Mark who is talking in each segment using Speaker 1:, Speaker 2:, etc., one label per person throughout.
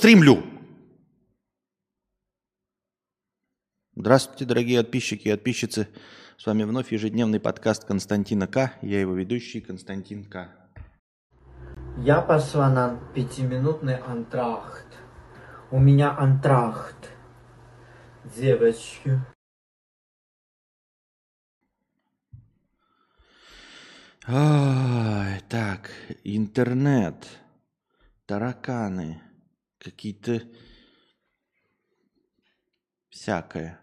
Speaker 1: стримлю. Здравствуйте, дорогие подписчики и подписчицы. С вами вновь ежедневный подкаст Константина К. Я его ведущий Константин К.
Speaker 2: Я пошла на пятиминутный антрахт. У меня антрахт. Девочки.
Speaker 1: Ай, так, интернет, тараканы, какие-то всякое.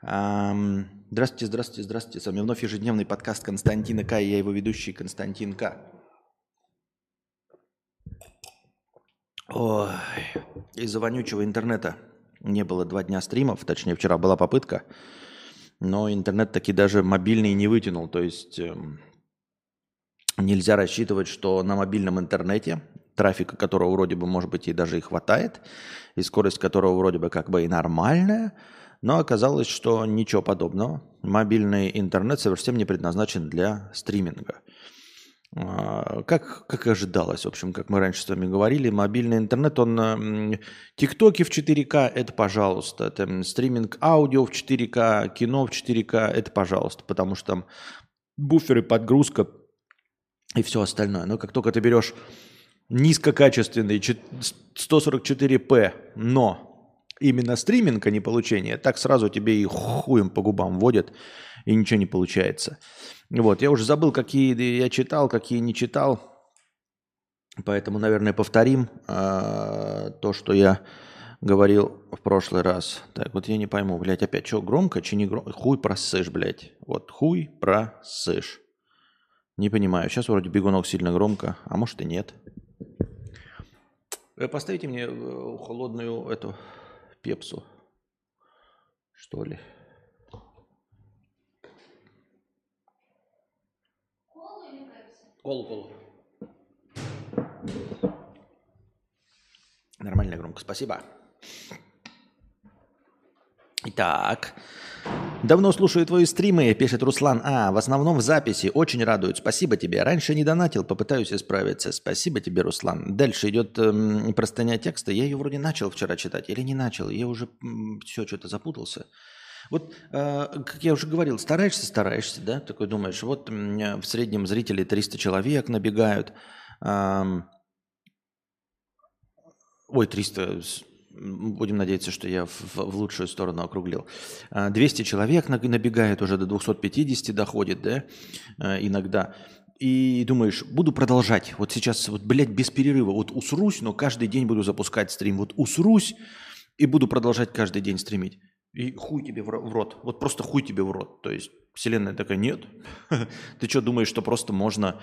Speaker 1: Здравствуйте, здравствуйте, здравствуйте. С вами вновь ежедневный подкаст Константина К. И я его ведущий Константин К. Ой, из-за вонючего интернета не было два дня стримов, точнее вчера была попытка, но интернет таки даже мобильный не вытянул. То есть эм, нельзя рассчитывать, что на мобильном интернете, трафика которого вроде бы, может быть, и даже и хватает, и скорость которого вроде бы как бы и нормальная, но оказалось, что ничего подобного. Мобильный интернет совсем не предназначен для стриминга. А, Как, как и ожидалось, в общем, как мы раньше с вами говорили, мобильный интернет, он тиктоки в 4К, это пожалуйста, там, стриминг аудио в 4К, кино в 4К, это пожалуйста, потому что там буферы, подгрузка и все остальное. Но как только ты берешь низкокачественный чет- 144p, но именно стриминг, а не получение, так сразу тебе и хуем по губам вводят, и ничего не получается. Вот, я уже забыл, какие я читал, какие не читал, поэтому, наверное, повторим а, то, что я говорил в прошлый раз. Так, вот я не пойму, блядь, опять что, громко, чи не громко? Хуй просышь, блядь. Вот, хуй просышь. Не понимаю, сейчас вроде бегунок сильно громко, а может и нет. Э, Поставите мне э, холодную эту пепсу, что ли. Колу, колу. Нормально громко, спасибо. Итак, давно слушаю твои стримы, пишет Руслан. А, в основном в записи. Очень радует. Спасибо тебе. Раньше не донатил, попытаюсь исправиться. Спасибо тебе, Руслан. Дальше идет эм, простыня текста. Я ее вроде начал вчера читать или не начал. Я уже все что-то запутался. Вот, э, как я уже говорил, стараешься, стараешься, да, такой думаешь, вот в среднем зрители 300 человек набегают, ам, ой, 300, с- м, будем надеяться, что я в, в лучшую сторону округлил, А, 200 человек на- набегает, уже до 250 доходит, да, э, иногда, и думаешь, буду продолжать, вот сейчас, вот, блядь, без перерыва, вот усрусь, но каждый день буду запускать стрим, вот усрусь, и буду продолжать каждый день стримить. И хуй тебе в рот. Вот просто хуй тебе в рот. То есть вселенная такая, нет. Ты что, думаешь, что просто можно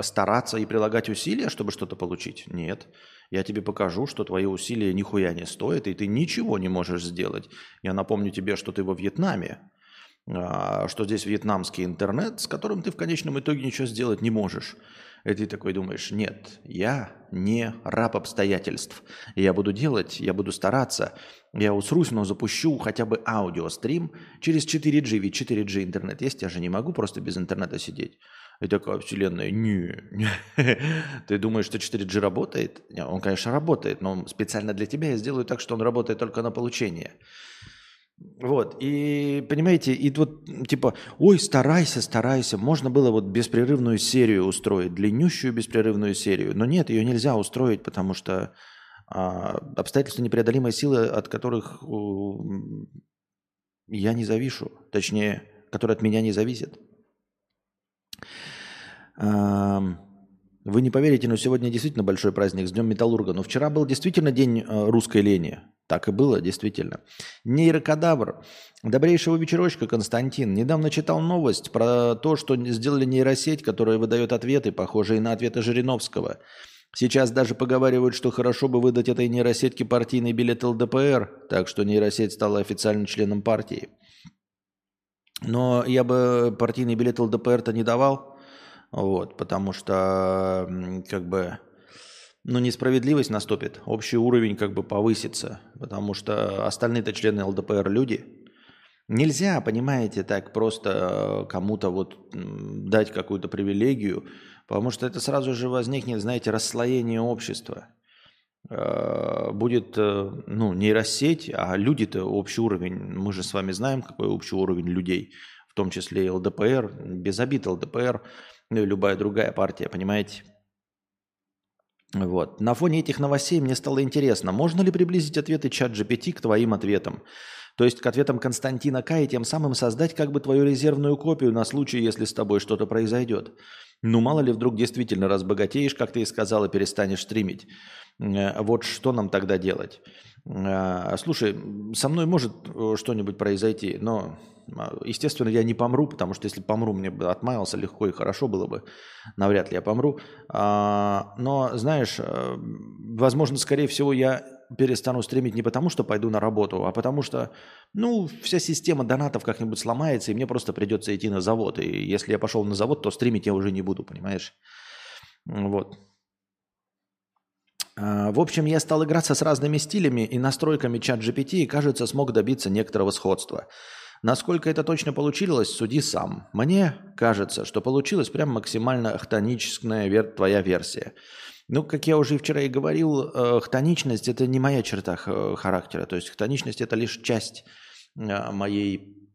Speaker 1: стараться и прилагать усилия, чтобы что-то получить? Нет. Я тебе покажу, что твои усилия нихуя не стоят, и ты ничего не можешь сделать. Я напомню тебе, что ты во Вьетнаме, а, что здесь вьетнамский интернет, с которым ты в конечном итоге ничего сделать не можешь. И ты такой думаешь, нет, я не раб обстоятельств. Я буду делать, я буду стараться, я усрусь, но запущу хотя бы аудиострим через 4G, ведь 4G интернет есть, я же не могу просто без интернета сидеть. И такая вселенная, не, не. Ты думаешь, что 4G работает? Не, Он, конечно, работает, но специально для тебя я сделаю так, что он работает только на получение. Вот, и понимаете, и вот типа, ой, старайся, старайся. Можно было вот беспрерывную серию устроить, длиннющую беспрерывную серию. Но нет, ее нельзя устроить, потому что а, обстоятельства непреодолимой силы, от которых у, я не завишу. Точнее, которые от меня не зависят. Ам, Вы не поверите, но сегодня действительно большой праздник с Днем Металлурга. Но вчера был действительно день э, русской лени. Так и было, действительно. Нейрокадавр. Добрейшего вечерочка, Константин. Недавно читал новость про то, что сделали нейросеть, которая выдает ответы, похожие на ответы Жириновского. Сейчас даже поговаривают, что хорошо бы выдать этой нейросетке партийный билет ЛДПР, так что нейросеть стала официальным членом партии. Но я бы партийный билет ЛДПР-то не давал, вот, потому что как бы ну, несправедливость наступит, общий уровень как бы повысится, потому что остальные-то члены ЛДПР люди. Нельзя, понимаете, так просто э, кому-то вот дать какую-то привилегию, потому что это сразу же возникнет, знаете, расслоение общества. э, будет э, ну, нейросеть, а люди-то общий уровень, мы же с вами знаем, какой общий уровень людей, в том числе и ЛДПР, без обид ЛДПР, ну и любая другая партия, понимаете? Вот. На фоне этих новостей мне стало интересно, можно ли приблизить ответы чат GPT к твоим ответам? То есть к ответам Константина К. и тем самым создать как бы твою резервную копию на случай, если с тобой что-то произойдет. Ну, мало ли вдруг действительно разбогатеешь, как ты и сказал, и перестанешь стримить. Э, вот что нам тогда делать? Э, слушай, со мной может э, что-нибудь произойти, но, естественно, я не помру, потому что если помру, мне бы отмаялся легко и хорошо было бы. Навряд ли я помру. А, но, знаешь, возможно, скорее всего, я перестану стримить не потому, что пойду на работу, а потому что, ну, вся система донатов как-нибудь сломается, и мне просто придется идти на завод. И если я пошел на завод, то стримить я уже не буду, понимаешь? Вот. А, в общем, я стал играться с разными стилями и настройками чат GPT и, кажется, смог добиться некоторого сходства. Насколько это точно получилось, суди сам. Мне кажется, что получилась прям максимально ахтоническая твоя версия. Ну, как я уже вчера и говорил, э, хтоничность – это не моя черта характера. То есть хтоничность – это лишь часть э, моей,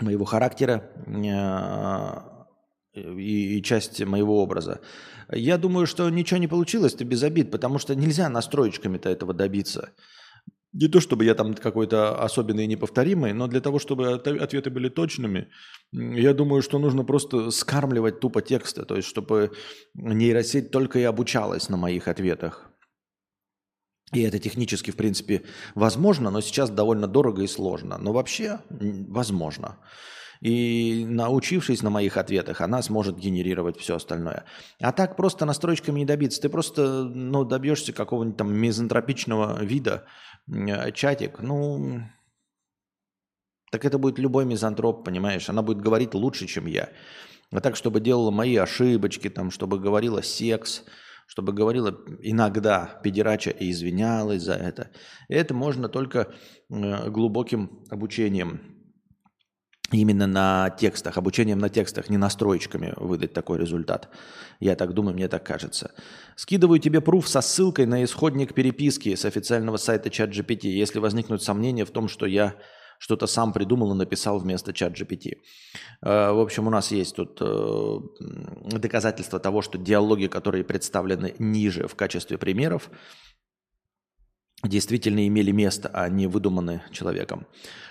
Speaker 1: моего характера э, и, и часть моего образа. Я думаю, что ничего не получилось-то без обид, потому что нельзя настроечками-то этого добиться. Не то чтобы я там какой-то особенный и неповторимый, но для того, чтобы ответы были точными, я думаю, что нужно просто скармливать тупо тексты, то есть чтобы нейросеть только и обучалась на моих ответах. И это технически, в принципе, возможно, но сейчас довольно дорого и сложно. Но вообще возможно. И научившись на моих ответах, она сможет генерировать все остальное. А так просто настройками не добиться. Ты просто ну, добьешься какого-нибудь там мизантропичного вида, Э, чатик, ну, так это будет любой мизантроп, понимаешь? Она будет говорить лучше, чем я. А так, чтобы делала мои ошибочки, там, чтобы говорила секс, чтобы говорила иногда педерача и извинялась за это. Это можно только э, глубоким обучением именно на текстах, обучением на текстах, не настроечками выдать такой результат. Я так думаю, мне так кажется. Скидываю тебе пруф со ссылкой на исходник переписки с официального сайта ChatGPT, если возникнут сомнения в том, что я что-то сам придумал и написал вместо ChatGPT. Э, в общем, у нас есть тут э, доказательства того, что диалоги, которые представлены ниже в качестве примеров, действительно имели место, а не выдуманы человеком.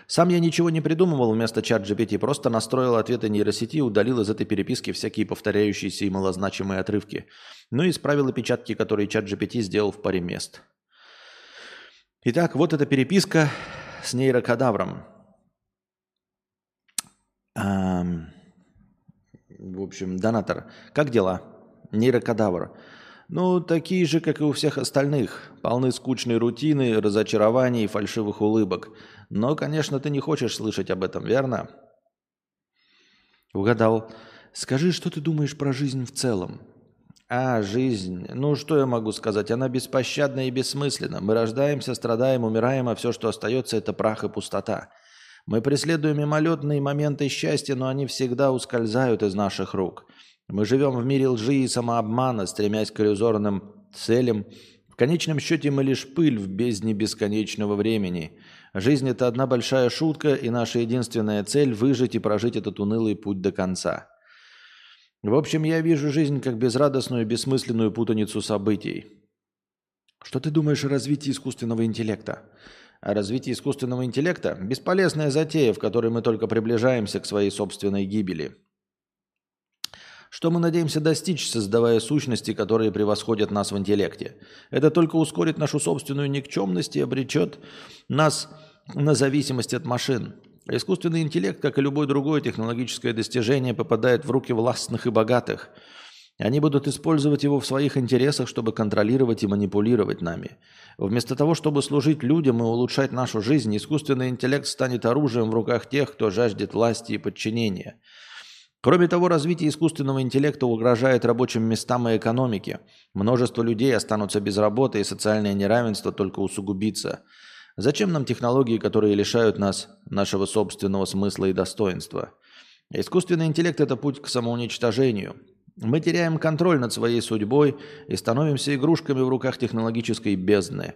Speaker 1: Сам я ничего не придумывал вместо чат GPT, просто настроил ответы нейросети и удалил из этой переписки всякие повторяющиеся и малозначимые отрывки. Ну и исправил опечатки, которые чат GPT сделал в паре мест. Итак, вот эта переписка с нейрокадавром. в общем, донатор. Как дела? Нейрокадавр. Ну, такие же, как и у всех остальных. Полны скучной рутины, разочарований и фальшивых улыбок. Но, конечно, ты не хочешь слышать об этом, верно? Угадал. Скажи, что ты думаешь про жизнь в целом? А, жизнь. Ну, что я могу сказать? Она беспощадна и бессмысленна. Мы рождаемся, страдаем, умираем, а все, что остается, это прах и пустота. Мы преследуем мимолетные моменты счастья, но они всегда ускользают из наших рук – мы живем в мире лжи и самообмана, стремясь к иллюзорным целям. В конечном счете мы лишь пыль в бездне бесконечного времени. Жизнь – это одна большая шутка, и наша единственная цель – выжить и прожить этот унылый путь до конца. В общем, я вижу жизнь как безрадостную, бессмысленную путаницу событий. Что ты думаешь о развитии искусственного интеллекта? О развитии искусственного интеллекта – бесполезная затея, в которой мы только приближаемся к своей собственной гибели – что мы надеемся достичь, создавая сущности, которые превосходят нас в интеллекте? Это только ускорит нашу собственную никчемность и обречет нас на зависимость от машин. Искусственный интеллект, как и любое другое технологическое достижение, попадает в руки властных и богатых. Они будут использовать его в своих интересах, чтобы контролировать и манипулировать нами. Вместо того, чтобы служить людям и улучшать нашу жизнь, искусственный интеллект станет оружием в руках тех, кто жаждет власти и подчинения – Кроме того, развитие искусственного интеллекта угрожает рабочим местам и экономике. Множество людей останутся без работы, и социальное неравенство только усугубится. Зачем нам технологии, которые лишают нас нашего собственного смысла и достоинства? Искусственный интеллект – это путь к самоуничтожению. Мы теряем контроль над своей судьбой и становимся игрушками в руках технологической бездны.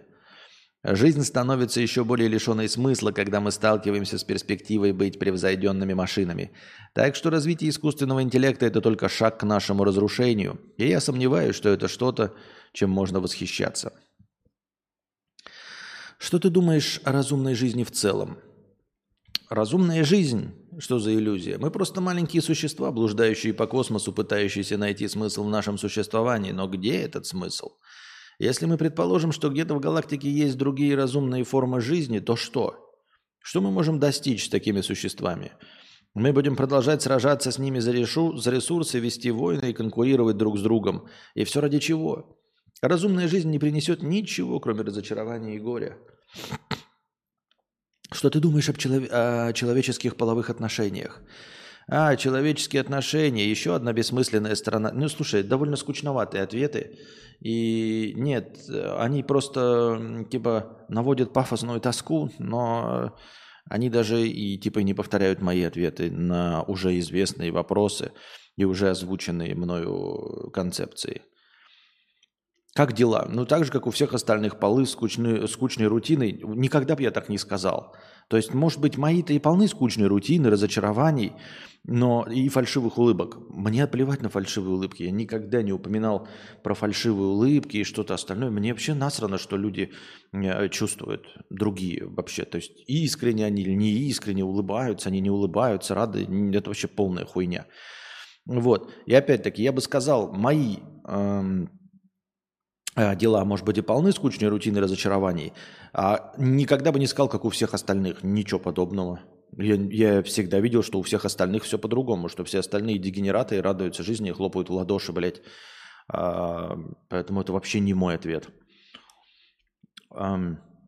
Speaker 1: Жизнь становится еще более лишенной смысла, когда мы сталкиваемся с перспективой быть превзойденными машинами. Так что развитие искусственного интеллекта – это только шаг к нашему разрушению. И я сомневаюсь, что это что-то, чем можно восхищаться. Что ты думаешь о разумной жизни в целом? Разумная жизнь что за иллюзия? Мы просто маленькие существа, блуждающие по космосу, пытающиеся найти смысл в нашем существовании. Но где этот смысл? Если мы предположим, что где-то в галактике есть другие разумные формы жизни, то что? Что мы можем достичь с такими существами? Мы будем продолжать сражаться с ними за, решу, за ресурсы, вести войны и конкурировать друг с другом. И все ради чего? Разумная жизнь не принесет ничего, кроме разочарования и горя. Что ты думаешь об челов... о человеческих половых отношениях? А, человеческие отношения, еще одна бессмысленная сторона. Ну, слушай, довольно скучноватые ответы. И нет, они просто типа наводят пафосную тоску, но они даже и типа не повторяют мои ответы на уже известные вопросы и уже озвученные мною концепции. Как дела? Ну, так же, как у всех остальных, полы скучной, скучной рутиной. Никогда бы я так не сказал. То есть, может быть, мои-то и полны скучной рутины, разочарований, но и фальшивых улыбок. Мне плевать на фальшивые улыбки. Я никогда не упоминал про фальшивые улыбки и что-то остальное. Мне вообще насрано, что люди э, чувствуют другие вообще. То есть, искренне они или не искренне улыбаются, они не улыбаются, рады. Это вообще полная хуйня. Вот. И опять-таки, я бы сказал, мои... Эм, дела, может быть, и полны скучной рутины разочарований, а никогда бы не сказал, как у всех остальных. Ничего подобного. Я, я всегда видел, что у всех остальных все по-другому, что все остальные дегенераты радуются жизни и хлопают в ладоши, блядь. А, поэтому это вообще не мой ответ. А,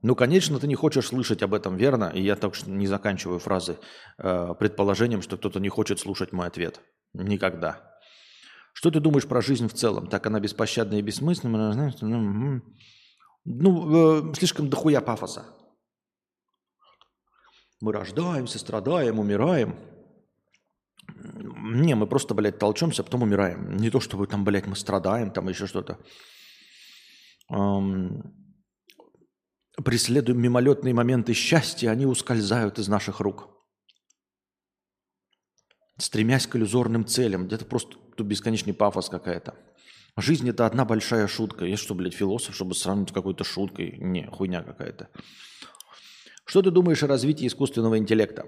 Speaker 1: ну, конечно, ты не хочешь слышать об этом, верно? И я так не заканчиваю фразы а, предположением, что кто-то не хочет слушать мой ответ. Никогда. Что ты думаешь про жизнь в целом? Так она беспощадна и бессмысленна? Ну, ну э, слишком дохуя пафоса. Мы рождаемся, страдаем, умираем. Не, мы просто, блядь, толчемся, а потом умираем. Не то, чтобы там, блядь, мы страдаем, там еще что-то. Эм, преследуем мимолетные моменты счастья, они ускользают из наших рук стремясь к иллюзорным целям. Это просто бесконечный пафос какая-то. Жизнь это одна большая шутка. Я что, блядь, философ, чтобы сравнить с какой-то шуткой? Не, хуйня какая-то. Что ты думаешь о развитии искусственного интеллекта?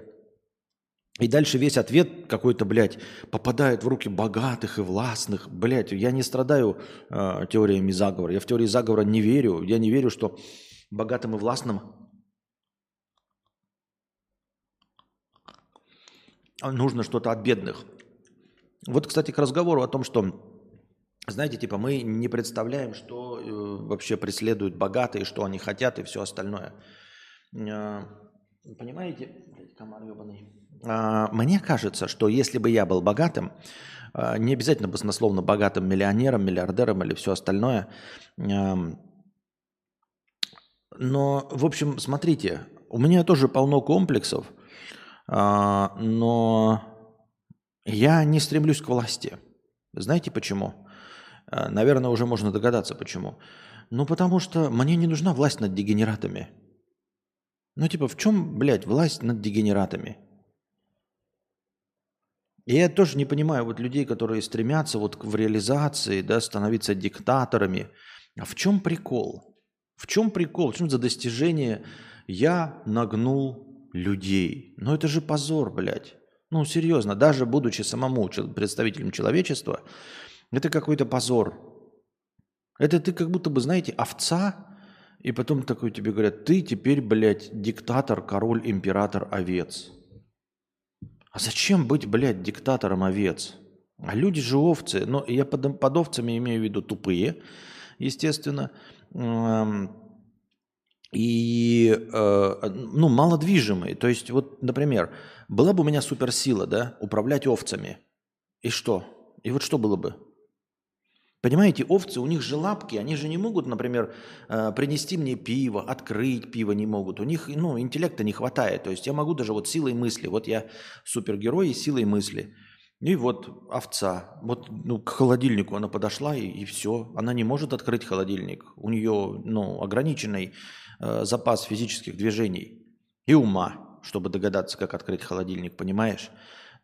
Speaker 1: И дальше весь ответ какой-то, блядь, попадает в руки богатых и властных. Блядь, я не страдаю э, теориями заговора. Я в теории заговора не верю. Я не верю, что богатым и властным нужно что-то от бедных. Вот, кстати, к разговору о том, что, знаете, типа мы не представляем, что э, вообще преследуют богатые, что они хотят и все остальное. Э, понимаете, комар ебаный. Э, мне кажется, что если бы я был богатым, э, не обязательно баснословно богатым миллионером, миллиардером или все остальное, э, но, в общем, смотрите, у меня тоже полно комплексов – а, но я не стремлюсь к власти. Знаете почему? А, наверное, уже можно догадаться почему. Ну, потому что мне не нужна власть над дегенератами. Ну, типа, в чем, блядь, власть над дегенератами? И я тоже не понимаю вот людей, которые стремятся вот в реализации, да, становиться диктаторами. А в чем прикол? В чем прикол? В чем за достижение я нагнул людей. Но это же позор, блядь. Ну, серьезно, даже будучи самому представителем человечества, это какой-то позор. Это ты как будто бы, знаете, овца, и потом такой тебе говорят, ты теперь, блядь, диктатор, король, император, овец. А зачем быть, блядь, диктатором овец? А люди же овцы. Но я под, под овцами имею в виду тупые, естественно и э, ну, малодвижимые. То есть, вот, например, была бы у меня суперсила, да, управлять овцами. И что? И вот что было бы? Понимаете, овцы, у них же лапки, они же не могут, например, э, принести мне пиво, открыть пиво не могут. У них, ну, интеллекта не хватает. То есть я могу даже вот силой мысли, вот я супергерой и силой мысли. И вот овца, вот ну, к холодильнику она подошла и, и все. Она не может открыть холодильник. У нее ну, ограниченный э, запас физических движений и ума, чтобы догадаться, как открыть холодильник, понимаешь?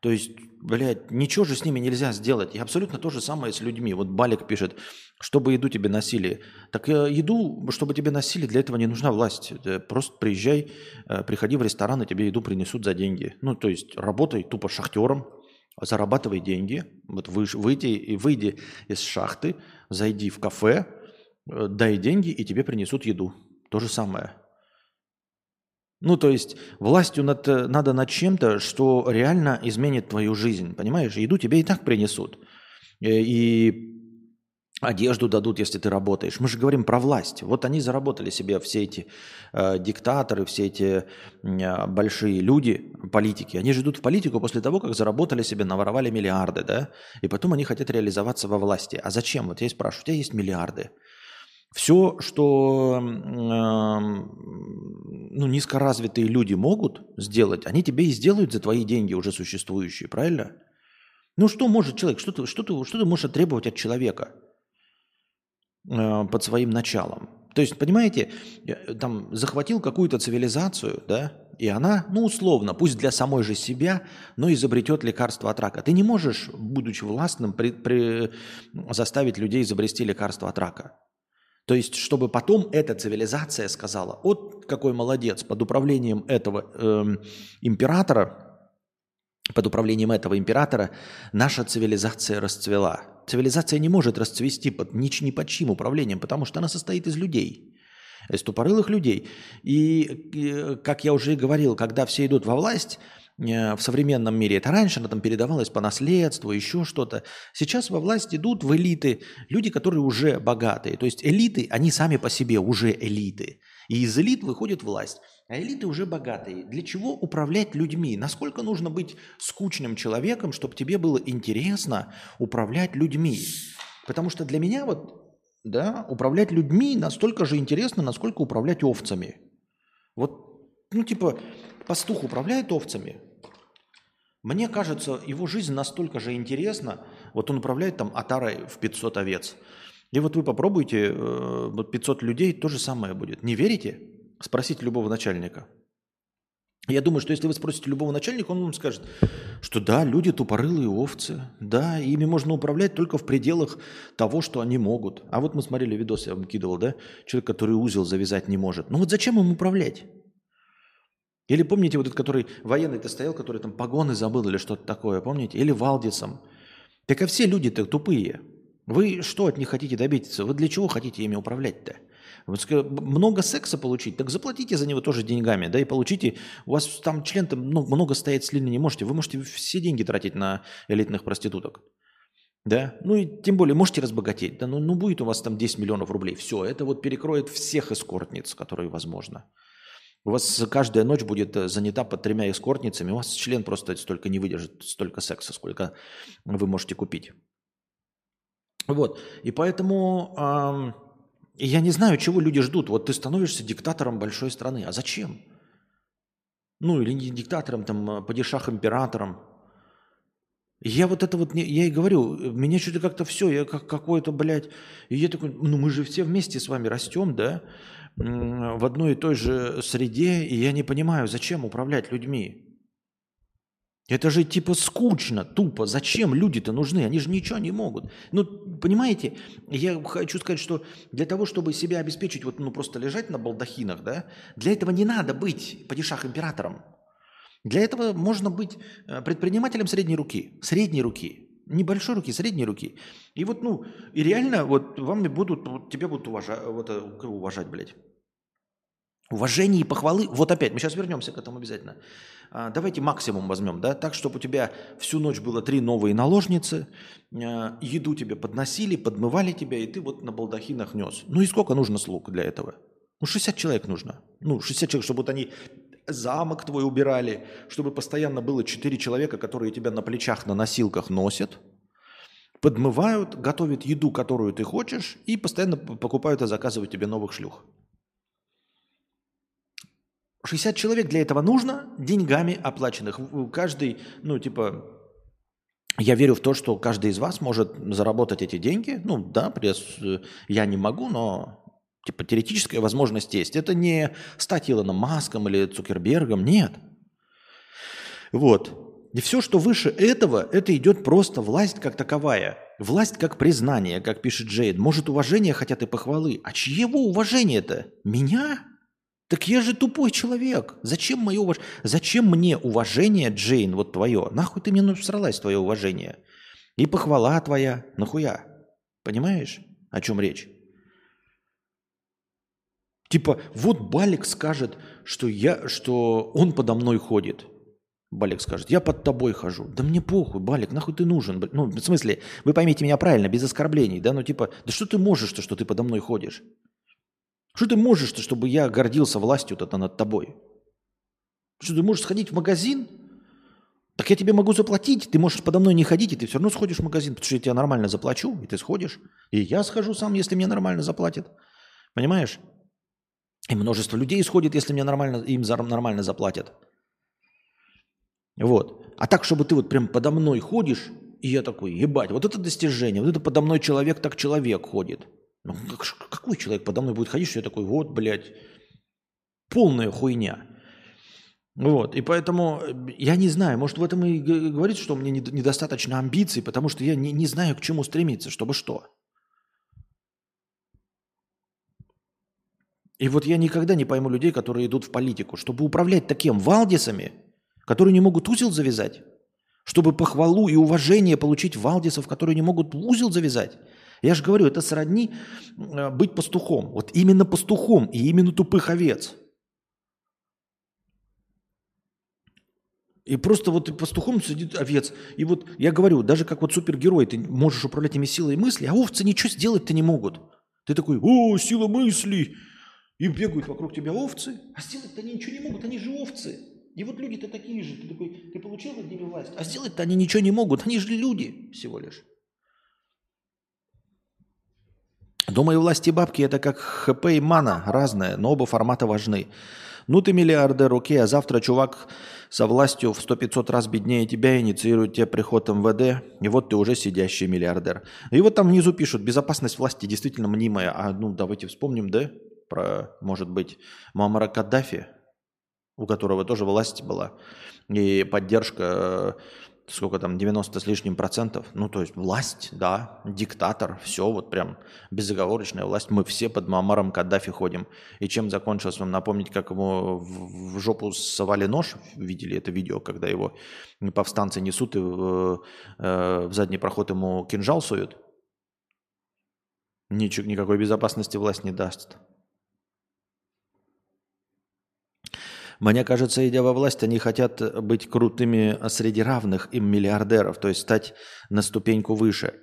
Speaker 1: То есть, блядь, ничего же с ними нельзя сделать. И абсолютно то же самое с людьми. Вот Балик пишет, чтобы еду тебе носили. Так э, еду, чтобы тебе носили, для этого не нужна власть. Просто приезжай, э, приходи в ресторан, и тебе еду принесут за деньги. Ну, то есть, работай тупо шахтером, зарабатывай деньги. Вот вы, выйди, и выйди из шахты, зайди в кафе, э, дай деньги, и тебе принесут еду. То же самое. Ну, то есть властью над, э, надо над чем-то, что реально изменит твою жизнь, понимаешь? Еду тебе и так принесут. Э, и одежду дадут, если ты работаешь. Мы же говорим про власть. Вот они заработали себе все эти э, диктаторы, все эти э, большие люди, политики. Они же идут в политику после того, как заработали себе, наворовали миллиарды, да? И потом они хотят реализоваться во власти. А зачем? Вот я и спрашиваю, у тебя есть миллиарды. Все, что э, ну, низкоразвитые люди могут сделать, они тебе и сделают за твои деньги уже существующие, правильно? Ну что может человек, что ты, что ты, что ты можешь требовать от человека э, под своим началом? То есть, понимаете, там захватил какую-то цивилизацию, да, и она, ну условно, пусть для самой же себя, но изобретет лекарство от рака. Ты не можешь, будучи властным, при, при, заставить людей изобрести лекарство от рака. То есть, чтобы потом эта цивилизация сказала, вот какой молодец, под управлением этого э, императора, под управлением этого императора наша цивилизация расцвела. Цивилизация не может расцвести под, ни, ни под чьим управлением, потому что она состоит из людей, из тупорылых людей. И, и, как я уже говорил, когда все идут во власть, в современном мире. Это раньше она там передавалась по наследству, еще что-то. Сейчас во власть идут в элиты люди, которые уже богатые. То есть элиты, они сами по себе уже элиты. И из элит выходит власть. А элиты уже богатые. Для чего управлять людьми? Насколько нужно быть скучным человеком, чтобы тебе было интересно управлять людьми? Потому что для меня вот, да, управлять людьми настолько же интересно, насколько управлять овцами. Вот, ну типа, пастух управляет овцами, мне кажется, его жизнь настолько же интересна. Вот он управляет там отарой в 500 овец. И вот вы попробуйте, э, вот 500 людей, то же самое будет. Не верите? Спросите любого начальника. Я думаю, что если вы спросите любого начальника, он вам скажет, что да, люди тупорылые овцы, да, ими можно управлять только в пределах того, что они могут. А вот мы смотрели видос, я вам кидывал, да, человек, который узел завязать не может. Ну вот зачем им управлять? Или помните вот этот, который военный-то стоял, который там погоны забыл или что-то такое, помните? Или Валдисом. Так а все люди-то тупые. Вы что от них хотите добиться? Вы для чего хотите ими управлять-то? Много секса получить, так заплатите за него тоже деньгами, да, и получите, у вас там член-то много, много стоять слины не можете, вы можете все деньги тратить на элитных проституток. Да, ну и тем более можете разбогатеть, да, ну, ну будет у вас там 10 миллионов рублей, все, это вот перекроет всех эскортниц, которые возможно. У вас каждая ночь будет э, занята под тремя эскортницами, у вас член просто столько не выдержит, столько секса, сколько вы можете купить. Вот, и поэтому э, я не знаю, чего люди ждут. Вот ты становишься диктатором большой страны, а зачем? Ну, или не диктатором, там, а падишах-императором. Я вот это вот, я и говорю, меня что-то как-то все, я как какой-то, блядь, и я такой, ну мы же все вместе с вами растем, да, в одной и той же среде, и я не понимаю, зачем управлять людьми. Это же типа скучно, тупо. Зачем люди-то нужны? Они же ничего не могут. Ну, понимаете, я хочу сказать, что для того, чтобы себя обеспечить, вот ну просто лежать на балдахинах, да, для этого не надо быть падишах-императором. Для этого можно быть э, предпринимателем средней руки. Средней руки. Небольшой руки, средней руки. И вот, ну, и реально, вот вам будут, вот, тебя будут уважать, вот, э, уважать, блядь. Уважение и похвалы. Вот опять, мы сейчас вернемся к этому обязательно. А, давайте максимум возьмем, да, так, чтобы у тебя всю ночь было три новые наложницы, а, еду тебе подносили, подмывали тебя, и ты вот на балдахинах нес. Ну и сколько нужно слуг для этого? Ну, 60 человек нужно. Ну, 60 человек, чтобы вот они замок твой убирали, чтобы постоянно было четыре человека, которые тебя на плечах на носилках носят, подмывают, готовят еду, которую ты хочешь, и постоянно покупают и заказывают тебе новых шлюх. 60 человек для этого нужно деньгами оплаченных. Каждый, ну, типа, я верю в то, что каждый из вас может заработать эти деньги. Ну да, пресс, я не могу, но типа теоретическая возможность есть. Это не стать Илоном Маском или Цукербергом, нет. Вот. И все, что выше этого, это идет просто власть как таковая. Власть как признание, как пишет Джейд. Может, уважение хотят и похвалы. А чьего уважения-то? Меня? Так я же тупой человек. Зачем мое уважение? Зачем мне уважение, Джейн, вот твое? Нахуй ты мне насралась, твое уважение? И похвала твоя. Нахуя? Понимаешь, о чем речь? Типа, вот Балик скажет, что, я, что он подо мной ходит. Балик скажет, я под тобой хожу. Да мне похуй, Балик, нахуй ты нужен? Ну, в смысле, вы поймите меня правильно, без оскорблений, да? Ну, типа, да что ты можешь-то, что ты подо мной ходишь? Что ты можешь-то, чтобы я гордился властью-то над тобой? Что ты можешь сходить в магазин? Так я тебе могу заплатить, ты можешь подо мной не ходить, и ты все равно сходишь в магазин, потому что я тебе нормально заплачу, и ты сходишь. И я схожу сам, если мне нормально заплатят. Понимаешь? И множество людей сходит, если мне нормально, им нормально заплатят. Вот. А так, чтобы ты вот прям подо мной ходишь, и я такой, ебать, вот это достижение, вот это подо мной человек, так человек ходит. Ну, как, какой человек подо мной будет ходить, что я такой, вот, блядь, полная хуйня. Вот, и поэтому э, я не знаю, может в этом и говорит, что у меня недостаточно амбиций, потому что я не, не знаю, к чему стремиться, чтобы что. И вот я никогда не пойму людей, которые идут в политику, чтобы управлять таким валдисами, которые не могут узел завязать, чтобы похвалу и уважение получить валдисов, которые не могут узел завязать. Я же говорю, это сродни э, быть пастухом. Вот именно пастухом и именно тупых овец. И просто вот пастухом сидит овец. И вот я говорю, даже как вот супергерой, ты можешь управлять ими силой мысли, а овцы ничего сделать-то не могут. Ты такой, о, сила мысли. И бегают вокруг тебя овцы. А сделать-то они ничего не могут, они же овцы. И вот люди-то такие же. Ты такой, ты получил над ними власть. А сделать-то они ничего не могут, они же люди всего лишь. Думаю, власти бабки это как ХП и мана, разное, но оба формата важны. Ну ты миллиардер, окей, а завтра чувак со властью в 100-500 раз беднее тебя инициирует тебе приход МВД, и вот ты уже сидящий миллиардер. И вот там внизу пишут, безопасность власти действительно мнимая. А ну давайте вспомним, да, про, может быть, Мамара Каддафи, у которого тоже власть была, и поддержка сколько там, 90 с лишним процентов. Ну, то есть власть, да, диктатор, все, вот прям безоговорочная власть. Мы все под Мамаром Каддафи ходим. И чем закончилось, вам напомнить, как ему в, жопу совали нож, видели это видео, когда его повстанцы несут и в, э, в задний проход ему кинжал суют? Ничего, никакой безопасности власть не даст. Мне кажется, идя во власть, они хотят быть крутыми среди равных им миллиардеров, то есть стать на ступеньку выше.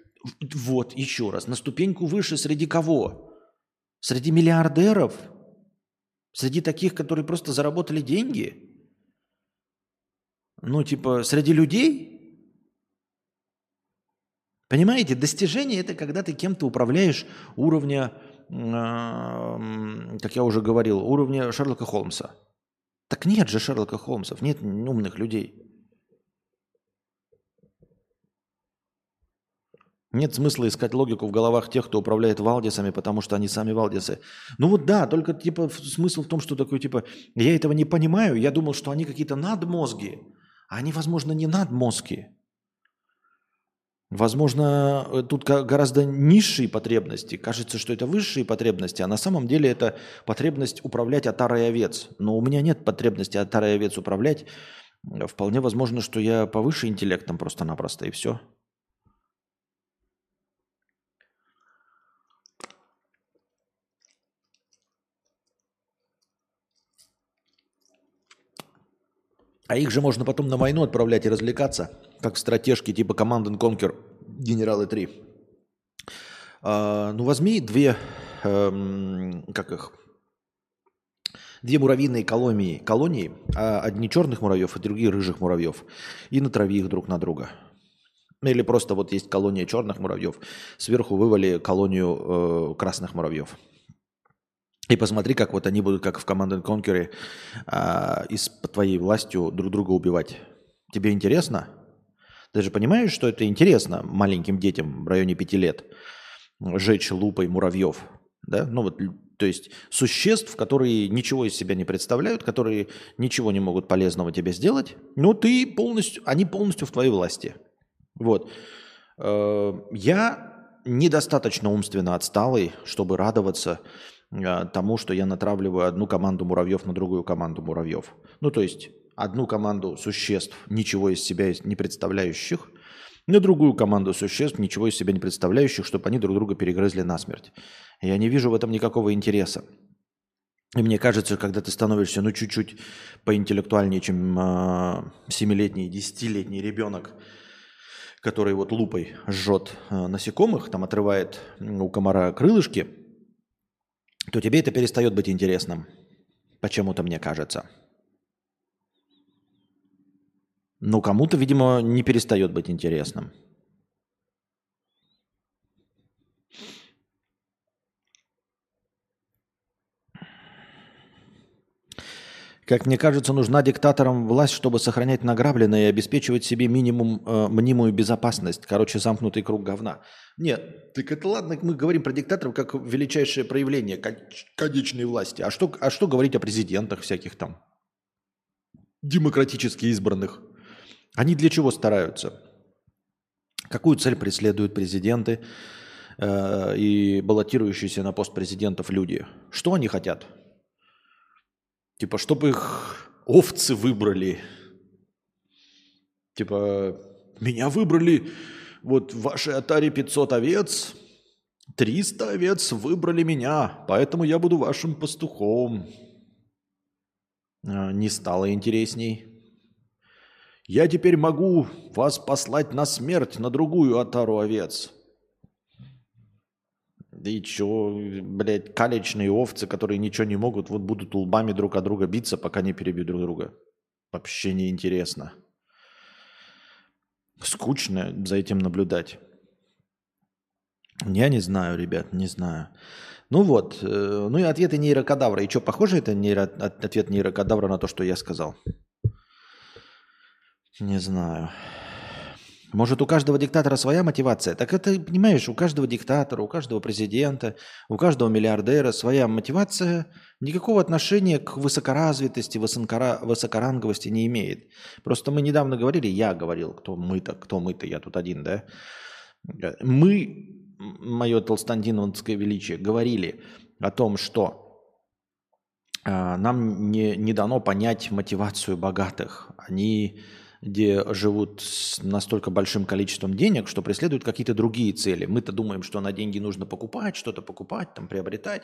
Speaker 1: Вот, еще раз, на ступеньку выше среди кого? Среди миллиардеров? Среди таких, которые просто заработали деньги? Ну, типа, среди людей? Понимаете, достижение – это когда ты кем-то управляешь уровня, как я уже говорил, уровня Шерлока Холмса – так нет же Шерлока Холмсов, нет умных людей. Нет смысла искать логику в головах тех, кто управляет Валдисами, потому что они сами Валдисы. Ну вот да, только типа смысл в том, что такой типа, я этого не понимаю, я думал, что они какие-то надмозги, а они, возможно, не надмозги. Возможно, э, тут гораздо низшие потребности. Кажется, что это высшие потребности, а на самом деле это потребность управлять отарой овец. Но у меня нет потребности отарой овец управлять. Вполне возможно, что я повыше интеллектом просто-напросто, и все. А их же можно потом на войну отправлять и развлекаться, как в стратежке типа Command and Conquer Генералы 3. А, ну, возьми две, эм, как их, две муравьиные колонии, колонии а одни черных муравьев, а другие рыжих муравьев, и натрави их друг на друга. Или просто вот есть колония черных муравьев, сверху вывали колонию э, красных муравьев. И посмотри, как вот они будут, как в Command Conquer, э, и с твоей властью друг друга убивать. Тебе интересно? Ты же понимаешь, что это интересно маленьким детям в районе пяти лет жечь лупой муравьев, да? Ну вот, то есть существ, которые ничего из себя не представляют, которые ничего не могут полезного тебе сделать, но ты полностью, они полностью в твоей власти. Вот. Э, я недостаточно умственно отсталый, чтобы радоваться тому, что я натравливаю одну команду муравьев на другую команду муравьев. Ну, то есть одну команду существ, ничего из себя не представляющих, на другую команду существ, ничего из себя не представляющих, чтобы они друг друга перегрызли насмерть. Я не вижу в этом никакого интереса. И мне кажется, когда ты становишься ну чуть-чуть поинтеллектуальнее, чем э, 7-летний, 10-летний ребенок, который вот лупой жжет э, насекомых, там отрывает у комара крылышки, то тебе это перестает быть интересным. Почему-то мне кажется. Но кому-то, видимо, не перестает быть интересным. Как мне кажется, нужна диктаторам власть, чтобы сохранять награбленное и обеспечивать себе минимум э, мнимую безопасность. Короче, замкнутый круг говна. Нет, так это ладно, мы говорим про диктаторов как величайшее проявление конечной власти. А что, а что говорить о президентах всяких там? Демократически избранных. Они для чего стараются? Какую цель преследуют президенты э, и баллотирующиеся на пост президентов люди? Что они хотят? Типа, чтобы их овцы выбрали. Типа, меня выбрали, вот вашей Атаре 500 овец, 300 овец выбрали меня, поэтому я буду вашим пастухом. А, не стало интересней. Я теперь могу вас послать на смерть на другую Атару овец. Да и чё, блядь, калечные овцы, которые ничего не могут, вот будут лбами друг от друга биться, пока не перебьют друг друга. Вообще неинтересно. Скучно за этим наблюдать. Я не знаю, ребят, не знаю. Ну вот, э, ну и ответы нейрокадавра. И что, похоже это нейро, ответ нейрокадавра на то, что я сказал? Не знаю. Может, у каждого диктатора своя мотивация? Так это, понимаешь, у каждого диктатора, у каждого президента, у каждого миллиардера своя мотивация никакого отношения к высокоразвитости, высокора, высокоранговости не имеет. Просто мы недавно говорили, я говорил, кто мы-то, кто мы-то, я тут один, да? Мы, мое толстандиновское величие, говорили о том, что э, нам не, не дано понять мотивацию богатых. Они где живут с настолько большим количеством денег, что преследуют какие-то другие цели. Мы-то думаем, что на деньги нужно покупать, что-то покупать, там, приобретать,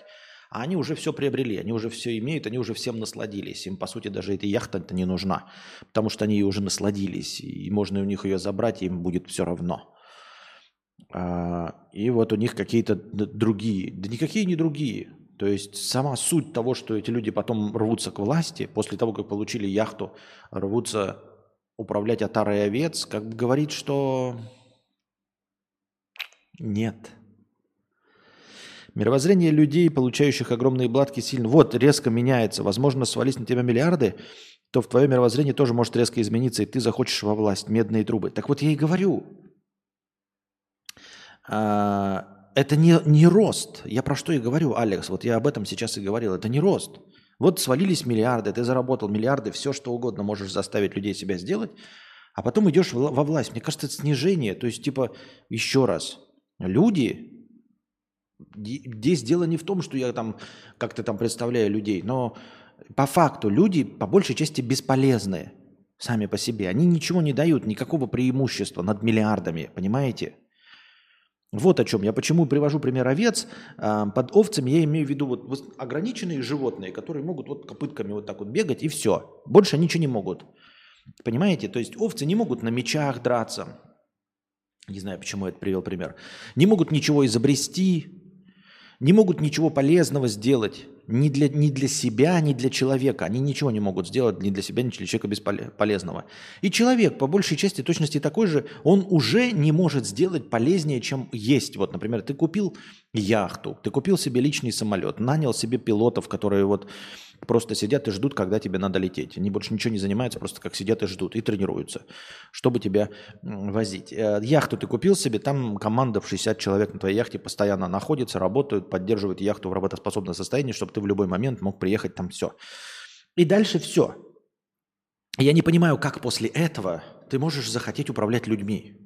Speaker 1: а они уже все приобрели, они уже все имеют, они уже всем насладились. Им, по сути, даже эта яхта-то не нужна, потому что они уже насладились, и можно у них ее забрать, и им будет все равно. А, и вот у них какие-то другие, да никакие не другие. То есть сама суть того, что эти люди потом рвутся к власти, после того, как получили яхту, рвутся управлять отарой овец, как бы говорит, что нет. Мировоззрение людей, получающих огромные бладки, сильно... Вот, резко меняется. Возможно, свались на тебя миллиарды, то в твое мировоззрение тоже может резко измениться, и ты захочешь во власть, медные трубы. Так вот я и говорю. А, это не, не рост. Я про что и говорю, Алекс. Вот я об этом сейчас и говорил. Это не рост. Вот свалились миллиарды, ты заработал миллиарды, все что угодно можешь заставить людей себя сделать, а потом идешь во власть. Мне кажется, это снижение. То есть, типа, еще раз, люди, здесь дело не в том, что я там как-то там представляю людей, но по факту люди по большей части бесполезные сами по себе. Они ничего не дают, никакого преимущества над миллиардами, понимаете? Вот о чем я почему привожу пример овец. А, под овцами я имею в виду вот ограниченные животные, которые могут вот копытками вот так вот бегать и все. Больше ничего не могут. Понимаете? То есть овцы не могут на мечах драться. Не знаю, почему я это привел пример. Не могут ничего изобрести, не могут ничего полезного сделать ни для, ни для себя, ни для человека. Они ничего не могут сделать ни для себя, ни для человека бесполезного. И человек, по большей части, точности такой же, он уже не может сделать полезнее, чем есть. Вот, например, ты купил яхту, ты купил себе личный самолет, нанял себе пилотов, которые вот Просто сидят и ждут, когда тебе надо лететь. Они больше ничего не занимаются, просто как сидят и ждут, и тренируются, чтобы тебя возить. Э, яхту ты купил себе, там команда в 60 человек на твоей яхте постоянно находится, работают, поддерживают яхту в работоспособном состоянии, чтобы ты в любой момент мог приехать там все. И дальше все. Я не понимаю, как после этого ты можешь захотеть управлять людьми.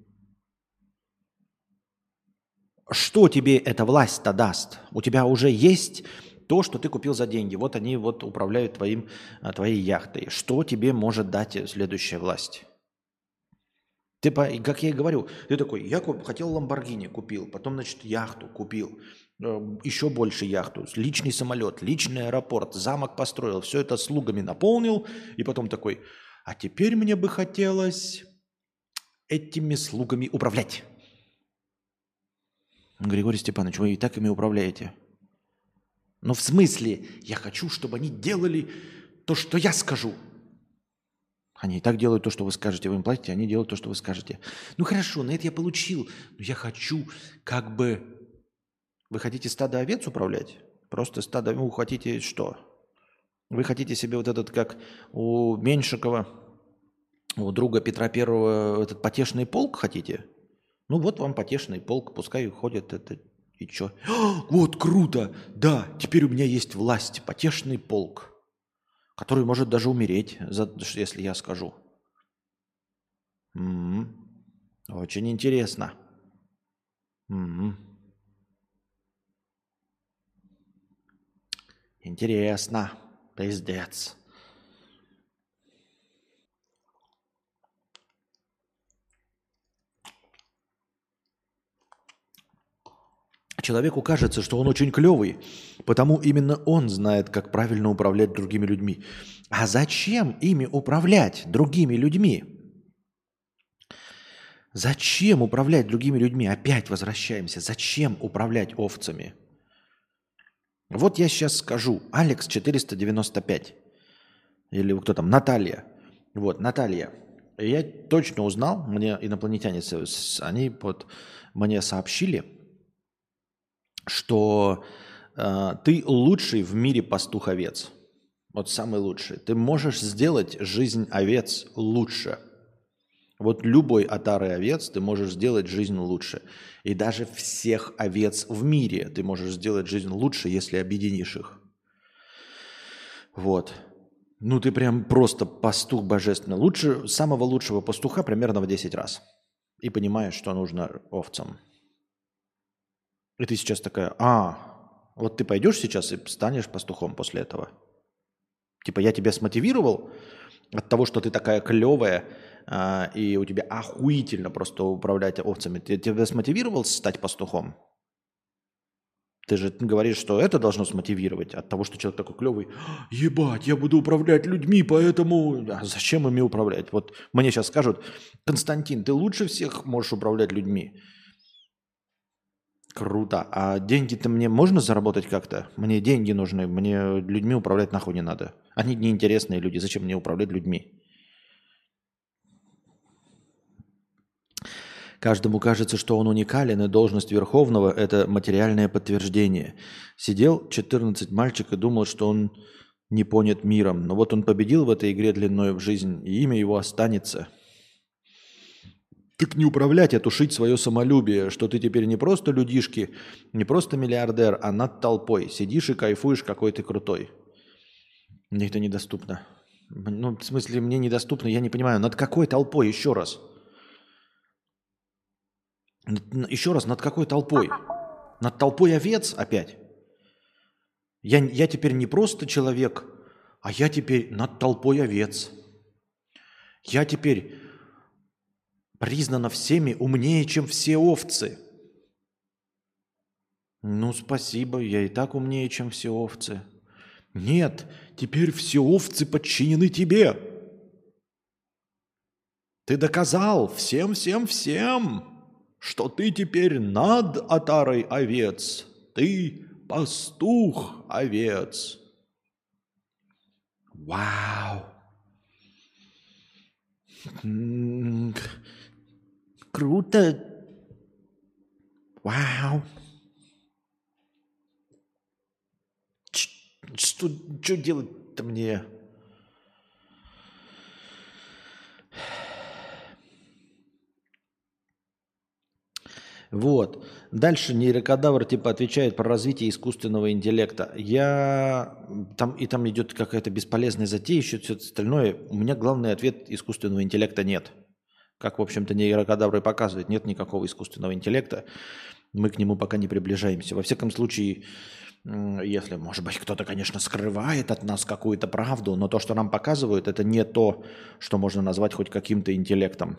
Speaker 1: Что тебе эта власть-то даст? У тебя уже есть то, что ты купил за деньги. Вот они вот управляют твоим, а, твоей яхтой. Что тебе может дать следующая власть? Ты, как я и говорю, ты такой, я хотел Ламборгини, купил, потом, значит, яхту купил, э, еще больше яхту, личный самолет, личный аэропорт, замок построил, все это слугами наполнил, и потом такой, а теперь мне бы хотелось этими слугами управлять. Григорий Степанович, вы и так ими управляете. Но в смысле, я хочу, чтобы они делали то, что я скажу. Они и так делают то, что вы скажете, вы им платите, они делают то, что вы скажете. Ну хорошо, на это я получил, но я хочу как бы... Вы хотите стадо овец управлять? Просто стадо... Вы хотите что? Вы хотите себе вот этот, как у Меньшикова, у друга Петра Первого, этот потешный полк хотите? Ну вот вам потешный полк, пускай ходят это и чё? Вот круто! Да, теперь у меня есть власть, потешный полк, который может даже умереть, если я скажу. М-м-м. Очень интересно. М-м. Интересно. Пиздец. Человеку кажется, что он очень клевый, потому именно он знает, как правильно управлять другими людьми. А зачем ими управлять другими людьми? Зачем управлять другими людьми? Опять возвращаемся. Зачем управлять овцами? Вот я сейчас скажу. Алекс 495. Или кто там? Наталья. Вот, Наталья. Я точно узнал, мне инопланетяне, они вот мне сообщили, что э, ты лучший в мире пастух овец. Вот самый лучший. Ты можешь сделать жизнь овец лучше. Вот любой отары овец ты можешь сделать жизнь лучше. И даже всех овец в мире ты можешь сделать жизнь лучше, если объединишь их. Вот. Ну ты прям просто пастух божественный. Лучше, самого лучшего пастуха примерно в 10 раз. И понимаешь, что нужно овцам. И ты сейчас такая, а, вот ты пойдешь сейчас и станешь пастухом после этого. Типа я тебя смотивировал от того, что ты такая клевая, а, и у тебя охуительно просто управлять овцами. Ты тебя смотивировал стать пастухом? Ты же говоришь, что это должно смотивировать от того, что человек такой клевый. Ебать, я буду управлять людьми, поэтому... А зачем ими управлять? Вот мне сейчас скажут, Константин, ты лучше всех можешь управлять людьми. Круто. А деньги-то мне можно заработать как-то? Мне деньги нужны, мне людьми управлять нахуй не надо. Они неинтересные люди, зачем мне управлять людьми? Каждому кажется, что он уникален, и должность Верховного – это материальное подтверждение. Сидел 14 мальчик и думал, что он не понят миром. Но вот он победил в этой игре длиной в жизнь, и имя его останется – так не управлять, а тушить свое самолюбие, что ты теперь не просто людишки, не просто миллиардер, а над толпой. Сидишь и кайфуешь, какой ты крутой. Мне это недоступно. Ну, в смысле, мне недоступно, я не понимаю, над какой толпой, еще раз? Еще раз, над какой толпой? Над толпой овец опять? Я, я теперь не просто человек, а я теперь над толпой овец. Я теперь признана всеми умнее, чем все овцы. Ну, спасибо, я и так умнее, чем все овцы. Нет, теперь все овцы подчинены тебе. Ты доказал всем, всем, всем, что ты теперь над отарой овец. Ты пастух овец. Вау! Круто. Вау. Что, что делать? говорить-то мне? Вот. Дальше нейрокадавр типа отвечает про развитие искусственного интеллекта. Я там и там идет какая-то бесполезная затея, еще все остальное. У меня главный ответ искусственного интеллекта нет. Как, в общем-то, нейрокадавр и показывает, нет никакого искусственного интеллекта. Мы к нему пока не приближаемся. Во всяком случае, если, может быть, кто-то, конечно, скрывает от нас какую-то правду, но то, что нам показывают, это не то, что можно назвать хоть каким-то интеллектом.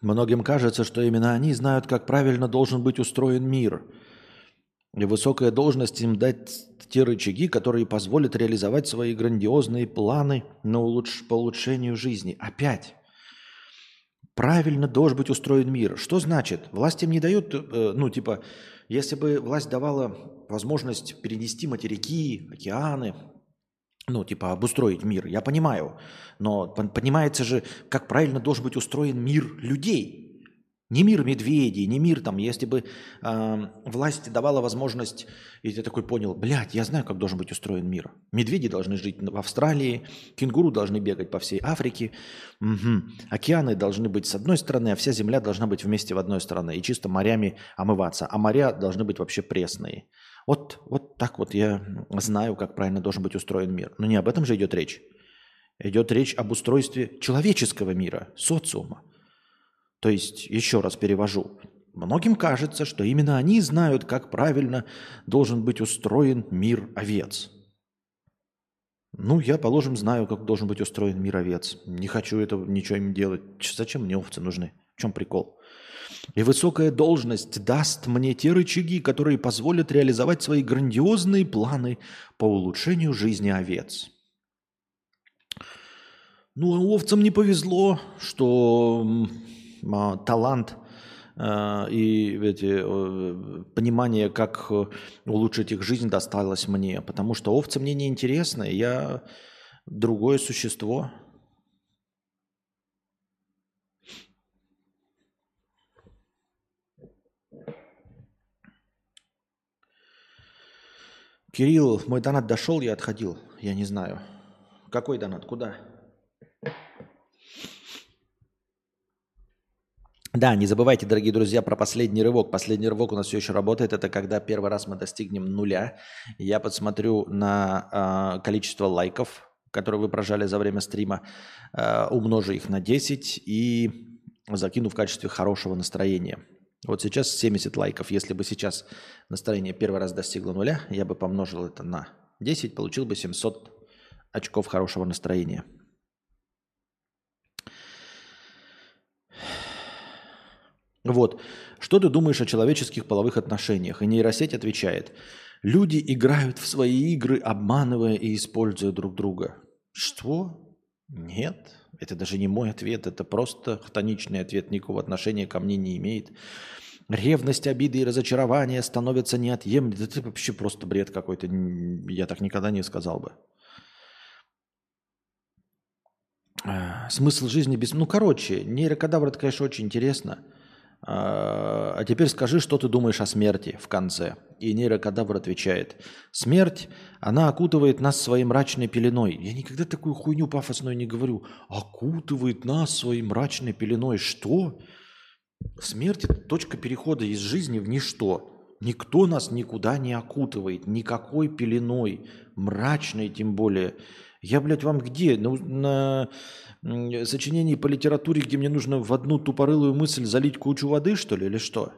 Speaker 1: Многим кажется, что именно они знают, как правильно должен быть устроен мир. Высокая должность им дать те рычаги, которые позволят реализовать свои грандиозные планы на улучш... по улучшению жизни. Опять. Правильно должен быть устроен мир. Что значит? Власть им не дает, э, ну, типа, если бы власть давала возможность перенести материки, океаны, ну, типа, обустроить мир, я понимаю. Но понимается же, как правильно должен быть устроен мир людей. Не мир медведей, не мир там, если бы э, власть давала возможность, и ты такой понял, блядь, я знаю, как должен быть устроен мир. Медведи должны жить в Австралии, кенгуру должны бегать по всей Африке, угу. океаны должны быть с одной стороны, а вся земля должна быть вместе в одной стороне, и чисто морями омываться, а моря должны быть вообще пресные. Вот, вот так вот я знаю, как правильно должен быть устроен мир. Но не об этом же идет речь. Идет речь об устройстве человеческого мира, социума. То есть, еще раз перевожу. Многим кажется, что именно они знают, как правильно должен быть устроен мир овец. Ну, я, положим, знаю, как должен быть устроен мир овец. Не хочу этого ничего им делать. Зачем мне овцы нужны? В чем прикол? И высокая должность даст мне те рычаги, которые позволят реализовать свои грандиозные планы по улучшению жизни овец. Ну, а овцам не повезло, что талант а, и эти, э, понимание, как улучшить их жизнь, досталось мне. Потому что овцы мне не интересны. Я другое существо – Кирилл, мой донат дошел, я отходил. Я не знаю. Какой донат? Куда? Да, не забывайте, дорогие друзья, про последний рывок. Последний рывок у нас все еще работает. Это когда первый раз мы достигнем нуля. Я подсмотрю на э, количество лайков, которые вы прожали за время стрима, э, умножу их на 10 и закину в качестве хорошего настроения. Вот сейчас 70 лайков. Если бы сейчас настроение первый раз достигло нуля, я бы помножил это на 10, получил бы 700 очков хорошего настроения. Вот. Что ты думаешь о человеческих половых отношениях? И нейросеть отвечает. Люди играют в свои игры, обманывая и используя друг друга. Что? Нет. Это даже не мой ответ, это просто хтоничный ответ, никакого отношения ко мне не имеет. Ревность, обиды и разочарование становятся неотъемлемыми. Это вообще просто бред какой-то. Я так никогда не сказал бы. А, смысл жизни без... Ну, короче, нейрокадавр, это, конечно, очень интересно. А, а теперь скажи, что ты думаешь о смерти в конце. И нейрокадавр отвечает. Смерть, она окутывает нас своей мрачной пеленой. Я никогда такую хуйню пафосную не говорю. Окутывает нас своей мрачной пеленой. Что? Смерть – это точка перехода из жизни в ничто. Никто нас никуда не окутывает, никакой пеленой, мрачной тем более. Я, блядь, вам где? Ну, на сочинении по литературе, где мне нужно в одну тупорылую мысль залить кучу воды, что ли, или что?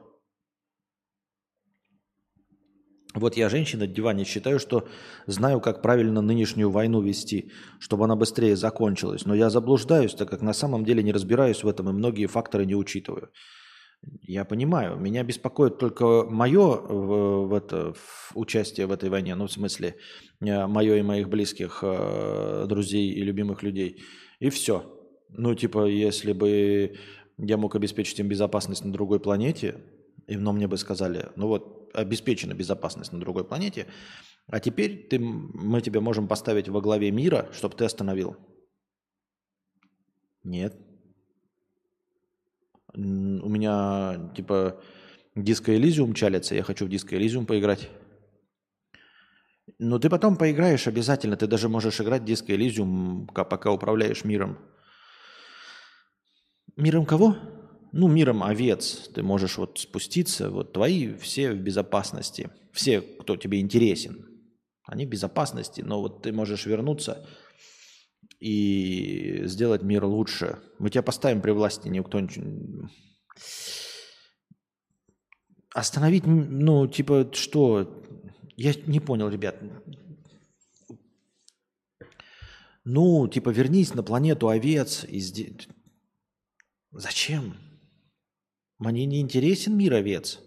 Speaker 1: Вот я, женщина, диване, считаю, что знаю, как правильно нынешнюю войну вести, чтобы она быстрее закончилась. Но я заблуждаюсь, так как на самом деле не разбираюсь в этом и многие факторы не учитываю. Я понимаю, меня беспокоит только мое в, в это, в участие в этой войне, ну, в смысле, э, мое и моих близких э, друзей и любимых людей. И все. Ну, типа, если бы я мог обеспечить им безопасность на другой планете, и но мне бы сказали, ну вот, обеспечена безопасность на другой планете, а теперь ты, мы тебя можем поставить во главе мира, чтобы ты остановил. Нет. Меня, типа, диско Элизиум чалится, я хочу в диско Элизиум поиграть. Но ты потом поиграешь обязательно. Ты даже можешь играть диско Элизиум, пока управляешь миром. Миром кого? Ну, миром овец. Ты можешь вот спуститься. Вот твои все в безопасности. Все, кто тебе интересен. Они в безопасности. Но вот ты можешь вернуться и сделать мир лучше. Мы тебя поставим при власти, никто ничего... Остановить, ну, типа, что? Я не понял, ребят. Ну, типа, вернись на планету овец. И. Зачем? Мне не интересен мир овец.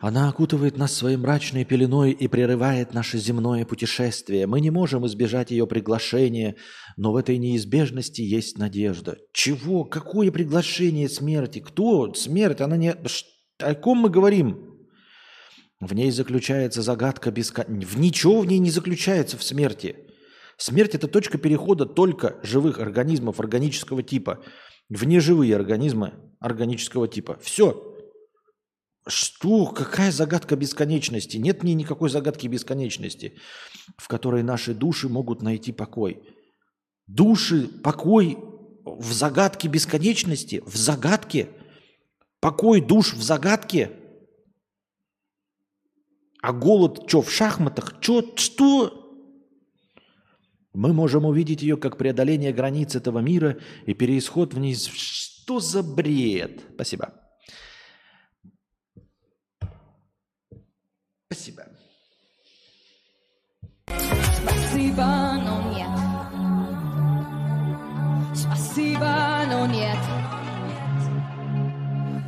Speaker 1: Она окутывает нас своей мрачной пеленой и прерывает наше земное путешествие. Мы не можем избежать ее приглашения, но в этой неизбежности есть надежда. Чего? Какое приглашение смерти? Кто? Смерть? Она не... О ком мы говорим? В ней заключается загадка бесконечности. В ничего в ней не заключается в смерти. Смерть – это точка перехода только живых организмов органического типа в неживые организмы органического типа. Все. Что? Какая загадка бесконечности? Нет мне никакой загадки бесконечности, в которой наши души могут найти покой. Души, покой в загадке бесконечности, в загадке. Покой душ в загадке. А голод что, в шахматах? Чё, что? Мы можем увидеть ее как преодоление границ этого мира и переисход вниз. Что за бред? Спасибо. Спасибо. Спасибо, но нет. Спасибо, но нет.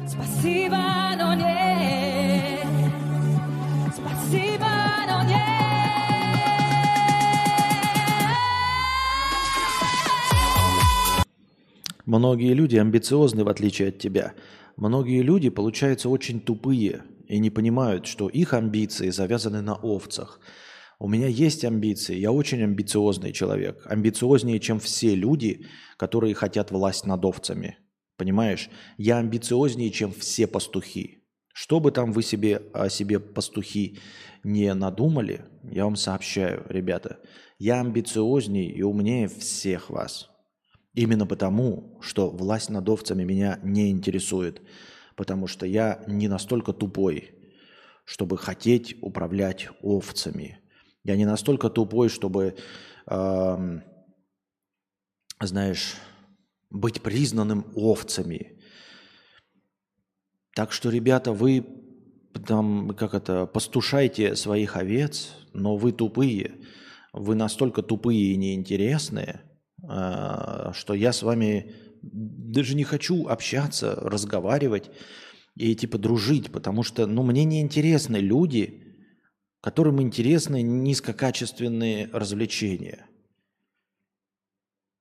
Speaker 1: Спасибо, но нет. Спасибо, но нет. Многие люди амбициозны, в отличие от тебя. Многие люди, получаются, очень тупые – и не понимают, что их амбиции завязаны на овцах. У меня есть амбиции, я очень амбициозный человек, амбициознее, чем все люди, которые хотят власть над овцами. Понимаешь? Я амбициознее, чем все пастухи. Что бы там вы себе о себе пастухи не надумали, я вам сообщаю, ребята, я амбициознее и умнее всех вас. Именно потому, что власть над овцами меня не интересует потому что я не настолько тупой, чтобы хотеть управлять овцами. Я не настолько тупой, чтобы, э, знаешь, быть признанным овцами. Так что, ребята, вы там, как это, постушайте своих овец, но вы тупые. Вы настолько тупые и неинтересные, э, что я с вами даже не хочу общаться, разговаривать и типа дружить, потому что, ну, мне не интересны люди, которым интересны низкокачественные развлечения.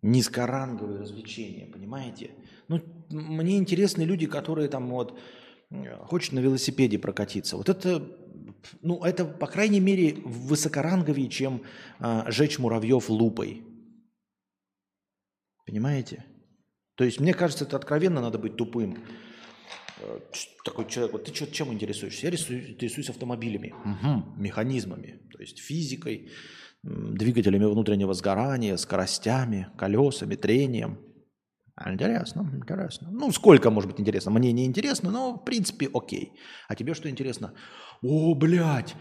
Speaker 1: Низкоранговые развлечения, понимаете? Ну, мне интересны люди, которые там вот хочет на велосипеде прокатиться. Вот это, ну, это, по крайней мере, высокоранговее, чем а, жечь муравьев лупой. Понимаете? То есть, мне кажется, это откровенно надо быть тупым. Э, такой человек, вот ты что, чем интересуешься? Я рисую, интересуюсь автомобилями, угу, механизмами, то есть физикой, двигателями внутреннего сгорания, скоростями, колесами, трением. Интересно, интересно. Ну, сколько может быть интересно? Мне не интересно, но в принципе окей. А тебе что интересно? О, блядь,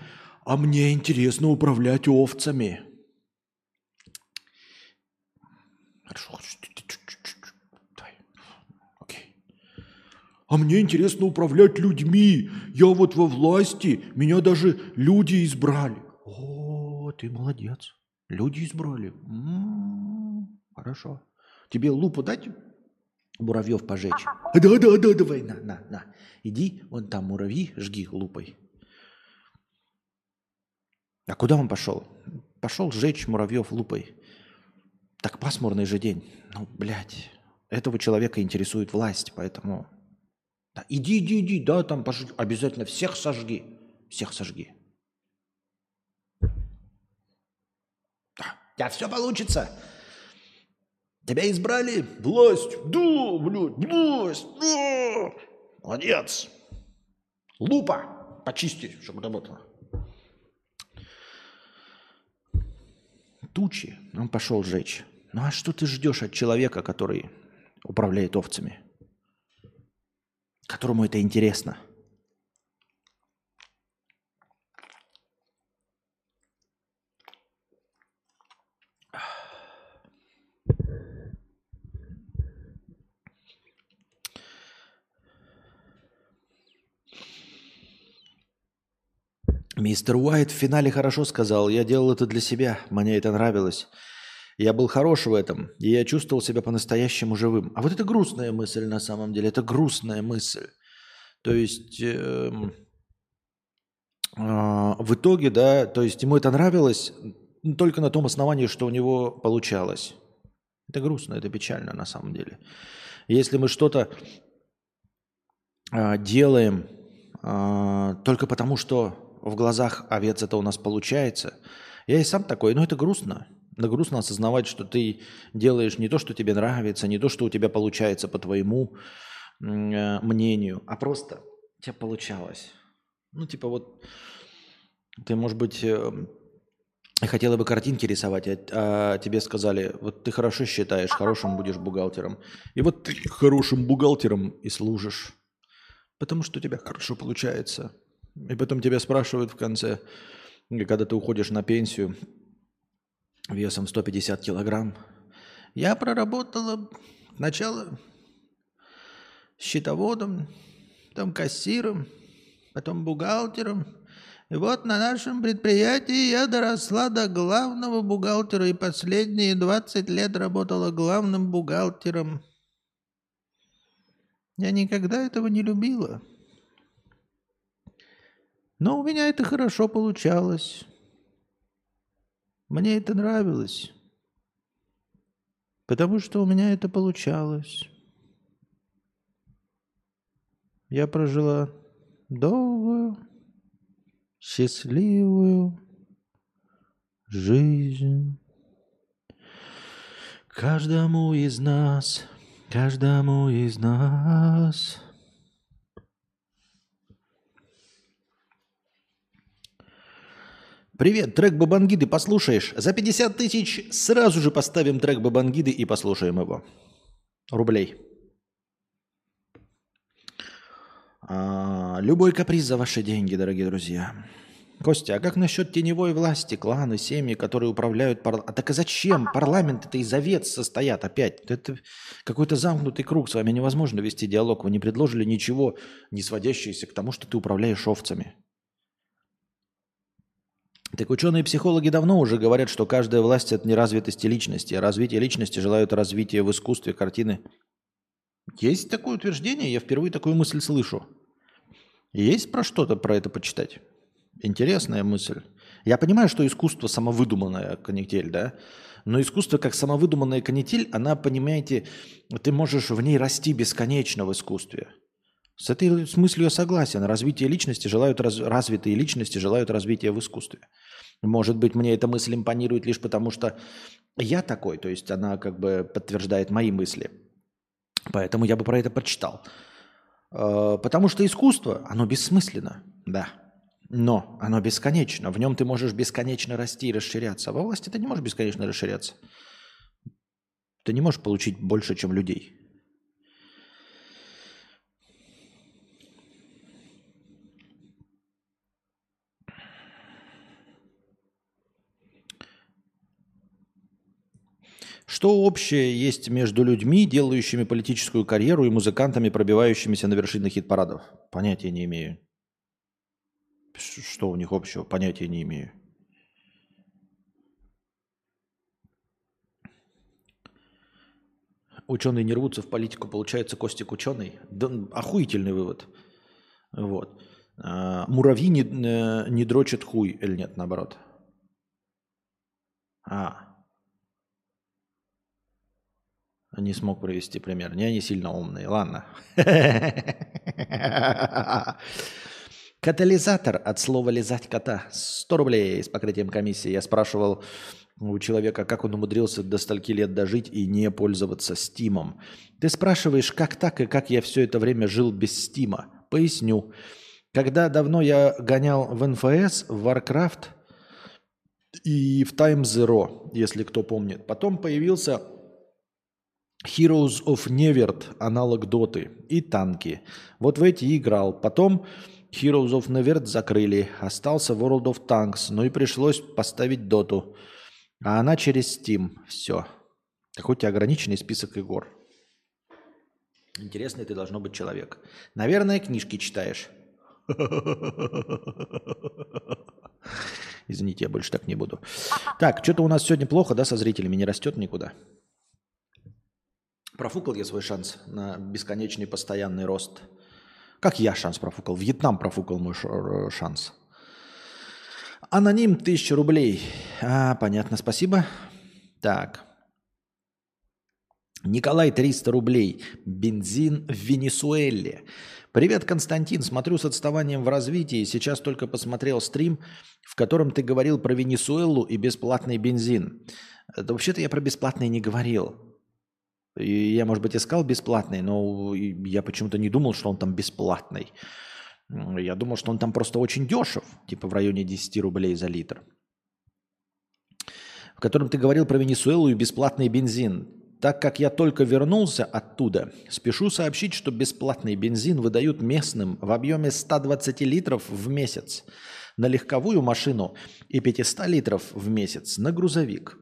Speaker 1: а мне интересно управлять овцами. Хорошо, А мне интересно управлять людьми. Я вот во власти, меня даже люди избрали. О, ты молодец. Люди избрали. М-м, хорошо. Тебе лупу дать? Муравьев пожечь. Да, да, да, давай, на, на, на. Иди, вон там муравьи, жги лупой. А куда он пошел? Пошел сжечь муравьев лупой. Так пасмурный же день. Ну, блядь, этого человека интересует власть, поэтому да, иди, иди, иди, да, там пожги. Обязательно всех сожги. Всех сожги. Да. Тебя все получится. Тебя избрали? Власть. Да, блядь, власть. Да. Молодец. Лупа. Почисти, чтобы работало. Тучи. Он пошел жечь. Ну а что ты ждешь от человека, который управляет овцами? Которому это интересно? Мистер Уайт в финале хорошо сказал. Я делал это для себя. Мне это нравилось. Я был хорош в этом, и я чувствовал себя по-настоящему живым. А вот это грустная мысль на самом деле. Это грустная мысль. То есть э, э, в итоге, да, то есть ему это нравилось только на том основании, что у него получалось. Это грустно, это печально на самом деле. Если мы что-то э, делаем э, только потому, что в глазах овец это у нас получается. Я и сам такой, но это грустно. Но грустно осознавать, что ты делаешь не то, что тебе нравится, не то, что у тебя получается по твоему э, мнению, а просто у тебя получалось. Ну, типа вот ты, может быть, э, хотела бы картинки рисовать, а, а тебе сказали, вот ты хорошо считаешь, хорошим будешь бухгалтером. И вот ты хорошим бухгалтером и служишь, потому что у тебя хорошо получается. И потом тебя спрашивают в конце, когда ты уходишь на пенсию весом 150 килограмм. Я проработала сначала счетоводом, потом кассиром, потом бухгалтером. И вот на нашем предприятии я доросла до главного бухгалтера и последние 20 лет работала главным бухгалтером. Я никогда этого не любила. Но у меня это хорошо получалось. Мне это нравилось. Потому что у меня это получалось. Я прожила долгую, счастливую жизнь. Каждому из нас, каждому из нас – Привет, трек Бабангиды послушаешь? За 50 тысяч сразу же поставим трек Бабангиды и послушаем его. Рублей. А, любой каприз за ваши деньги, дорогие друзья. Костя, а как насчет теневой власти, кланы, семьи, которые управляют парламентом? А так и зачем? Парламент это из овец состоят опять. Это какой-то замкнутый круг. С вами невозможно вести диалог. Вы не предложили ничего, не сводящееся к тому, что ты управляешь овцами. Так ученые-психологи давно уже говорят, что каждая власть – это неразвитости личности, а развитие личности желают развития в искусстве, картины. Есть такое утверждение? Я впервые такую мысль слышу. Есть про что-то про это почитать? Интересная мысль. Я понимаю, что искусство самовыдуманная канитель, да? Но искусство как самовыдуманная канитель, она, понимаете, ты можешь в ней расти бесконечно в искусстве. С этой мыслью я согласен. Развитие личности желают раз, развитые личности желают развития в искусстве. Может быть, мне эта мысль импонирует лишь потому, что я такой, то есть она как бы подтверждает мои мысли. Поэтому я бы про это прочитал. Э, потому что искусство, оно бессмысленно, да. Но оно бесконечно. В нем ты можешь бесконечно расти и расширяться. Во власти ты не можешь бесконечно расширяться. Ты не можешь получить больше, чем людей. Что общее есть между людьми, делающими политическую карьеру, и музыкантами, пробивающимися на вершины хит-парадов? Понятия не имею. Что у них общего? Понятия не имею. Ученые не рвутся в политику, получается Костик ученый. Да, охуительный вывод. Вот. А, муравьи не, э, не дрочат хуй, или нет, наоборот. А, не смог привести пример. Не они сильно умные. Ладно. Катализатор от слова «лизать кота». 100 рублей с покрытием комиссии. Я спрашивал у человека, как он умудрился до стольки лет дожить и не пользоваться Стимом. Ты спрашиваешь, как так и как я все это время жил без Стима? Поясню. Когда давно я гонял в НФС, в Warcraft и в Time Zero, если кто помнит. Потом появился Heroes of Nevert, аналог Доты, и танки. Вот в эти играл. Потом Heroes of Nevert закрыли, остался World of Tanks, ну и пришлось поставить Доту. А она через Steam. Все. Какой у тебя ограниченный список игр. Интересный ты должно быть человек. Наверное, книжки читаешь. Извините, я больше так не буду. Так, что-то у нас сегодня плохо, да, со зрителями, не растет никуда. Профукал я свой шанс на бесконечный постоянный рост. Как я шанс профукал? Вьетнам профукал мой шанс. Аноним 1000 рублей. А, понятно, спасибо. Так. Николай 300 рублей. Бензин в Венесуэле. Привет, Константин. Смотрю с отставанием в развитии. Сейчас только посмотрел стрим, в котором ты говорил про Венесуэлу и бесплатный бензин. Да вообще-то я про бесплатный не говорил. И я, может быть, искал бесплатный, но я почему-то не думал, что он там бесплатный. Я думал, что он там просто очень дешев, типа в районе 10 рублей за литр. В котором ты говорил про Венесуэлу и бесплатный бензин. Так как я только вернулся оттуда, спешу сообщить, что бесплатный бензин выдают местным в объеме 120 литров в месяц на легковую машину и 500 литров в месяц на грузовик.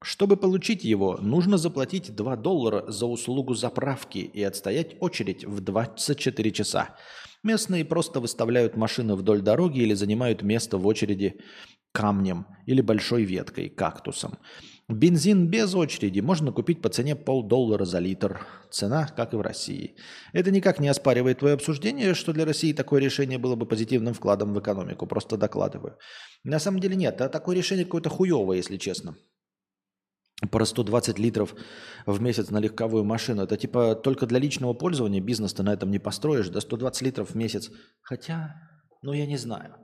Speaker 1: Чтобы получить его, нужно заплатить 2 доллара за услугу заправки и отстоять очередь в 24 часа. Местные просто выставляют машины вдоль дороги или занимают место в очереди камнем или большой веткой, кактусом. Бензин без очереди можно купить по цене полдоллара за литр. Цена, как и в России. Это никак не оспаривает твое обсуждение, что для России такое решение было бы позитивным вкладом в экономику. Просто докладываю. На самом деле нет, а такое решение какое-то хуевое, если честно про 120 литров в месяц на легковую машину. Это типа только для личного пользования бизнес ты на этом не построишь. До 120 литров в месяц. Хотя, ну я не знаю,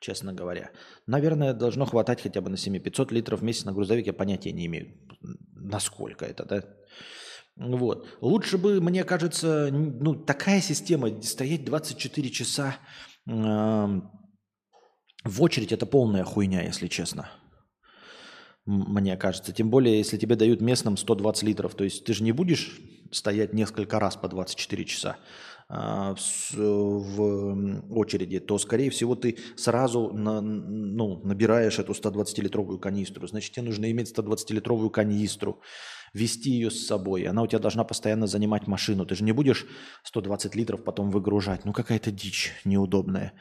Speaker 1: честно говоря. Наверное, должно хватать хотя бы на 7. 500 литров в месяц на грузовик я понятия не имею. Насколько это, да? Вот. Лучше бы, мне кажется, ну, такая система, стоять 24 часа э, в очередь, это полная хуйня, если честно мне кажется. Тем более, если тебе дают местным 120 литров. То есть ты же не будешь стоять несколько раз по 24 часа а, в очереди, то, скорее всего, ты сразу на, ну, набираешь эту 120-литровую канистру. Значит, тебе нужно иметь 120-литровую канистру, вести ее с собой. Она у тебя должна постоянно занимать машину. Ты же не будешь 120 литров потом выгружать. Ну, какая-то дичь неудобная.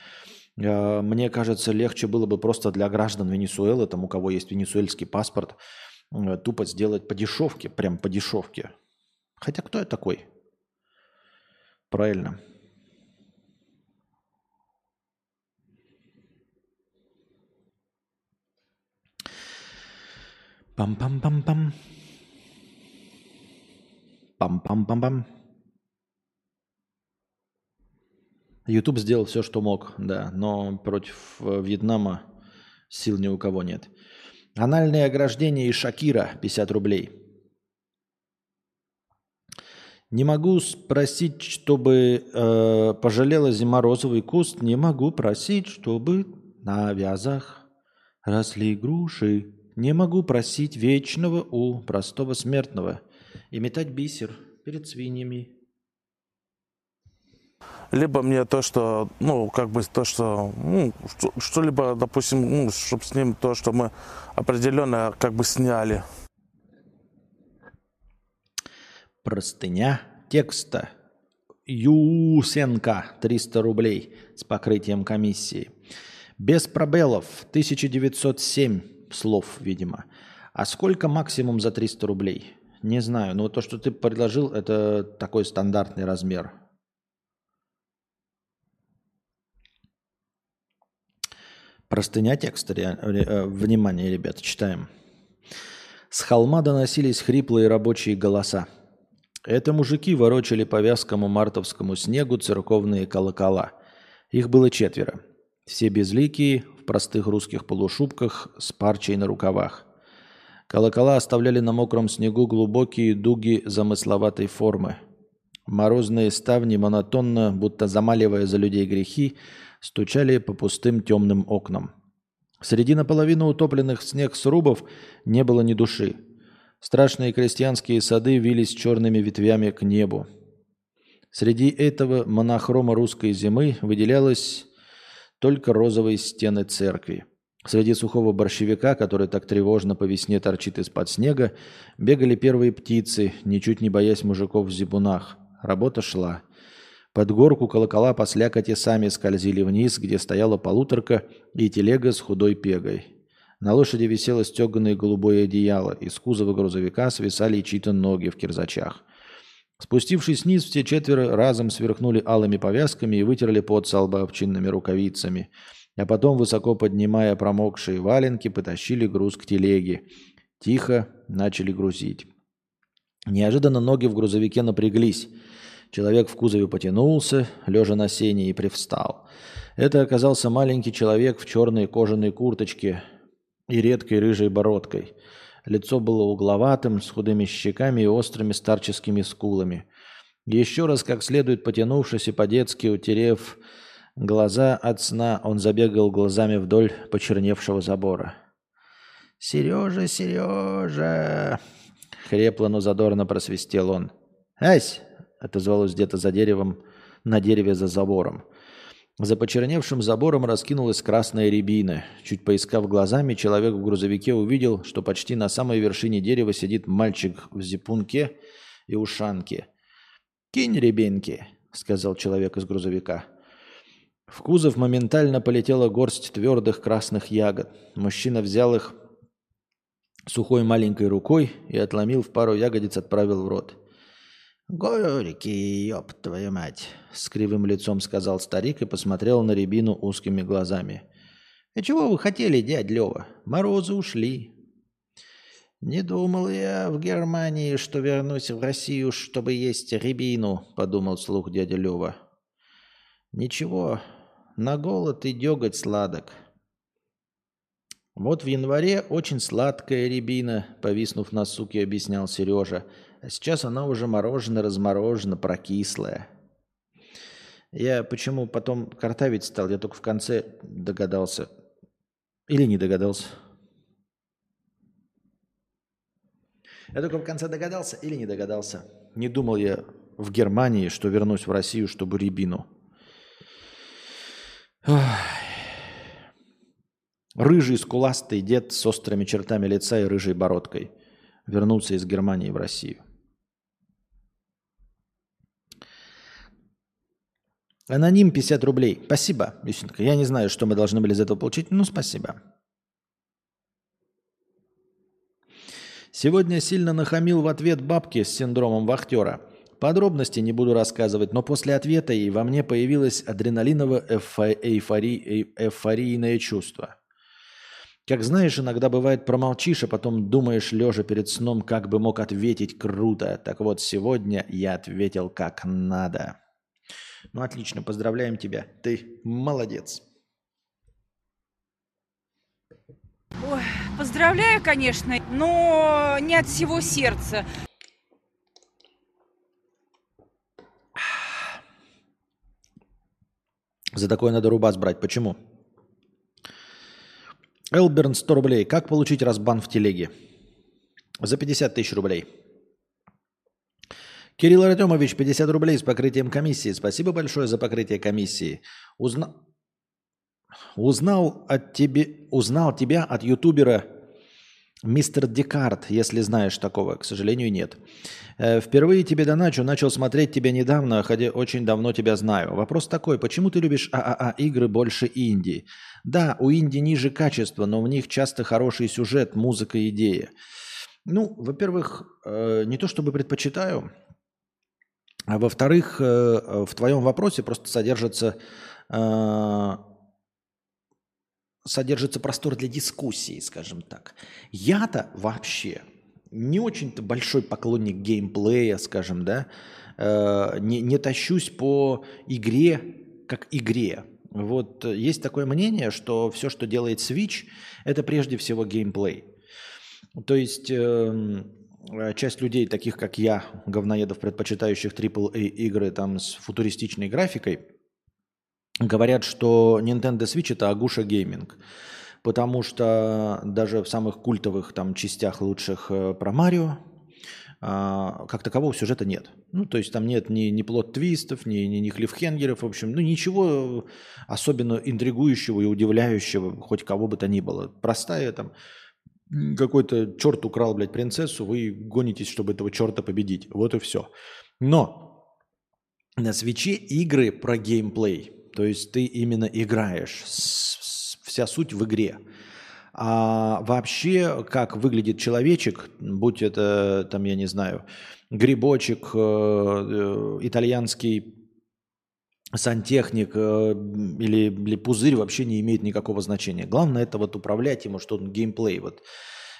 Speaker 1: Э, мне кажется, легче было бы просто для граждан Венесуэлы, там у кого есть венесуэльский паспорт, э, тупо сделать по дешевке, прям по дешевке. Хотя кто я такой? Правильно. Пам-пам-пам-пам. Пам-пам-пам-пам. YouTube сделал все, что мог, да, но против э, Вьетнама сил ни у кого нет. Анальное ограждение и Шакира 50 рублей. Не могу спросить, чтобы э, пожалела зима розовый куст. Не могу просить, чтобы на вязах росли груши. Не могу просить вечного у простого смертного и метать бисер перед свиньями
Speaker 3: либо мне то, что, ну, как бы то, что, ну, что-либо, допустим, ну, чтобы с ним то, что мы определенно как бы сняли.
Speaker 1: Простыня текста. Юсенко 300 рублей с покрытием комиссии. Без пробелов 1907 слов, видимо. А сколько максимум за 300 рублей? Не знаю, но то, что ты предложил, это такой стандартный размер. Простыня текста. Э, внимание, ребята, читаем. С холма доносились хриплые рабочие голоса. Это мужики ворочали по вязкому мартовскому снегу церковные колокола. Их было четверо. Все безликие, в простых русских полушубках, с парчей на рукавах. Колокола оставляли на мокром снегу глубокие дуги замысловатой формы. Морозные ставни монотонно, будто замаливая за людей грехи, стучали по пустым темным окнам. Среди наполовину утопленных в снег срубов не было ни души. Страшные крестьянские сады вились черными ветвями к небу. Среди этого монохрома русской зимы выделялась только розовые стены церкви. Среди сухого борщевика, который так тревожно по весне торчит из-под снега, бегали первые птицы, ничуть не боясь мужиков в зибунах. Работа шла. Под горку колокола по слякоти сами скользили вниз, где стояла полуторка и телега с худой пегой. На лошади висело стеганое голубое одеяло, из кузова грузовика свисали чьи-то ноги в кирзачах. Спустившись вниз, все четверо разом сверкнули алыми повязками и вытерли пот со лба овчинными рукавицами – а потом, высоко поднимая промокшие валенки, потащили груз к телеге. Тихо начали грузить. Неожиданно ноги в грузовике напряглись. Человек в кузове потянулся, лежа на сене, и привстал. Это оказался маленький человек в черной кожаной курточке и редкой рыжей бородкой. Лицо было угловатым, с худыми щеками и острыми старческими скулами. Еще раз, как следует потянувшись и по-детски утерев Глаза от сна он забегал глазами вдоль почерневшего забора. «Сережа, Сережа!» Хрепло, но задорно просвистел он. «Ась!» — отозвалось где-то за деревом, на дереве за забором. За почерневшим забором раскинулась красная рябина. Чуть поискав глазами, человек в грузовике увидел, что почти на самой вершине дерева сидит мальчик в зипунке и ушанке. «Кинь рябинки!» — сказал человек из грузовика. В кузов моментально полетела горсть твердых красных ягод. Мужчина взял их сухой маленькой рукой и отломил в пару ягодиц, отправил в рот. «Горький, ёб твою мать!» — с кривым лицом сказал старик и посмотрел на рябину узкими глазами. «И чего вы хотели, дядь Лёва? Морозы ушли». «Не думал я в Германии, что вернусь в Россию, чтобы есть рябину», — подумал слух дядя Лёва. «Ничего, на голод и деготь сладок. Вот в январе очень сладкая рябина, повиснув на суке, объяснял Сережа. А сейчас она уже мороженое, разморожена, прокислая. Я почему потом картавить стал, я только в конце догадался. Или не догадался. Я только в конце догадался или не догадался. Не думал я в Германии, что вернусь в Россию, чтобы рябину. Рыжий скуластый дед с острыми чертами лица и рыжей бородкой вернулся из Германии в Россию. Аноним 50 рублей. Спасибо, Люсенко. Я не знаю, что мы должны были из этого получить, но спасибо. Сегодня сильно нахамил в ответ бабки с синдромом вахтера. Подробности не буду рассказывать, но после ответа и во мне появилось адреналиново-эйфорийное чувство. Как знаешь, иногда бывает промолчишь, а потом думаешь, лежа перед сном, как бы мог ответить круто. Так вот, сегодня я ответил как надо. Ну, отлично, поздравляем тебя. Ты молодец.
Speaker 4: Ой, поздравляю, конечно, но не от всего сердца.
Speaker 1: За такое надо рубас брать. Почему? Элберн 100 рублей. Как получить разбан в телеге? За 50 тысяч рублей. Кирилл Артемович, 50 рублей с покрытием комиссии. Спасибо большое за покрытие комиссии. Узна... Узнал, от тебе... Узнал тебя от ютубера Мистер Декарт, если знаешь такого, к сожалению, нет. Э, впервые тебе доначу, начал смотреть тебя недавно, хотя очень давно тебя знаю. Вопрос такой, почему ты любишь ААА игры больше инди? Да, у инди ниже качества, но в них часто хороший сюжет, музыка, идея. Ну, во-первых, э, не то чтобы предпочитаю, а во-вторых, э, в твоем вопросе просто содержится содержится простор для дискуссии, скажем так. Я-то вообще не очень-то большой поклонник геймплея, скажем, да, э, не, не тащусь по игре как игре. Вот есть такое мнение, что все, что делает Switch, это прежде всего геймплей. То есть эм, э, часть людей, таких как я, говноедов, предпочитающих AAA игры там с футуристичной графикой, говорят, что Nintendo Switch это агуша гейминг. Потому что даже в самых культовых там частях лучших э, про Марио, а, как такового сюжета нет. Ну, то есть там нет ни, ни плод-твистов, ни, ни, ни клиффхенгеров, в общем, ну, ничего особенно интригующего и удивляющего хоть кого бы то ни было. Простая там какой-то черт украл, блядь, принцессу, вы гонитесь, чтобы этого черта победить. Вот и все. Но на свече игры про геймплей. То есть ты именно играешь. Вся суть в игре. А вообще, как выглядит человечек, будь это, там, я не знаю, грибочек, э, э, итальянский сантехник э, или, или пузырь вообще не имеет никакого значения. Главное это вот управлять ему, что он геймплей, вот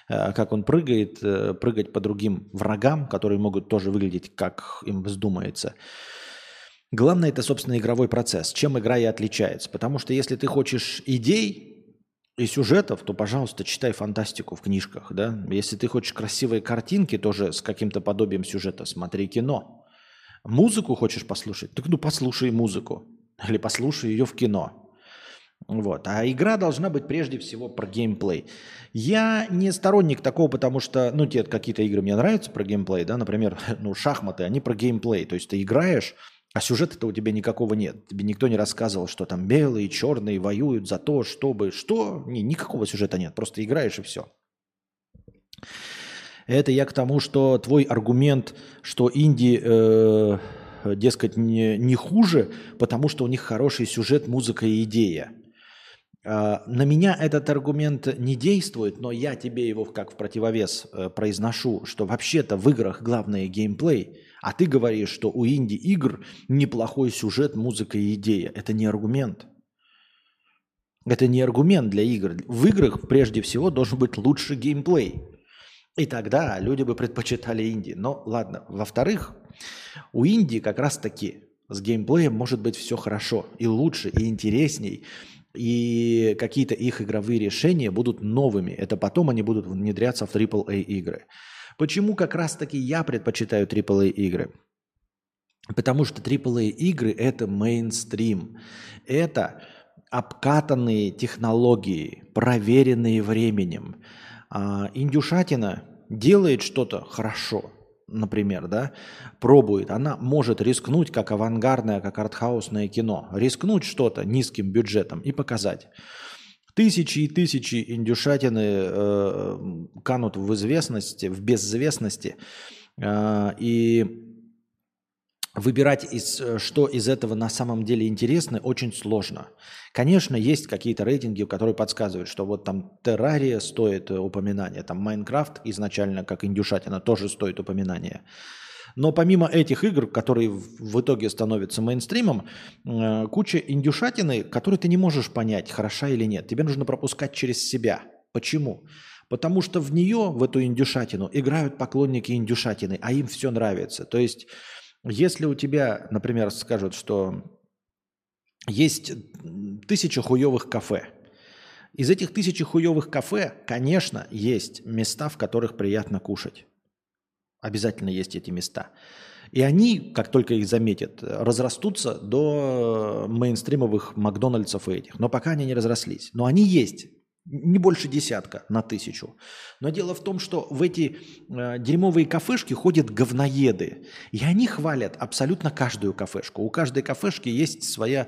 Speaker 1: как он прыгает, прыгать по другим врагам, которые могут тоже выглядеть, как им вздумается. Главное это, собственно, игровой процесс. Чем игра и отличается. Потому что если ты хочешь идей, и сюжетов, то, пожалуйста, читай фантастику в книжках, да. Если ты хочешь красивые картинки, тоже с каким-то подобием сюжета, смотри кино. Музыку хочешь послушать? Так ну послушай музыку. Или послушай ее в кино. Вот. А игра должна быть прежде всего про геймплей. Я не сторонник такого, потому что, ну, те какие-то игры мне нравятся про геймплей, да, например, ну, шахматы, они про геймплей. То есть ты играешь, а сюжета-то у тебя никакого нет. Тебе никто не рассказывал, что там белые, черные воюют за то, чтобы... Что? Не, никакого сюжета нет. Просто играешь и все. Это я к тому, что твой аргумент, что инди, э, дескать, не, не хуже, потому что у них хороший сюжет, музыка и идея. Э, на меня этот аргумент не действует, но я тебе его как в противовес э, произношу, что вообще-то в играх главное геймплей – а ты говоришь, что у инди-игр неплохой сюжет, музыка и идея. Это не аргумент. Это не аргумент для игр. В играх прежде всего должен быть лучший геймплей. И тогда люди бы предпочитали инди. Но ладно. Во-вторых, у инди как раз таки с геймплеем может быть все хорошо. И лучше, и интересней. И какие-то их игровые решения будут новыми. Это потом они будут внедряться в AAA игры. Почему как раз-таки я предпочитаю AAA игры? Потому что AAA игры это мейнстрим. Это обкатанные технологии, проверенные временем. А, индюшатина делает что-то хорошо, например, да, пробует, она может рискнуть как авангардное, как артхаусное кино, рискнуть что-то низким бюджетом и показать. Тысячи и тысячи индюшатины э, канут в известности, в безвестности. Э, и выбирать, из, что из этого на самом деле интересно, очень сложно. Конечно, есть какие-то рейтинги, которые подсказывают, что вот там Террария стоит упоминания, там Майнкрафт изначально как индюшатина тоже стоит упоминания. Но помимо этих игр, которые в итоге становятся мейнстримом, э, куча индюшатины, которые ты не можешь понять, хороша или нет. Тебе нужно пропускать через себя. Почему? Потому что в нее, в эту индюшатину, играют поклонники индюшатины, а им все нравится. То есть, если у тебя, например, скажут, что есть тысяча хуевых кафе, из этих тысячи хуевых кафе, конечно, есть места, в которых приятно кушать. Обязательно есть эти места. И они, как только их заметят, разрастутся до мейнстримовых Макдональдсов и этих. Но пока они не разрослись. Но они есть. Не больше десятка на тысячу. Но дело в том, что в эти э, дерьмовые кафешки ходят говноеды. И они хвалят абсолютно каждую кафешку. У каждой кафешки есть своя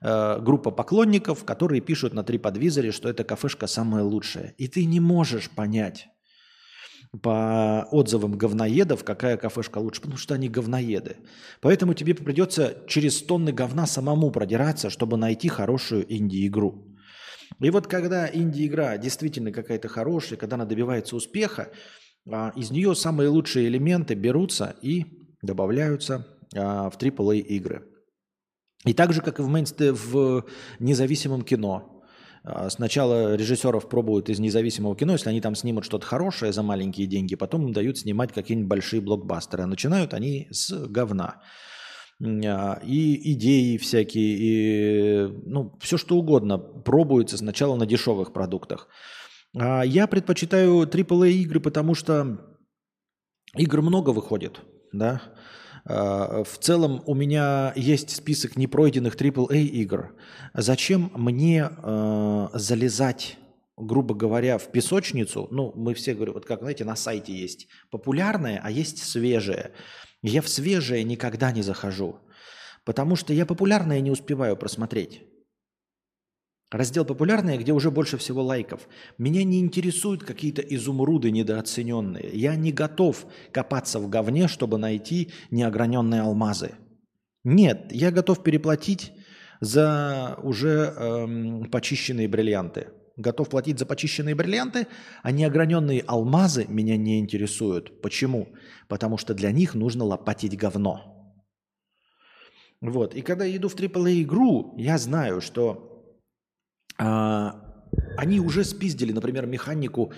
Speaker 1: э, группа поклонников, которые пишут на TripAdvisor, что эта кафешка самая лучшая. И ты не можешь понять, по отзывам говноедов, какая кафешка лучше, потому что они говноеды. Поэтому тебе придется через тонны говна самому продираться, чтобы найти хорошую инди-игру. И вот когда инди-игра действительно какая-то хорошая, когда она добивается успеха, а, из нее самые лучшие элементы берутся и добавляются а, в AAA игры. И так же, как и в, мейнсте, в независимом кино – а, сначала режиссеров пробуют из независимого кино, если они там снимут что-то хорошее за маленькие деньги, потом им дают снимать какие-нибудь большие блокбастеры. Начинают они с говна. А, и идеи всякие, и ну, все что угодно пробуется сначала на дешевых продуктах. А я предпочитаю AAA игры, потому что игр много выходит, да. А, В целом у меня есть список непройденных AAA игр. Зачем мне э, залезать, грубо говоря, в песочницу? Ну, мы все говорим, вот как, знаете, на сайте есть популярное, а есть свежее. Я в свежее никогда не захожу, потому что я популярное не успеваю просмотреть. Раздел популярные, где уже больше всего лайков. Меня не интересуют какие-то изумруды недооцененные. Я не готов копаться в говне, чтобы найти неограненные алмазы. Нет, я готов переплатить за уже эм, почищенные бриллианты. Готов платить за почищенные бриллианты, а неограненные алмазы меня не интересуют. Почему? Потому что для них нужно лопатить говно. Вот. И когда я иду в AAA игру, я знаю, что а, они уже спиздили, например, механику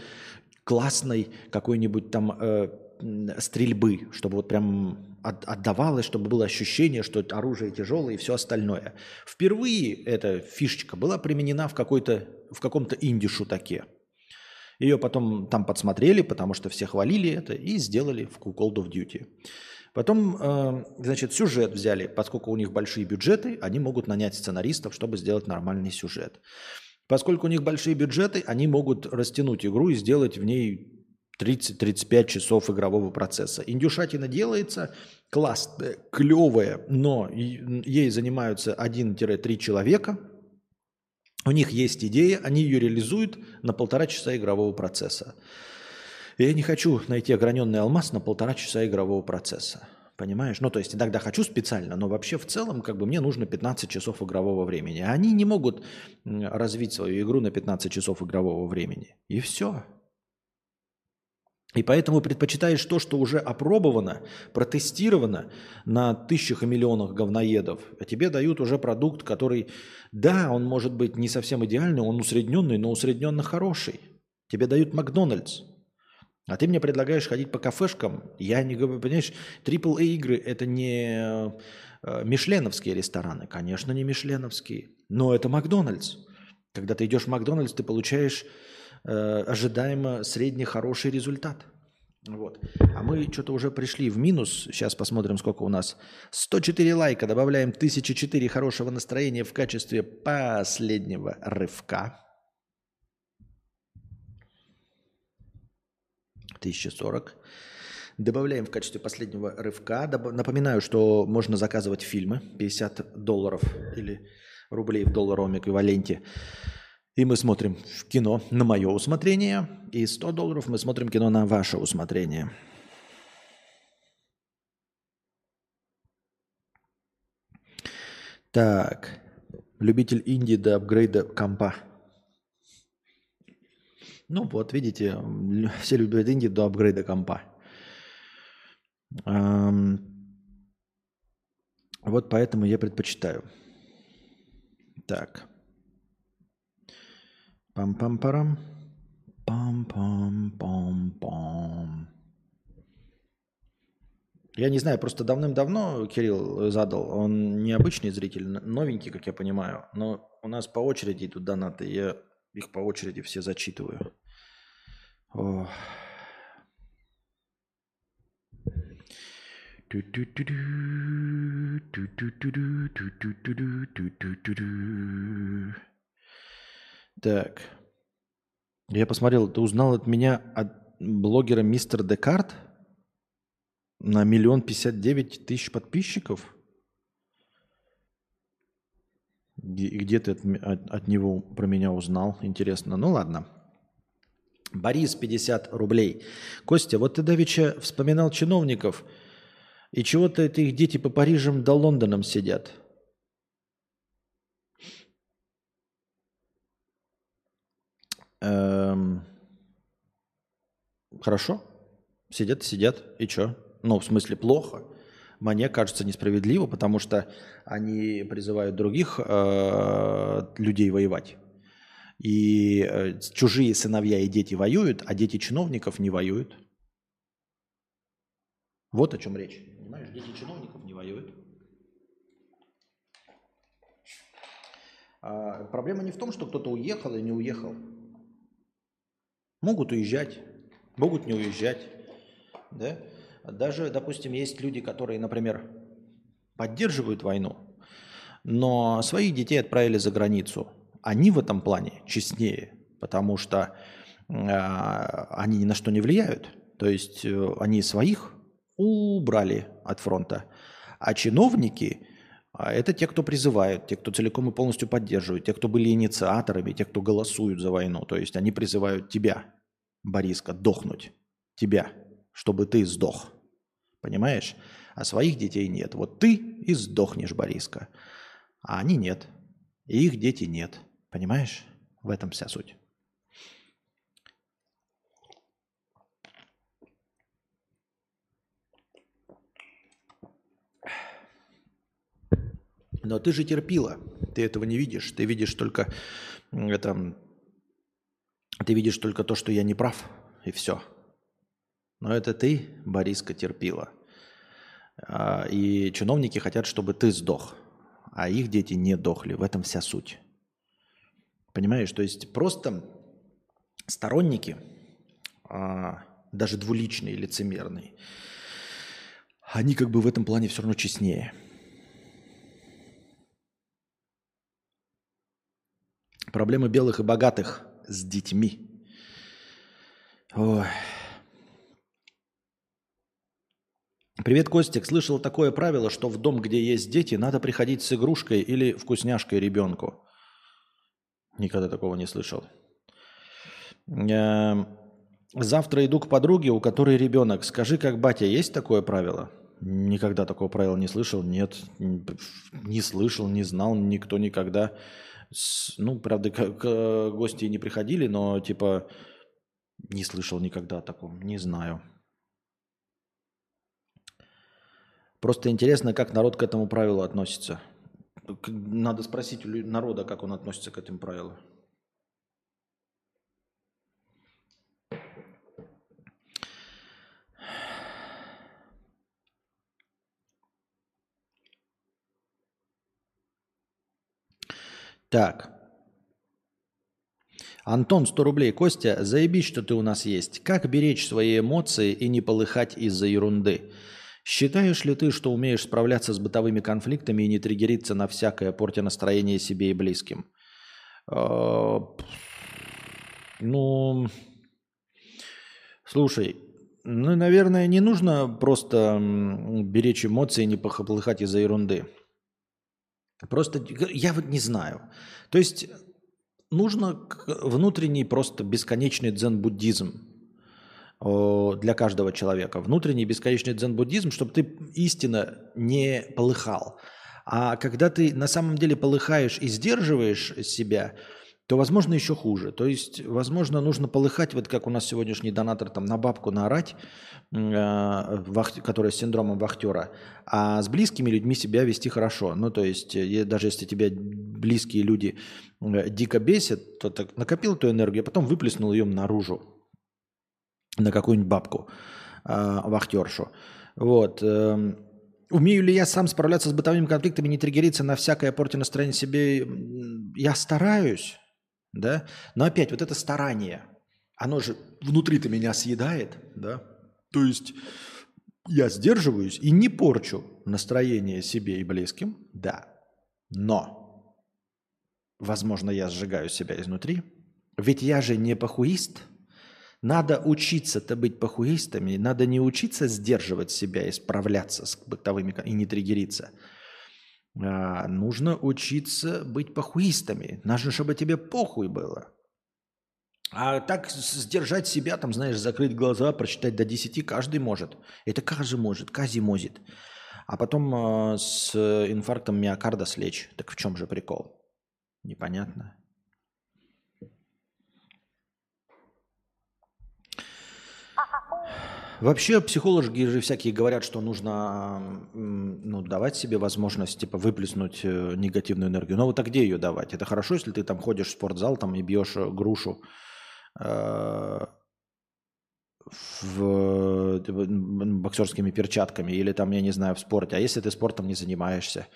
Speaker 1: классной какой-нибудь там э, стрельбы, чтобы вот прям от, отдавалось, чтобы было ощущение, что оружие тяжелое и все остальное. Впервые эта фишечка была применена в, какой-то, в каком-то инди-шутаке. Ее потом там подсмотрели, потому что все хвалили это, и сделали в Call of Duty. Потом, э, значит, сюжет взяли, поскольку у них большие бюджеты, они могут нанять сценаристов, чтобы сделать нормальный сюжет. Поскольку у них большие бюджеты, они могут растянуть игру и сделать в ней 30-35 часов игрового процесса. Индюшатина делается классная, клевая, но ей занимаются 1-3 человека. У них есть идея, они ее реализуют на полтора часа игрового процесса. Я не хочу найти ограненный алмаз на полтора часа игрового процесса. Понимаешь? Ну, то есть иногда хочу специально, но вообще в целом как бы мне нужно 15 часов игрового времени. Они не могут развить свою игру на 15 часов игрового времени. И все. И поэтому предпочитаешь то, что уже опробовано, протестировано на тысячах и миллионах говноедов. А тебе дают уже продукт, который, да, он может быть не совсем идеальный, он усредненный, но усредненно хороший. Тебе дают Макдональдс. А ты мне предлагаешь ходить по кафешкам. Я не говорю, понимаешь, AAA игры это не э, мишленовские рестораны. Конечно, не мишленовские. Но это Макдональдс. Когда ты идешь в Макдональдс, ты получаешь э, ожидаемо средний хороший результат. Вот. А мы что-то уже пришли в минус. Сейчас посмотрим, сколько у нас. 104 лайка. Добавляем 1004 хорошего настроения в качестве последнего рывка. 1040. Добавляем в качестве последнего рывка. Напоминаю, что можно заказывать фильмы 50 долларов или рублей в долларовом эквиваленте. И мы смотрим кино на мое усмотрение. И 100 долларов мы смотрим кино на ваше усмотрение. Так. Любитель Индии до апгрейда компа. Ну вот, видите, все любят деньги до апгрейда компа. Вот поэтому я предпочитаю. Так. Пам-пам-парам. Пам-пам-пам-пам. Я не знаю, просто давным-давно Кирилл задал, он необычный зритель, новенький, как я понимаю, но у нас по очереди идут донаты, я их по очереди все зачитываю. Так. Я посмотрел, ты узнал от меня от блогера Мистер Декарт на миллион пятьдесят девять тысяч подписчиков? И где ты от, от, от него про меня узнал? Интересно. Ну ладно. Борис, 50 рублей. Костя, вот ты давеча вспоминал чиновников, и чего-то это их дети по Парижам до Лондонам сидят. Эм... Хорошо. Сидят, сидят. И что? Ну, в смысле, плохо. Мне кажется несправедливо, потому что они призывают других э, людей воевать. И э, чужие сыновья и дети воюют, а дети чиновников не воюют. Вот о чем речь. Понимаешь, дети чиновников не воюют. А проблема не в том, что кто-то уехал или не уехал. Могут уезжать, могут не уезжать. Да? Даже, допустим, есть люди, которые, например, поддерживают войну, но своих детей отправили за границу. Они в этом плане честнее, потому что э, они ни на что не влияют. То есть э, они своих убрали от фронта. А чиновники а это те, кто призывают, те, кто целиком и полностью поддерживают, те, кто были инициаторами, те, кто голосуют за войну. То есть они призывают тебя, Бориска, дохнуть. Тебя, чтобы ты сдох. Понимаешь? А своих детей нет. Вот ты и сдохнешь, Бориска. А они нет. И их дети нет. Понимаешь? В этом вся суть. Но ты же терпила. Ты этого не видишь. Ты видишь только это, ты видишь только то, что я не прав, и все. Но это ты, Бориска, терпила. А, и чиновники хотят, чтобы ты сдох, а их дети не дохли. В этом вся суть. Понимаешь? То есть просто сторонники, а, даже двуличные, лицемерные, они как бы в этом плане все равно честнее – Проблемы белых и богатых с детьми. Ой. Привет, Костик. Слышал такое правило, что в дом, где есть дети, надо приходить с игрушкой или вкусняшкой ребенку. Никогда такого не слышал. Эм, завтра иду к подруге, у которой ребенок. Скажи, как батя, есть такое правило? Никогда такого правила не слышал. Нет, не слышал, не знал никто никогда. Ну, правда, как гости не приходили, но типа не слышал никогда о таком, не знаю. Просто интересно, как народ к этому правилу относится. Надо спросить у народа, как он относится к этому правилу. Так. Антон, 100 рублей. Костя, заебись, что ты у нас есть. Как беречь свои эмоции и не полыхать из-за ерунды? Считаешь ли ты, что умеешь справляться с бытовыми конфликтами и не триггериться на всякое, портя настроение себе и близким? А, ну, слушай, ну, наверное, не нужно просто беречь эмоции и не полыхать из-за ерунды. Просто я вот не знаю. То есть нужно внутренний просто бесконечный дзен-буддизм для каждого человека. Внутренний бесконечный дзен-буддизм, чтобы ты истинно не полыхал. А когда ты на самом деле полыхаешь и сдерживаешь себя – то, возможно, еще хуже. То есть, возможно, нужно полыхать, вот как у нас сегодняшний донатор, там, на бабку наорать, э, вахт, которая с синдромом вахтера, а с близкими людьми себя вести хорошо. Ну, то есть, э, даже если тебя близкие люди э, дико бесят, то так накопил эту энергию, а потом выплеснул ее наружу на какую-нибудь бабку, э, вахтершу. Вот. Э, Умею ли я сам справляться с бытовыми конфликтами, не триггериться на всякое порти настроение себе? Я стараюсь, да? Но опять вот это старание, оно же внутри-то меня съедает, да? То есть я сдерживаюсь и не порчу настроение себе и близким, да. Но, возможно, я сжигаю себя изнутри, ведь я же не похуист. Надо учиться-то быть похуистами, надо не учиться сдерживать себя и справляться с бытовыми и не триггериться – а, нужно учиться быть похуистами. Нужно, чтобы тебе похуй было. А так сдержать себя, там, знаешь, закрыть глаза, прочитать до 10 каждый может. Это каждый может, каждый может. А потом э, с инфарктом миокарда слечь. Так в чем же прикол? Непонятно. Вообще психологи же всякие говорят, что нужно ну, давать себе возможность типа выплеснуть э, негативную энергию. Но вот а где ее давать? Это хорошо, если ты там ходишь в спортзал там, и бьешь э, грушу э, в, боксерскими перчатками или там, я не знаю, в спорте. А если ты спортом не занимаешься,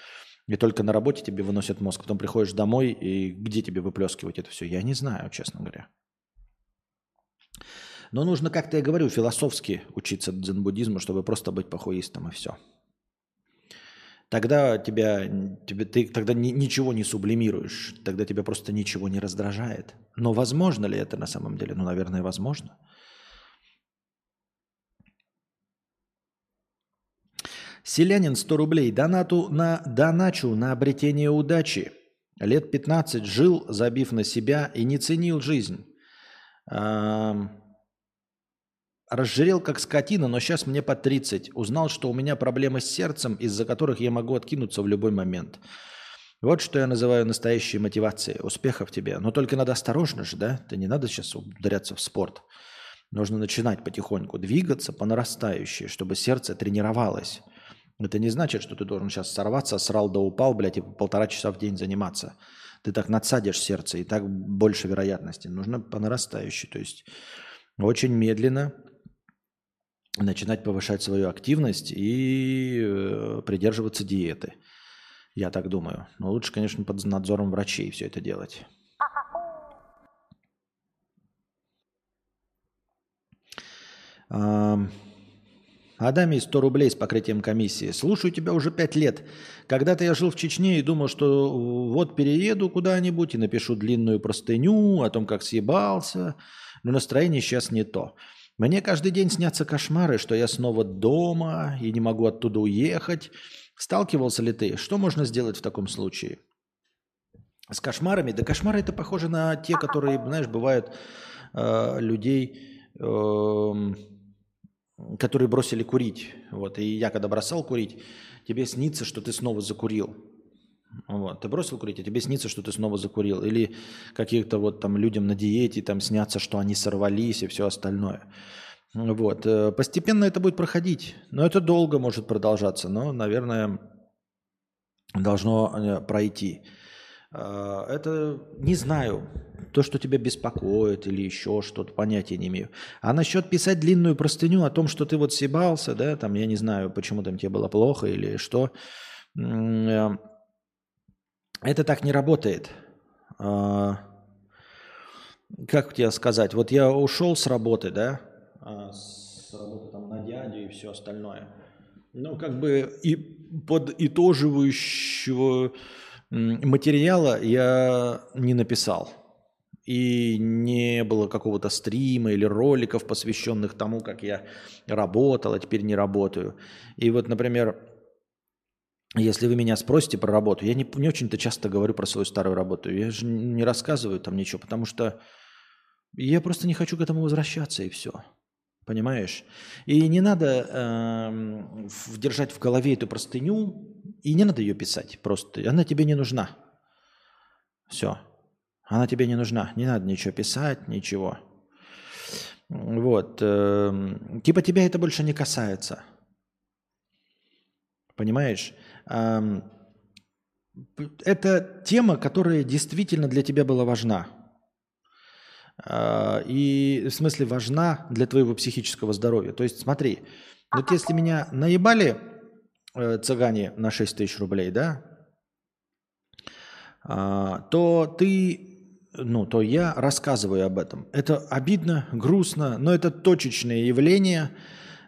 Speaker 1: и только на работе тебе выносят мозг, потом приходишь домой, и где тебе выплескивать это все? Я не знаю, честно говоря. Но нужно, как-то я говорю, философски учиться дзен-буддизму, чтобы просто быть похуистом и все. Тогда тебя, тебе, ты тогда ни, ничего не сублимируешь, тогда тебя просто ничего не раздражает. Но возможно ли это на самом деле? Ну, наверное, возможно. Селянин 100 рублей. Донату на доначу на обретение удачи. Лет 15 жил, забив на себя и не ценил жизнь. Разжирел как скотина, но сейчас мне по 30. Узнал, что у меня проблемы с сердцем, из-за которых я могу откинуться в любой момент. Вот что я называю настоящей мотивацией. Успехов тебе. Но только надо осторожно же, да? Ты не надо сейчас ударяться в спорт. Нужно начинать потихоньку двигаться по нарастающей, чтобы сердце тренировалось. Это не значит, что ты должен сейчас сорваться, срал да упал, блядь, и полтора часа в день заниматься. Ты так надсадишь сердце, и так больше вероятности. Нужно по нарастающей. То есть очень медленно начинать повышать свою активность и э, придерживаться диеты. Я так думаю. Но лучше, конечно, под надзором врачей все это делать. Адаме 100 рублей с покрытием комиссии. Слушаю тебя уже 5 лет. Когда-то я жил в Чечне и думал, что вот перееду куда-нибудь и напишу длинную простыню о том, как съебался. Но настроение сейчас не то. Мне каждый день снятся кошмары, что я снова дома и не могу оттуда уехать. Сталкивался ли ты? Что можно сделать в таком случае? С кошмарами? Да кошмары это похоже на те, которые, знаешь, бывают э, людей, э, которые бросили курить. Вот. И я когда бросал курить, тебе снится, что ты снова закурил. Вот. Ты бросил курить, а тебе снится, что ты снова закурил. Или каких-то вот там людям на диете там снятся, что они сорвались и все остальное. Вот. Э, постепенно это будет проходить. Но это долго может продолжаться. Но, наверное, должно э, пройти. Э, это не знаю. То, что тебя беспокоит или еще что-то, понятия не имею. А насчет писать длинную простыню о том, что ты вот съебался, да, там, я не знаю, почему там тебе было плохо или что, это так не работает. А, как тебе сказать? Вот я ушел с работы, да? А, с работы там на дядю и все остальное. Ну, как бы и под итоживающего материала я не написал. И не было какого-то стрима или роликов, посвященных тому, как я работал, а теперь не работаю. И вот, например, если вы меня спросите про работу, я не, не очень-то часто говорю про свою старую работу. Я же не рассказываю там ничего, потому что я просто не хочу к этому возвращаться и все. Понимаешь? И не надо э, держать в голове эту простыню, и не надо ее писать просто. Она тебе не нужна. Все. Она тебе не нужна. Не надо ничего писать, ничего. Вот. Э, типа тебя это больше не касается. Понимаешь? Это тема, которая действительно для тебя была важна. А, и в смысле важна для твоего психического здоровья. То есть смотри, вот если меня наебали э, цыгане на 6 тысяч рублей, да, а, то ты, ну, то я рассказываю об этом. Это обидно, грустно, но это точечное явление,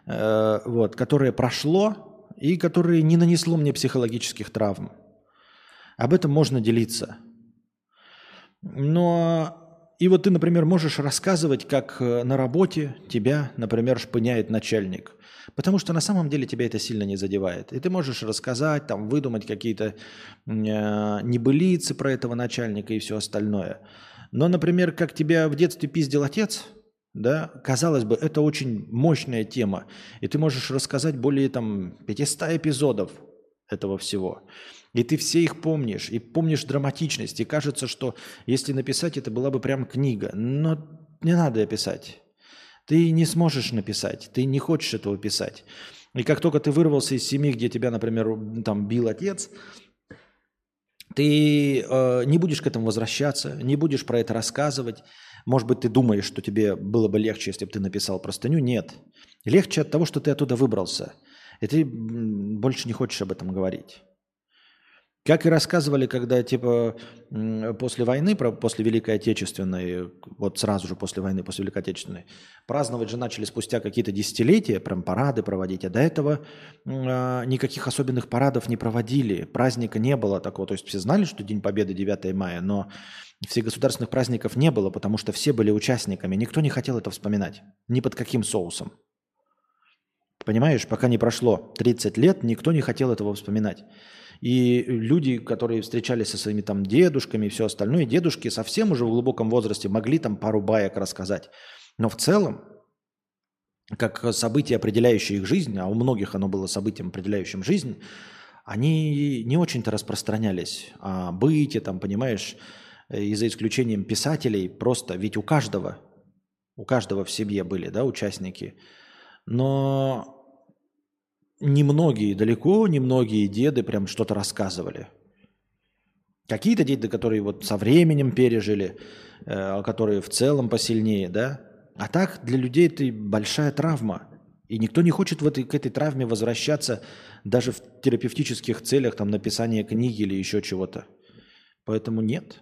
Speaker 1: э, вот, которое прошло, и которое не нанесло мне психологических травм. Об этом можно делиться. Но и вот ты, например, можешь рассказывать, как э, на работе тебя, например, шпыняет начальник. Потому что на самом деле тебя это сильно не задевает. И ты можешь рассказать, там, выдумать какие-то э, небылицы про этого начальника и все остальное. Но, например, как тебя в детстве пиздил отец – да, казалось бы, это очень мощная тема, и ты можешь рассказать более там 500 эпизодов этого всего. И ты все их помнишь, и помнишь драматичность, и кажется, что если написать, это была бы прям книга. Но не надо писать. Ты не сможешь написать, ты не хочешь этого писать. И как только ты вырвался из семьи, где тебя, например, там бил отец, ты э, не будешь к этому возвращаться, не будешь про это рассказывать, может быть, ты думаешь, что тебе было бы легче, если бы ты написал простыню. Нет. Легче от того, что ты оттуда выбрался. И ты больше не хочешь об этом говорить. Как и рассказывали, когда типа после войны, после Великой Отечественной, вот сразу же после войны, после Великой Отечественной, праздновать же начали спустя какие-то десятилетия, прям парады проводить, а до этого а, никаких особенных парадов не проводили, праздника не было такого, то есть все знали, что День Победы 9 мая, но всех государственных праздников не было, потому что все были участниками, никто не хотел это вспоминать, ни под каким соусом. Понимаешь, пока не прошло 30 лет, никто не хотел этого вспоминать. И люди, которые встречались со своими там дедушками и все остальное, дедушки совсем уже в глубоком возрасте могли там пару баек рассказать. Но в целом, как событие, определяющее их жизнь, а у многих оно было событием, определяющим жизнь, они не очень-то распространялись. А быте, там, понимаешь, э, и за исключением писателей, просто ведь у каждого, у каждого в семье были, да, участники. Но немногие, далеко немногие деды прям что-то рассказывали. Какие-то деды, которые вот со временем пережили, э, которые в целом посильнее, да. А так для людей это большая травма. И никто не хочет в этой, к этой травме возвращаться даже в терапевтических целях, там, написания книги или еще чего-то. Поэтому нет.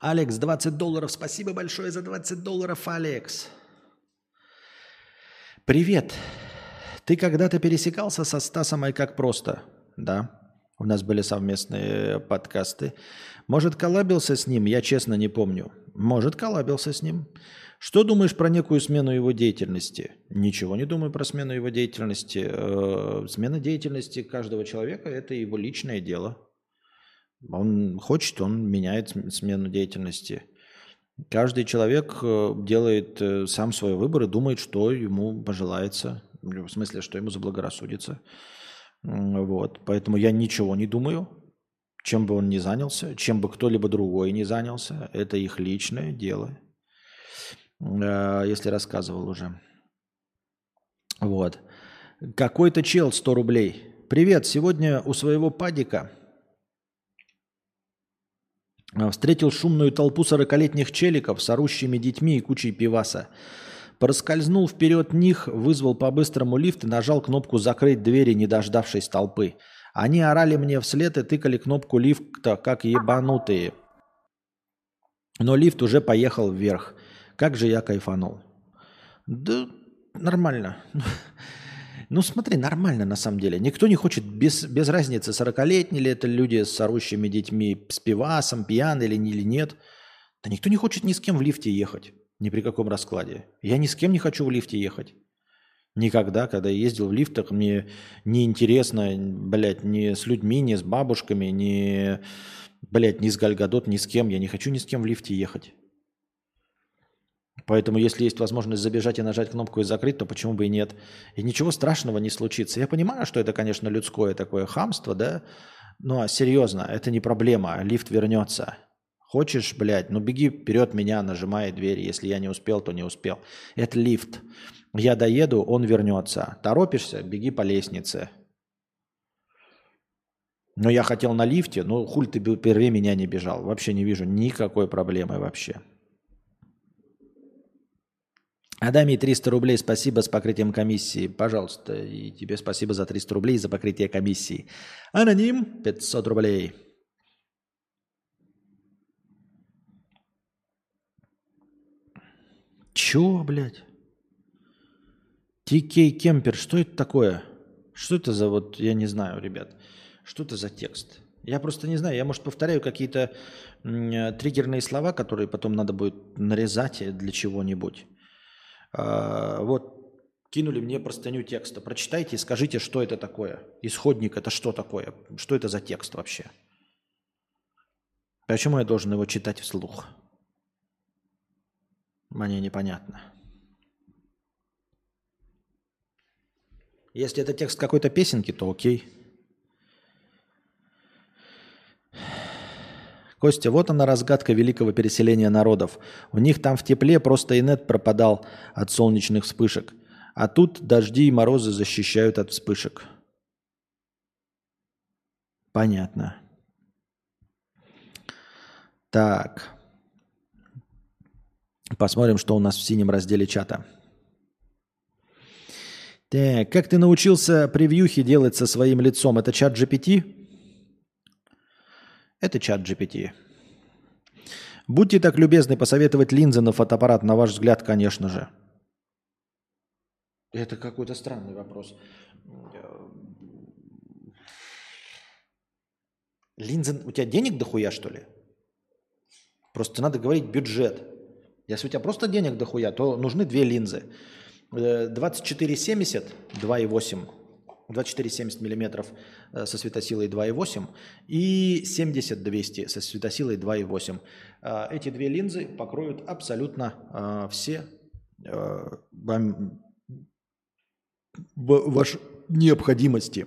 Speaker 1: Алекс, 20 долларов. Спасибо большое за 20 долларов, Алекс. Привет. Ты когда-то пересекался со Стасом и как просто? Да. У нас были совместные подкасты. Может, коллабился с ним? Я честно не помню. Может, коллабился с ним. Что думаешь про некую смену его деятельности? Ничего не думаю про смену его деятельности. Э, Смена деятельности каждого человека – это его личное дело. Он хочет, он меняет см- смену деятельности. Каждый человек э, делает э, сам свой выбор и думает, что ему пожелается, в смысле, что ему заблагорассудится. Вот. Поэтому я ничего не думаю, чем бы он ни занялся, чем бы кто-либо другой не занялся. Это их личное дело. Э, Если рассказывал уже. Вот. Какой-то чел 100 рублей. Привет, сегодня у своего падика Встретил шумную толпу сорокалетних челиков с орущими детьми и кучей пиваса. Проскользнул вперед них, вызвал по-быстрому лифт и нажал кнопку «Закрыть двери», не дождавшись толпы. Они орали мне вслед и тыкали кнопку лифта, как ебанутые. Но лифт уже поехал вверх. Как же я кайфанул. Да нормально. Ну смотри, нормально на самом деле. Никто не хочет, без, без разницы, 40-летние ли это люди с орущими детьми, с пивасом, пьяные или, или нет. Да никто не хочет ни с кем в лифте ехать. Ни при каком раскладе. Я ни с кем не хочу в лифте ехать. Никогда, когда я ездил в лифтах, мне неинтересно, блядь, ни с людьми, ни с бабушками, ни, блядь, ни с Гальгадот, ни с кем. Я не хочу ни с кем в лифте ехать. Поэтому, если есть возможность забежать и нажать кнопку и закрыть, то почему бы и нет? И ничего страшного не случится. Я понимаю, что это, конечно, людское такое хамство, да? Но серьезно, это не проблема. Лифт вернется. Хочешь, блядь, ну беги вперед меня, нажимай дверь. Если я не успел, то не успел. Это лифт. Я доеду, он вернется. Торопишься, беги по лестнице. Но я хотел на лифте, ну хуль ты первее меня не бежал. Вообще не вижу никакой проблемы вообще. Адами 300 рублей, спасибо с покрытием комиссии. Пожалуйста, и тебе спасибо за 300 рублей за покрытие комиссии. Аноним 500 рублей. Чё, блядь? TK Кемпер, что это такое? Что это за вот, я не знаю, ребят. Что это за текст? Я просто не знаю, я, может, повторяю какие-то триггерные слова, которые потом надо будет нарезать для чего-нибудь. А, вот, кинули мне простыню текста. Прочитайте и скажите, что это такое. Исходник это что такое? Что это за текст вообще? Почему я должен его читать вслух? Мне непонятно. Если это текст какой-то песенки, то окей. Костя, вот она разгадка великого переселения народов. У них там в тепле просто инет пропадал от солнечных вспышек. А тут дожди и морозы защищают от вспышек. Понятно. Так. Посмотрим, что у нас в синем разделе чата. Так, как ты научился превьюхи делать со своим лицом? Это чат GPT? Это чат GPT. Будьте так любезны посоветовать линзы на фотоаппарат, на ваш взгляд, конечно же. Это какой-то странный вопрос. Линзы... У тебя денег дохуя, что ли? Просто надо говорить бюджет. Если у тебя просто денег дохуя, то нужны две линзы. 2470, 2,8, 2470 миллиметров э, со светосилой 2,8 и 70-200 со светосилой 2,8. Э, эти две линзы покроют абсолютно э, все ваши необходимости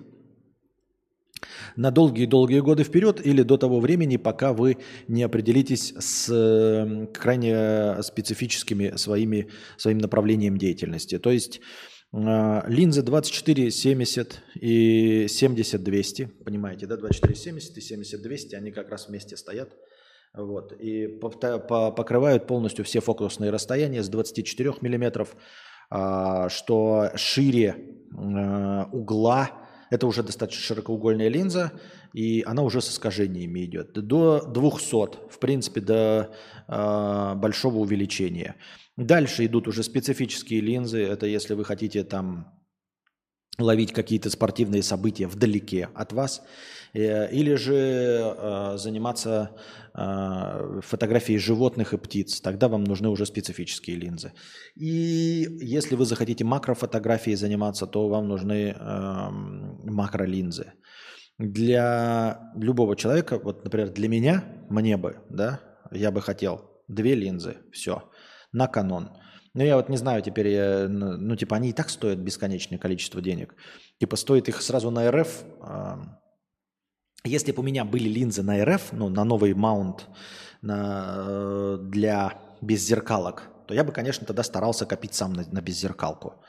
Speaker 1: на долгие-долгие годы вперед или до того времени, пока вы не определитесь с крайне специфическими своими, своим направлением деятельности. То есть линзы 24-70 и 70-200, понимаете, да, 24-70 и 70-200, они как раз вместе стоят. Вот, и покрывают полностью все фокусные расстояния с 24 миллиметров, а, что шире э, угла это уже достаточно широкоугольная линза, и она уже с искажениями идет. До 200, в принципе, до большого увеличения. Дальше идут уже специфические линзы. Это если вы хотите там ловить какие-то спортивные события вдалеке от вас, э, или же э, заниматься э, фотографией животных и птиц, тогда вам нужны уже специфические линзы. И если вы захотите макрофотографией заниматься, то вам нужны эм, макролинзы. Для любого человека, вот, например, для меня, мне бы, да, я бы хотел две линзы, все, на канон – ну, я вот не знаю теперь, я, ну, ну, типа, они и так стоят бесконечное количество денег. Типа, стоит их сразу на РФ. Если бы у меня были линзы на РФ, ну, на новый маунт на, э, для беззеркалок, то я бы, конечно, тогда старался копить сам на, на беззеркалку.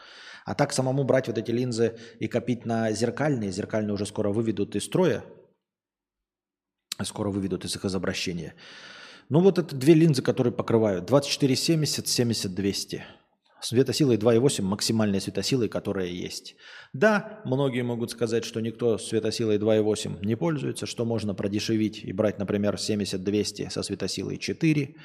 Speaker 1: А так самому брать вот эти линзы и копить на зеркальные, зеркальные уже скоро выведут из строя, скоро выведут из их изобращения – ну вот это две линзы, которые покрывают 2470, 70-200. Светосилой 2,8 максимальной светосилой, которая есть. Да, многие могут сказать, что никто светосилой 2,8 не пользуется, что можно продешевить и брать, например, 70-200 со светосилой 4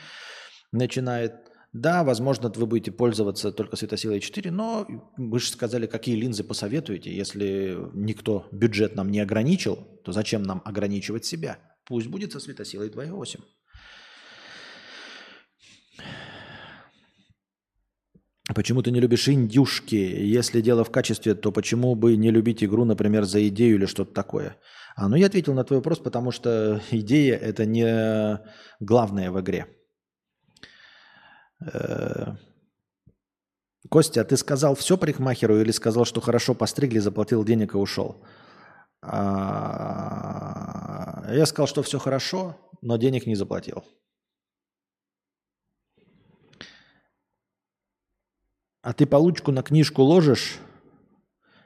Speaker 1: начинает. Да, возможно, вы будете пользоваться только светосилой 4, но вы же сказали, какие линзы посоветуете. Если никто бюджет нам не ограничил, то зачем нам ограничивать себя? Пусть будет со светосилой 2,8. Почему ты не любишь индюшки? Если дело в качестве, то почему бы не любить игру, например, за идею или что-то такое? А, ну я ответил на твой вопрос, потому что идея – это не главное в игре. Э, Костя, ты сказал все парикмахеру или сказал, что хорошо постригли, заплатил денег и ушел? А, я сказал, что все хорошо, но денег не заплатил. А ты получку на книжку ложишь?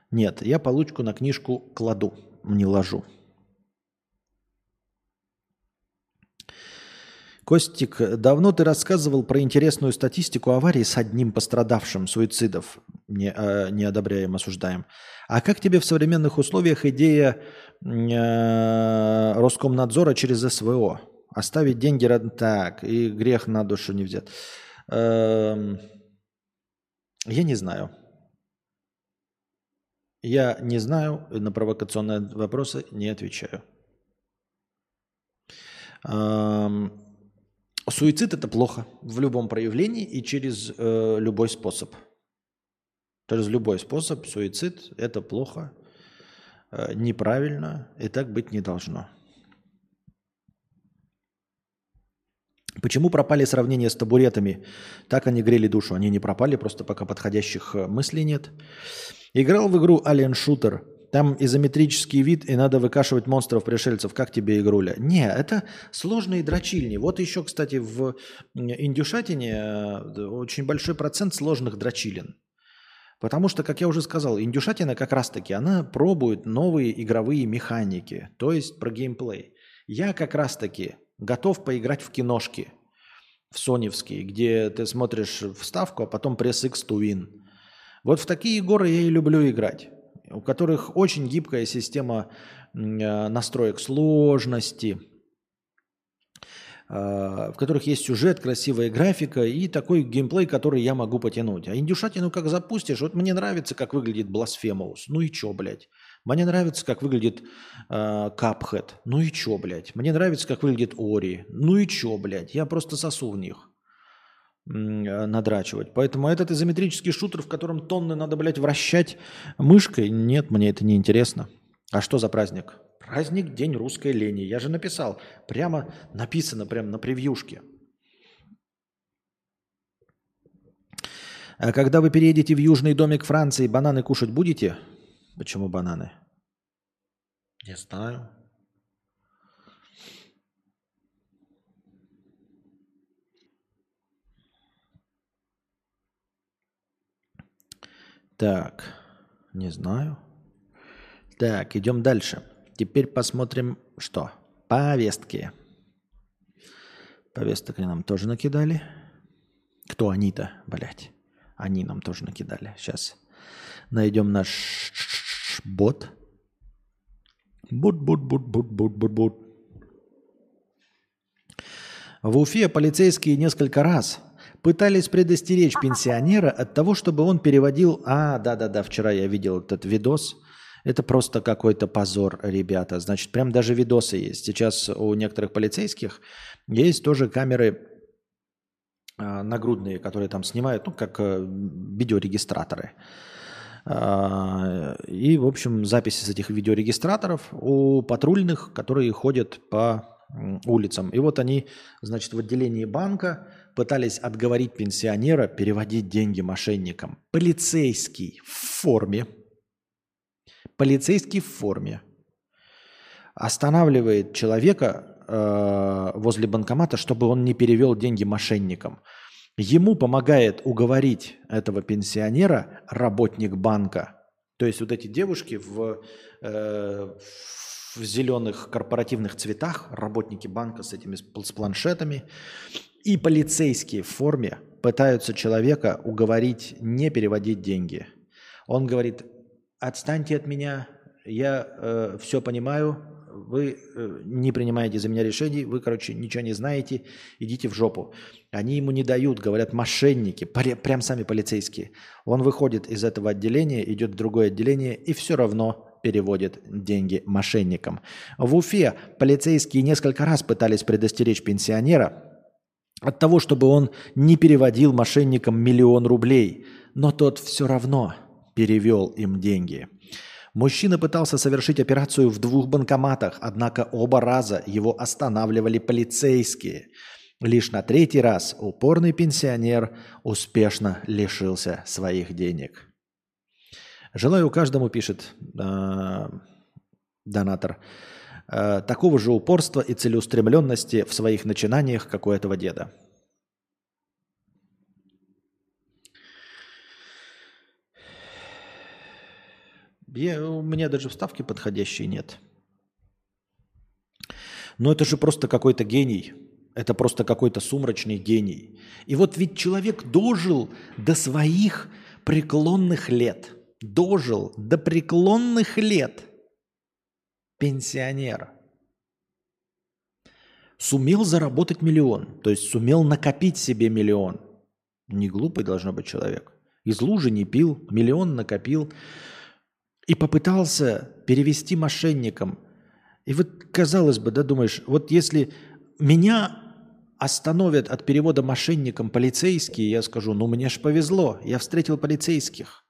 Speaker 1: Нет, я получку на книжку кладу, не ложу. Костик, давно ты рассказывал про интересную статистику аварий с одним пострадавшим, суицидов. Не, э, не одобряем, осуждаем. А как тебе в современных условиях идея э, Роскомнадзора через СВО? Оставить деньги... Так, и грех на душу не взят. Э, я не знаю. Я не знаю, на провокационные вопросы не отвечаю. Суицид это плохо в любом проявлении и через э, любой способ. Через любой способ суицид это плохо, э, неправильно и так быть не должно. Почему пропали сравнения с табуретами? Так они грели душу. Они не пропали, просто пока подходящих э, мыслей нет. Играл в игру Alien Shooter. Там изометрический вид, и надо выкашивать монстров-пришельцев. Как тебе игруля? Не, это сложные дрочильни. Вот еще, кстати, в индюшатине э, очень большой процент сложных дрочилин. Потому что, как я уже сказал, индюшатина как раз-таки, она пробует новые игровые механики, то есть про геймплей. Я как раз-таки готов поиграть в киношки, в соневские, где ты смотришь вставку, а потом пресс X to win. Вот в такие горы я и люблю играть, у которых очень гибкая система э, настроек сложности, э, в которых есть сюжет, красивая графика и такой геймплей, который я могу потянуть. А индюшатину как запустишь, вот мне нравится, как выглядит Blasphemous. Ну и чё, блядь? Мне нравится, как выглядит э. Ну и чё, блядь? Мне нравится, как выглядит Ори. Ну и чё, блядь? Я просто сосу в них э, надрачивать. Поэтому этот изометрический шутер, в котором тонны надо, блядь, вращать мышкой, нет, мне это не интересно. А что за праздник? Праздник День русской лени. Я же написал. Прямо написано, прямо на превьюшке. А когда вы переедете в южный домик Франции, бананы кушать будете? Почему бананы? Не знаю. Так, не знаю. Так, идем дальше. Теперь посмотрим, что? Повестки. Повесток они нам тоже накидали. Кто они-то, блядь? Они нам тоже накидали. Сейчас найдем наш бот. Бот, бот. В Уфе полицейские несколько раз пытались предостеречь пенсионера от того, чтобы он переводил... А, да-да-да, вчера я видел этот видос. Это просто какой-то позор, ребята. Значит, прям даже видосы есть. Сейчас у некоторых полицейских есть тоже камеры а, нагрудные, которые там снимают, ну, как э, видеорегистраторы. А, И, в общем, записи с этих видеорегистраторов у патрульных, которые ходят по улицам. И вот они, значит, в отделении банка пытались отговорить пенсионера переводить деньги мошенникам. Полицейский в форме, полицейский в форме останавливает человека э, возле банкомата, чтобы он не перевел деньги мошенникам. Ему помогает уговорить этого пенсионера работник банка. То есть вот эти девушки в, э, в зеленых корпоративных цветах, работники банка с этими с пл- с планшетами, и полицейские в форме пытаются человека уговорить не переводить деньги. Он говорит, отстаньте от меня, я все понимаю, вы э, не принимаете за меня решений, вы, короче, ничего не знаете, идите в жопу. Они ему не дают, говорят, мошенники, прям сами полицейские. Он выходит из этого отделения, идет в другое отделение и все равно переводит деньги мошенникам. В Уфе полицейские несколько раз пытались предостеречь пенсионера от того, чтобы он не переводил мошенникам миллион рублей, но тот все равно перевел им деньги. Мужчина пытался совершить операцию в двух банкоматах, однако оба раза его останавливали полицейские. Лишь на третий раз упорный пенсионер успешно лишился своих денег. Желаю каждому, пишет э, донатор, э, такого же упорства и целеустремленности в своих начинаниях, как у этого деда. Я, у меня даже вставки подходящей нет. Но это же просто какой-то гений. Это просто какой-то сумрачный гений. И вот ведь человек дожил до своих преклонных лет. Дожил до преклонных лет. Пенсионер. Сумел заработать миллион. То есть сумел накопить себе миллион. Не глупый должно быть человек. Из лужи не пил, миллион накопил. И попытался перевести мошенникам. И вот, казалось бы, да, думаешь, вот если меня остановят от перевода мошенникам полицейские, я скажу, ну мне ж повезло, я встретил полицейских.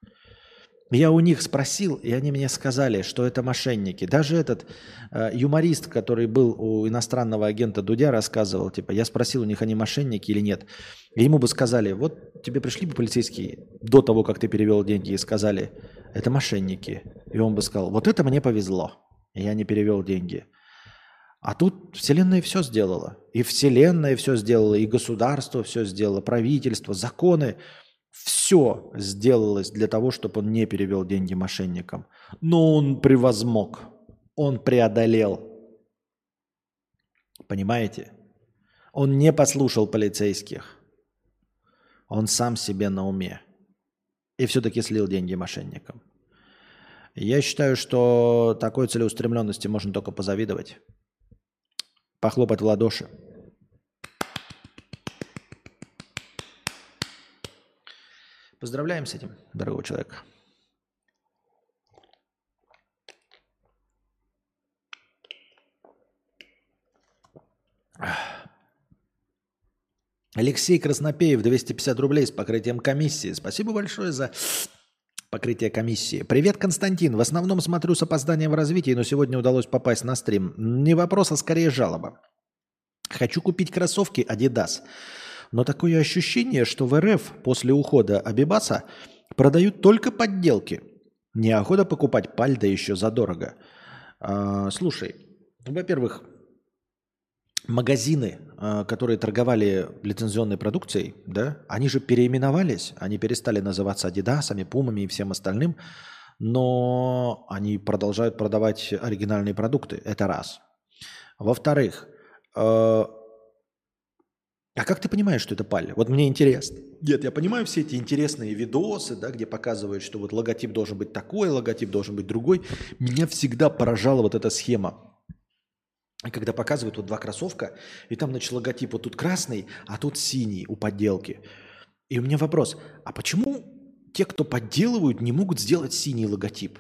Speaker 1: Я у них спросил, и они мне сказали, что это мошенники. Даже этот э, юморист, который был у иностранного агента Дудя, рассказывал, типа, я спросил у них, они мошенники или нет. И ему бы сказали, вот тебе пришли бы полицейские до того, как ты перевел деньги, и сказали, это мошенники. И он бы сказал, вот это мне повезло, я не перевел деньги. А тут Вселенная все сделала. И Вселенная все сделала, и государство все сделало, правительство, законы. Все сделалось для того, чтобы он не перевел деньги мошенникам. Но он превозмог, он преодолел. Понимаете? Он не послушал полицейских. Он сам себе на уме. и все-таки слил деньги мошенникам. Я считаю, что такой целеустремленности можно только позавидовать. Похлопать в ладоши. Поздравляем с этим, дорогого человека. Алексей Краснопеев, 250 рублей с покрытием комиссии. Спасибо большое за покрытие комиссии. Привет, Константин. В основном смотрю с опозданием в развитии, но сегодня удалось попасть на стрим. Не вопрос, а скорее жалоба. Хочу купить кроссовки Adidas. Но такое ощущение, что в РФ после ухода Абибаса продают только подделки. Неохота покупать пальда еще задорого. А, слушай, во-первых, магазины, а, которые торговали лицензионной продукцией, да, они же переименовались, они перестали называться Адидасами, Пумами и всем остальным, но они продолжают продавать оригинальные продукты. Это раз. Во-вторых, а, как ты понимаешь, что это паль? Вот мне интересно. Нет, я понимаю все эти интересные видосы, да, где показывают, что вот логотип должен быть такой, логотип должен быть другой. Меня всегда поражала вот эта схема когда показывают вот два кроссовка, и там, значит, логотип вот тут красный, а тут синий у подделки. И у меня вопрос, а почему те, кто подделывают, не могут сделать синий логотип?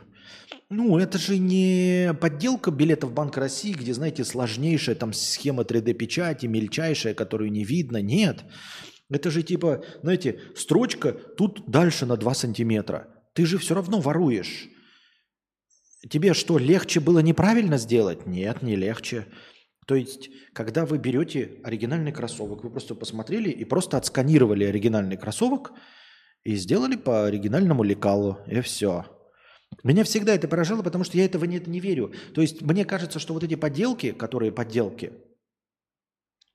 Speaker 1: Ну, это же не подделка билетов Банка России, где, знаете, сложнейшая там схема 3D-печати, мельчайшая, которую не видно. Нет. Это же типа, знаете, строчка тут дальше на 2 сантиметра. Ты же все равно воруешь. Тебе что, легче было неправильно сделать? Нет, не легче. То есть, когда вы берете оригинальный кроссовок, вы просто посмотрели и просто отсканировали оригинальный кроссовок и сделали по оригинальному лекалу, и все. Меня всегда это поражало, потому что я этого не, не верю. То есть, мне кажется, что вот эти подделки, которые подделки,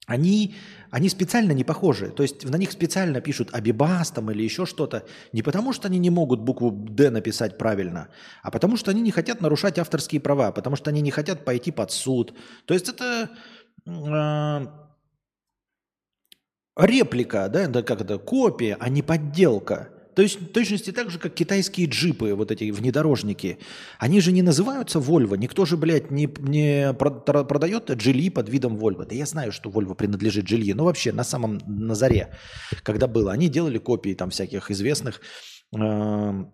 Speaker 1: они, они специально не похожи. То есть на них специально пишут Абибас там или еще что-то. Не потому, что они не могут букву «Д» написать правильно, а потому, что они не хотят нарушать авторские права, потому что они не хотят пойти под суд. То есть это э, реплика, да, да, как это, копия, а не подделка. То есть точности так же, как китайские джипы, вот эти внедорожники. Они же не называются Volvo. Никто же, блядь, не, не продает Джили под видом Volvo. Да я знаю, что Volvo принадлежит Джили, но вообще на самом, на заре, когда было, они делали копии там всяких известных, э,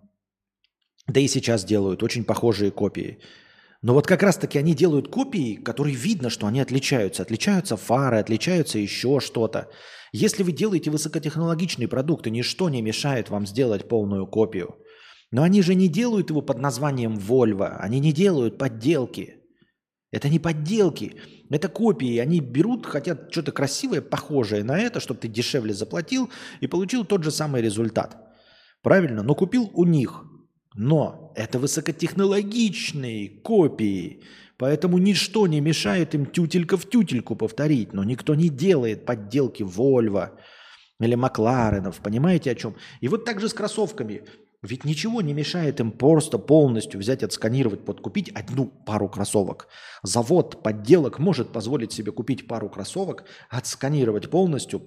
Speaker 1: да и сейчас делают очень похожие копии. Но вот как раз-таки они делают копии, которые видно, что они отличаются. Отличаются фары, отличаются еще что-то. Если вы делаете высокотехнологичный продукт, и ничто не мешает вам сделать полную копию. Но они же не делают его под названием Volvo, они не делают подделки. Это не подделки, это копии. Они берут, хотят что-то красивое, похожее на это, чтобы ты дешевле заплатил и получил тот же самый результат. Правильно? Но купил у них. Но это высокотехнологичные копии. Поэтому ничто не мешает им тютелька в тютельку повторить. Но никто не делает подделки Volvo или Макларенов. Понимаете о чем? И вот так же с кроссовками. Ведь ничего не мешает им просто полностью взять, отсканировать, подкупить одну пару кроссовок. Завод подделок может позволить себе купить пару кроссовок, отсканировать полностью,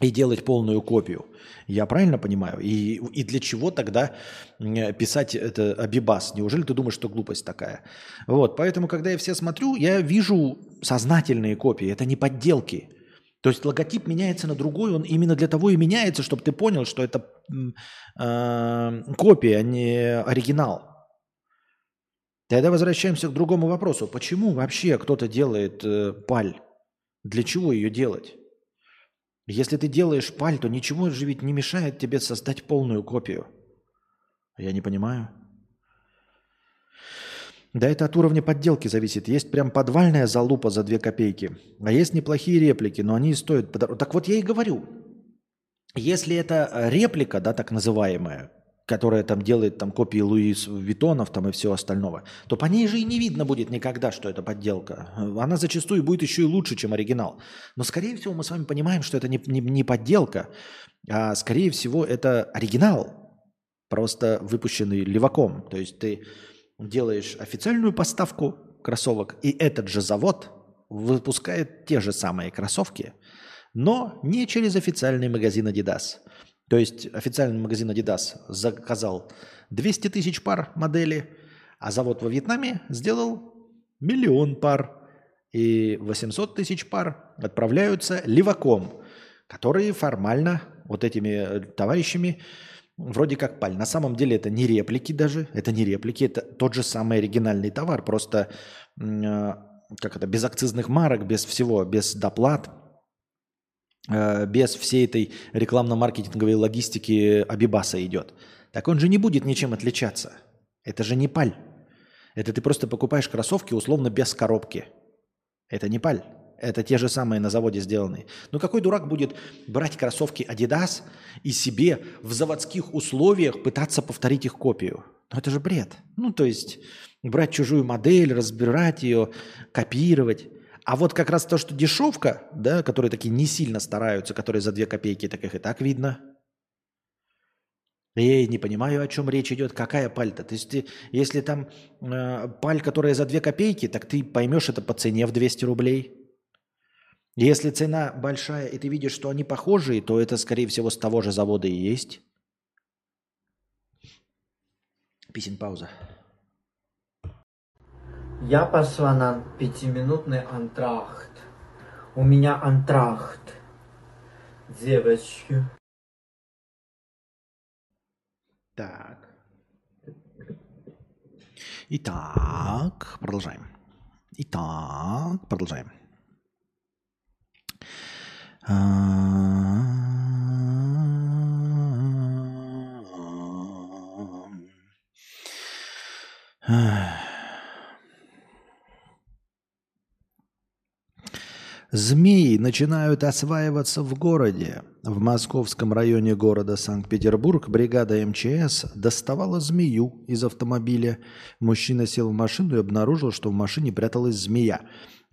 Speaker 1: и делать полную копию. Я правильно понимаю? И, и для чего тогда писать это Абибас? Неужели ты думаешь, что глупость такая? Вот, поэтому, когда я все смотрю, я вижу сознательные копии, это не подделки. То есть логотип меняется на другой, он именно для того и меняется, чтобы ты понял, что это э, копия, а не оригинал. Тогда возвращаемся к другому вопросу. Почему вообще кто-то делает э, паль? Для чего ее делать? Если ты делаешь паль, то ничего же ведь не мешает тебе создать полную копию. Я не понимаю. Да это от уровня подделки зависит. Есть прям подвальная залупа за две копейки. А есть неплохие реплики, но они стоят... Так вот я и говорю. Если это реплика, да, так называемая, которая там делает там копии Луис Витонов там и всего остального, то по ней же и не видно будет никогда, что это подделка. Она зачастую будет еще и лучше, чем оригинал. Но, скорее всего, мы с вами понимаем, что это не, не, не подделка, а, скорее всего, это оригинал, просто выпущенный леваком. То есть ты делаешь официальную поставку кроссовок, и этот же завод выпускает те же самые кроссовки, но не через официальный магазин Adidas – То есть официальный магазин Adidas заказал 200 тысяч пар модели, а завод во Вьетнаме сделал миллион пар. И 800 тысяч пар отправляются леваком, которые формально вот этими э, товарищами вроде как паль. На самом деле это не реплики даже, это не реплики, это тот же самый оригинальный товар, просто э, как это, без акцизных марок, без всего, без доплат, без всей этой рекламно-маркетинговой логистики Абибаса идет. Так он же не будет ничем отличаться. Это же не паль. Это ты просто покупаешь кроссовки условно без коробки. Это не паль. Это те же самые на заводе сделанные. Но какой дурак будет брать кроссовки Adidas и себе в заводских условиях пытаться повторить их копию? Ну это же бред. Ну то есть брать чужую модель, разбирать ее, копировать. А вот как раз то, что дешевка, да, которые такие не сильно стараются, которые за две копейки, так их и так видно. Я не понимаю, о чем речь идет. Какая паль-то? То есть ты, если там э, паль, которая за две копейки, так ты поймешь это по цене в 200 рублей. Если цена большая, и ты видишь, что они похожие, то это, скорее всего, с того же завода и есть. Писем пауза.
Speaker 2: Я пошла на пятиминутный антрахт. У меня антрахт. Девочки.
Speaker 1: Так. Итак, продолжаем. Итак, продолжаем. Змеи начинают осваиваться в городе. В московском районе города Санкт-Петербург бригада МЧС доставала змею из автомобиля. Мужчина сел в машину и обнаружил, что в машине пряталась змея.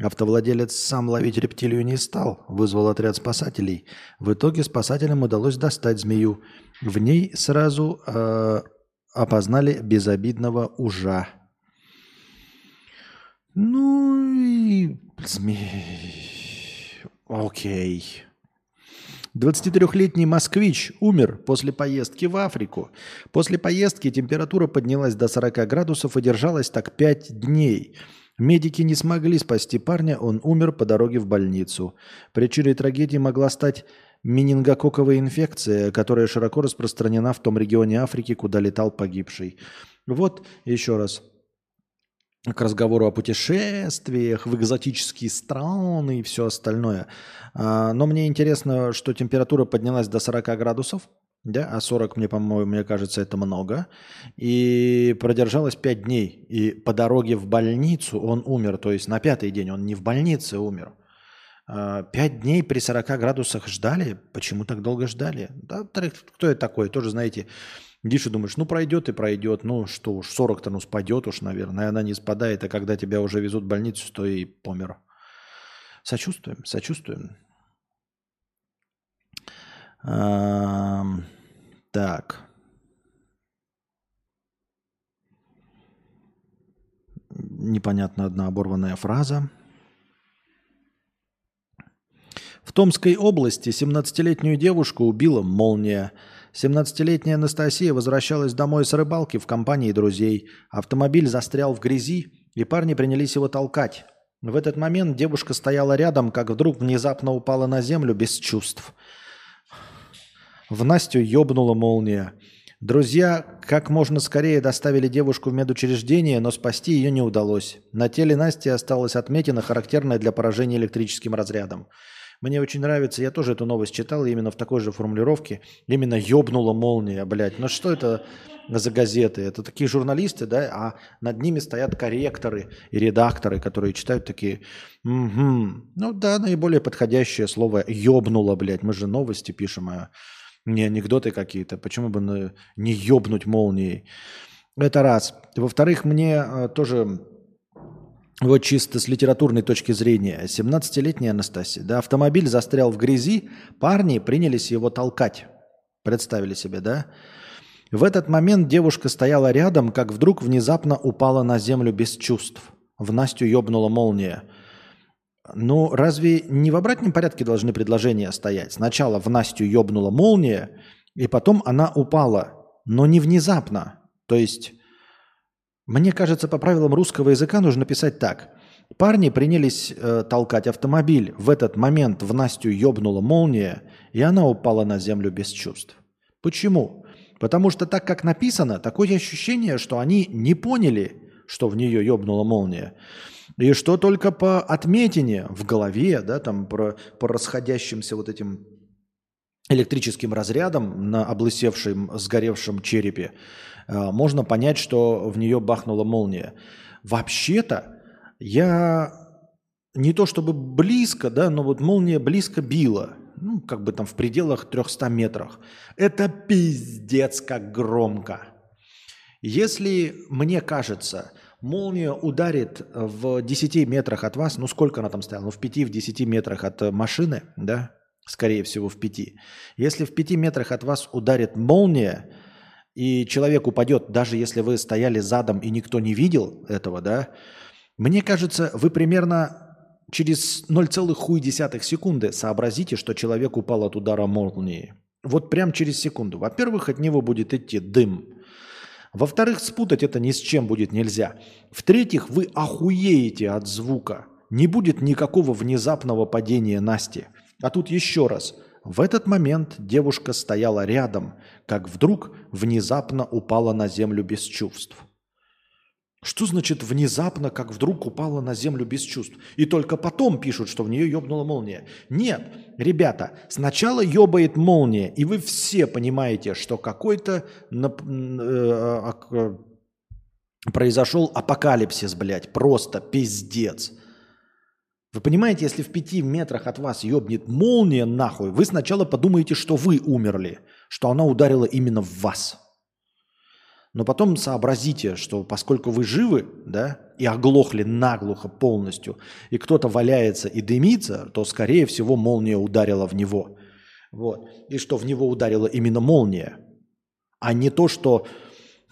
Speaker 1: Автовладелец сам ловить рептилию не стал, вызвал отряд спасателей. В итоге спасателям удалось достать змею. В ней сразу э, опознали безобидного ужа. Ну и змей. Окей. 23-летний москвич умер после поездки в Африку. После поездки температура поднялась до 40 градусов и держалась так 5 дней – Медики не смогли спасти парня, он умер по дороге в больницу. Причиной трагедии могла стать менингококковая инфекция, которая широко распространена в том регионе Африки, куда летал погибший. Вот еще раз к разговору о путешествиях в экзотические страны и все остальное. А, но мне интересно, что температура поднялась до 40 градусов. Да, а 40, мне, по-моему, мне кажется, это много. И продержалась 5 дней. И по дороге в больницу он умер. То есть на пятый день он не в больнице умер. А, пять дней при 40 градусах ждали. Почему так долго ждали? Да, кто это такой? Тоже, знаете, идишь и думаешь, ну пройдет и пройдет. Ну что уж, 40-то ну спадет уж, наверное. Она не спадает, а когда тебя уже везут в больницу, то и помер. Сочувствуем, сочувствуем. Так. Непонятно одна оборванная фраза. В Томской области 17-летнюю девушку убила молния. 17-летняя Анастасия возвращалась домой с рыбалки в компании друзей. Автомобиль застрял в грязи, и парни принялись его толкать. В этот момент девушка стояла рядом, как вдруг внезапно упала на землю без чувств – в Настю ёбнула молния. Друзья как можно скорее доставили девушку в медучреждение, но спасти ее не удалось. На теле Насти осталась отметина, характерная для поражения электрическим разрядом. Мне очень нравится, я тоже эту новость читал именно в такой же формулировке. Именно ёбнула молния, блядь. Ну что это за газеты? Это такие журналисты, да, а над ними стоят корректоры и редакторы, которые читают такие, угу. ну да, наиболее подходящее слово ёбнула, блядь. Мы же новости пишем, а не анекдоты какие-то. Почему бы не ёбнуть молнией? Это раз. Во-вторых, мне э, тоже вот чисто с литературной точки зрения. 17-летняя Анастасия. Да, автомобиль застрял в грязи, парни принялись его толкать. Представили себе, да? В этот момент девушка стояла рядом, как вдруг внезапно упала на землю без чувств. В Настю ёбнула молния. Ну, разве не в обратном порядке должны предложения стоять? Сначала в Настю ёбнула молния, И потом она упала, но не внезапно. То есть, мне кажется, по правилам русского языка нужно писать так. Парни принялись э, толкать автомобиль. В этот момент в Настю ёбнула молния, и она упала на землю без чувств. Почему? Потому что так, как написано, такое ощущение, что они не поняли, что в нее ёбнула молния. И что только по отметине в голове, да, там про, по расходящимся вот этим электрическим разрядом на облысевшем, сгоревшем черепе, можно понять, что в нее бахнула молния. Вообще-то я не то чтобы близко, да, но вот молния близко била, ну, как бы там в пределах 300 метрах. Это пиздец как громко. Если мне кажется, молния ударит в 10 метрах от вас, ну сколько она там стояла, ну в 5-10 метрах от машины, да, скорее всего в 5. Если в 5 метрах от вас ударит молния, и человек упадет, даже если вы стояли задом и никто не видел этого, да, мне кажется, вы примерно через 0,1 секунды сообразите, что человек упал от удара молнии. Вот прям через секунду. Во-первых, от него будет идти дым. Во-вторых, спутать это ни с чем будет нельзя. В-третьих, вы охуеете от звука. Не будет никакого внезапного падения Насти. А тут еще раз. В этот момент девушка стояла рядом, как вдруг внезапно упала на землю без чувств. Что значит внезапно, как вдруг упала на землю без чувств? И только потом пишут, что в нее ебнула молния. Нет, ребята, сначала ебает молния, и вы все понимаете, что какой-то э, э, произошел апокалипсис, блядь, просто пиздец. Вы понимаете, если в пяти метрах от вас ебнет молния нахуй, вы сначала подумаете, что вы умерли, что она ударила именно в вас. Но потом сообразите, что поскольку вы живы, да, и оглохли наглухо полностью, и кто-то валяется и дымится, то, скорее всего, молния ударила в него. Вот. И что в него ударила именно молния, а не то, что,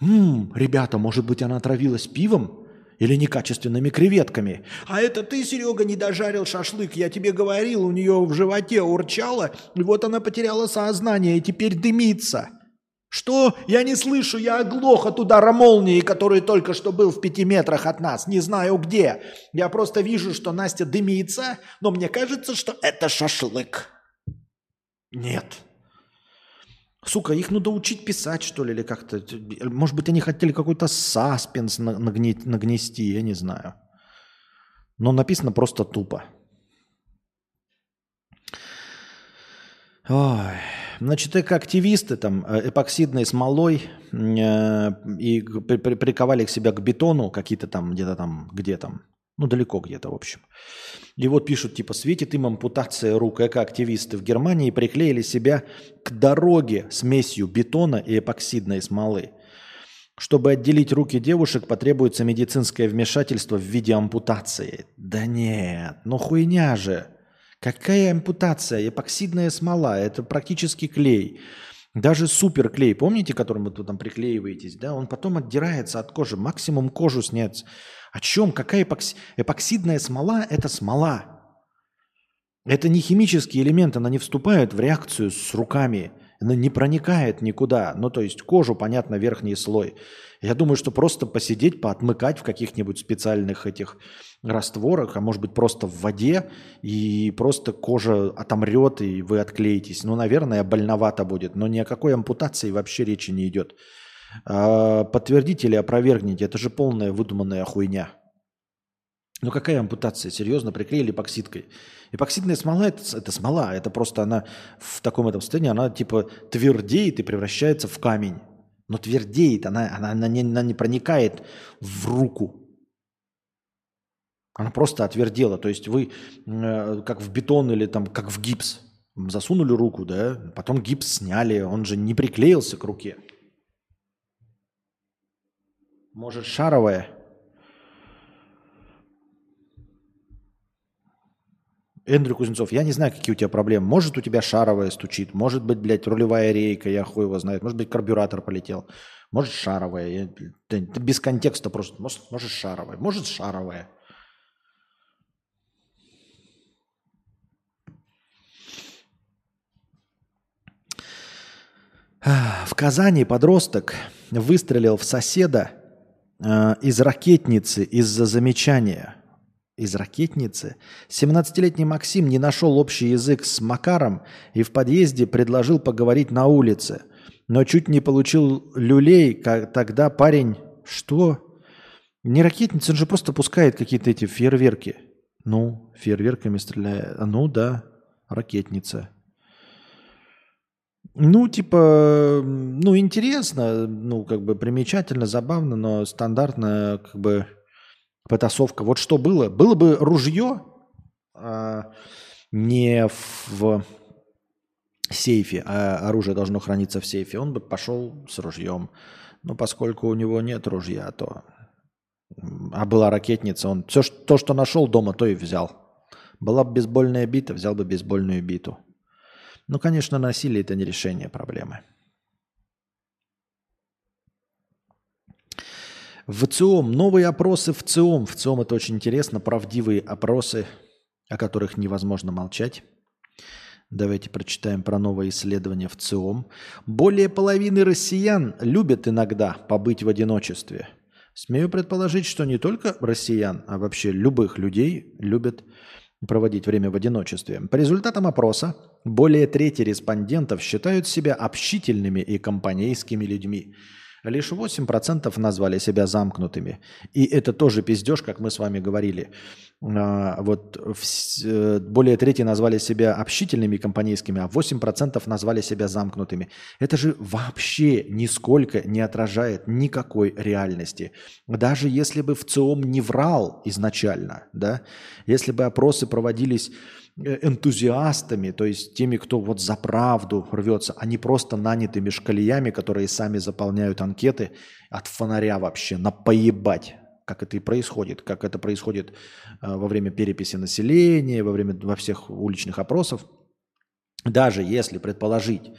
Speaker 1: «М, ребята, может быть, она отравилась пивом или некачественными креветками. А это ты, Серега, не дожарил шашлык, я тебе говорил, у нее в животе урчало, и вот она потеряла сознание и теперь дымится». Что? Я не слышу, я оглох от удара молнии, который только что был в пяти метрах от нас. Не знаю где. Я просто вижу, что Настя дымится, но мне кажется, что это шашлык. Нет. Сука, их надо учить писать, что ли, или как-то. Может быть, они хотели какой-то саспенс нагнести, я не знаю. Но написано просто тупо. Ой. Значит, активисты там э, эпоксидной смолой э, и при, при, приковали к себя к бетону какие-то там, где-то там, где там, ну далеко где-то, в общем. И вот пишут, типа, светит им ампутация рук. Эко-активисты в Германии приклеили себя к дороге смесью бетона и эпоксидной смолы. Чтобы отделить руки девушек, потребуется медицинское вмешательство в виде ампутации. Да нет, ну хуйня же. Какая ампутация? Эпоксидная смола, это практически клей. Даже суперклей, помните, которым вы там приклеиваетесь, да, он потом отдирается от кожи, максимум кожу снять. О чем? Какая эпокси... эпоксидная смола? Это смола. Это не химический элемент, она не вступает в реакцию с руками, она не проникает никуда. Ну, то есть кожу, понятно, верхний слой. Я думаю, что просто посидеть, поотмыкать в каких-нибудь специальных этих растворах, а может быть просто в воде, и просто кожа отомрет, и вы отклеитесь. Ну, наверное, больновато будет, но ни о какой ампутации вообще речи не идет. А, подтвердите или опровергните, это же полная выдуманная хуйня. Ну какая ампутация? Серьезно, приклеили эпоксидкой. Эпоксидная смола это, это смола, это просто она в таком этом состоянии, она типа твердеет и превращается в камень. Но твердеет, она, она, она, не, она не проникает в руку. Она просто отвердела. То есть вы э, как в бетон или там как в гипс засунули руку, да, потом гипс сняли, он же не приклеился к руке. Может, шаровая? Эндрю Кузнецов, я не знаю, какие у тебя проблемы. Может, у тебя шаровая стучит, может быть, блядь, рулевая рейка, я хуй его знает, может быть, карбюратор полетел, может, шаровая. Я, ты, ты без контекста просто, может, может, шаровая, может, шаровая. В Казани подросток выстрелил в соседа э, из ракетницы из-за замечания. Из ракетницы. 17-летний Максим не нашел общий язык с Макаром и в подъезде предложил поговорить на улице. Но чуть не получил люлей, как тогда парень... Что? Не ракетница, он же просто пускает какие-то эти фейерверки. Ну, фейерверками стреляет. Ну да, ракетница. Ну, типа, ну, интересно, ну, как бы примечательно, забавно, но стандартная, как бы, потасовка. Вот что было? Было бы ружье а, не в сейфе, а оружие должно храниться в сейфе, он бы пошел с ружьем. Но поскольку у него нет ружья, то... А была ракетница, он все, то, что нашел дома, то и взял. Была бы бейсбольная бита, взял бы бейсбольную биту. Ну, конечно, насилие – это не решение проблемы. В ЦИОМ. Новые опросы в ЦИОМ. В ЦИОМ это очень интересно. Правдивые опросы, о которых невозможно молчать. Давайте прочитаем про новое исследование в ЦИОМ. Более половины россиян любят иногда побыть в одиночестве. Смею предположить, что не только россиян, а вообще любых людей любят проводить время в одиночестве. По результатам опроса, более трети респондентов считают себя общительными и компанейскими людьми. Лишь 8% назвали себя замкнутыми. И это тоже пиздеж, как мы с вами говорили. А, вот э, более трети назвали себя общительными и компанейскими, а 8% назвали себя замкнутыми. Это же вообще нисколько не отражает никакой реальности. Даже если бы в ЦИОМ не врал изначально, да, если бы опросы проводились энтузиастами, то есть теми, кто вот за правду рвется, а не просто нанятыми шкалиями, которые сами заполняют анкеты от фонаря вообще, на поебать, как это и происходит, как это происходит э, во время переписи населения, во время во всех уличных опросов. Даже если предположить,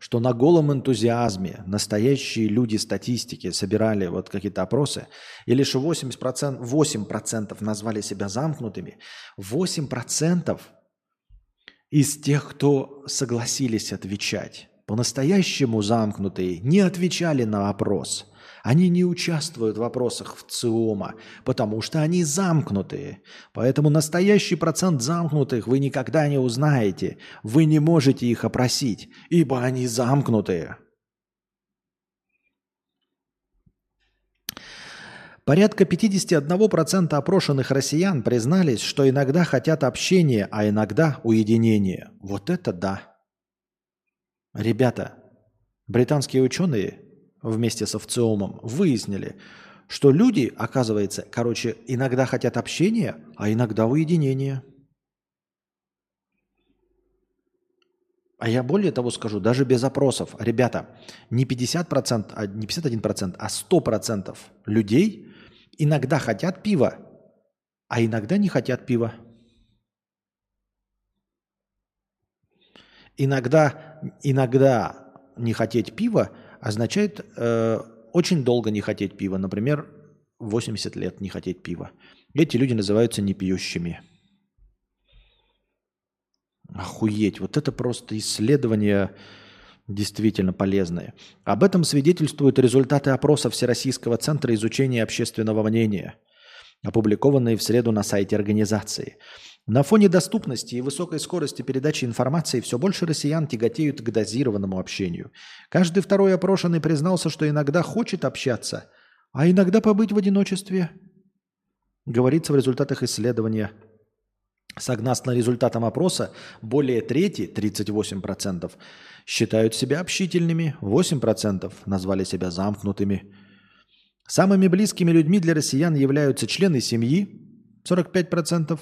Speaker 1: что на голом энтузиазме настоящие люди статистики собирали вот какие-то опросы, и лишь 80%, 8% назвали себя замкнутыми, 8% из тех, кто согласились отвечать, по-настоящему замкнутые, не отвечали на вопрос. Они не участвуют в вопросах в ЦИОМа, потому что они замкнутые. Поэтому настоящий процент замкнутых вы никогда не узнаете. Вы не можете их опросить, ибо они замкнутые. Порядка 51% опрошенных россиян признались, что иногда хотят общения, а иногда уединения. Вот это да. Ребята, британские ученые вместе с овциомом выяснили, что люди, оказывается, короче, иногда хотят общения, а иногда уединения. А я более того скажу, даже без опросов, ребята, не 50%, а не 51%, а 100% людей иногда хотят пива, а иногда не хотят пива. Иногда, иногда не хотеть пива означает э, очень долго не хотеть пива. Например, 80 лет не хотеть пива. Эти люди называются непьющими. Охуеть. Вот это просто исследование действительно полезные. Об этом свидетельствуют результаты опроса Всероссийского центра изучения общественного мнения, опубликованные в среду на сайте организации. На фоне доступности и высокой скорости передачи информации все больше россиян тяготеют к дозированному общению. Каждый второй опрошенный признался, что иногда хочет общаться, а иногда побыть в одиночестве. Говорится в результатах исследования Согласно результатам опроса, более трети, 38%, считают себя общительными, 8% назвали себя замкнутыми. Самыми близкими людьми для россиян являются члены семьи, 45%,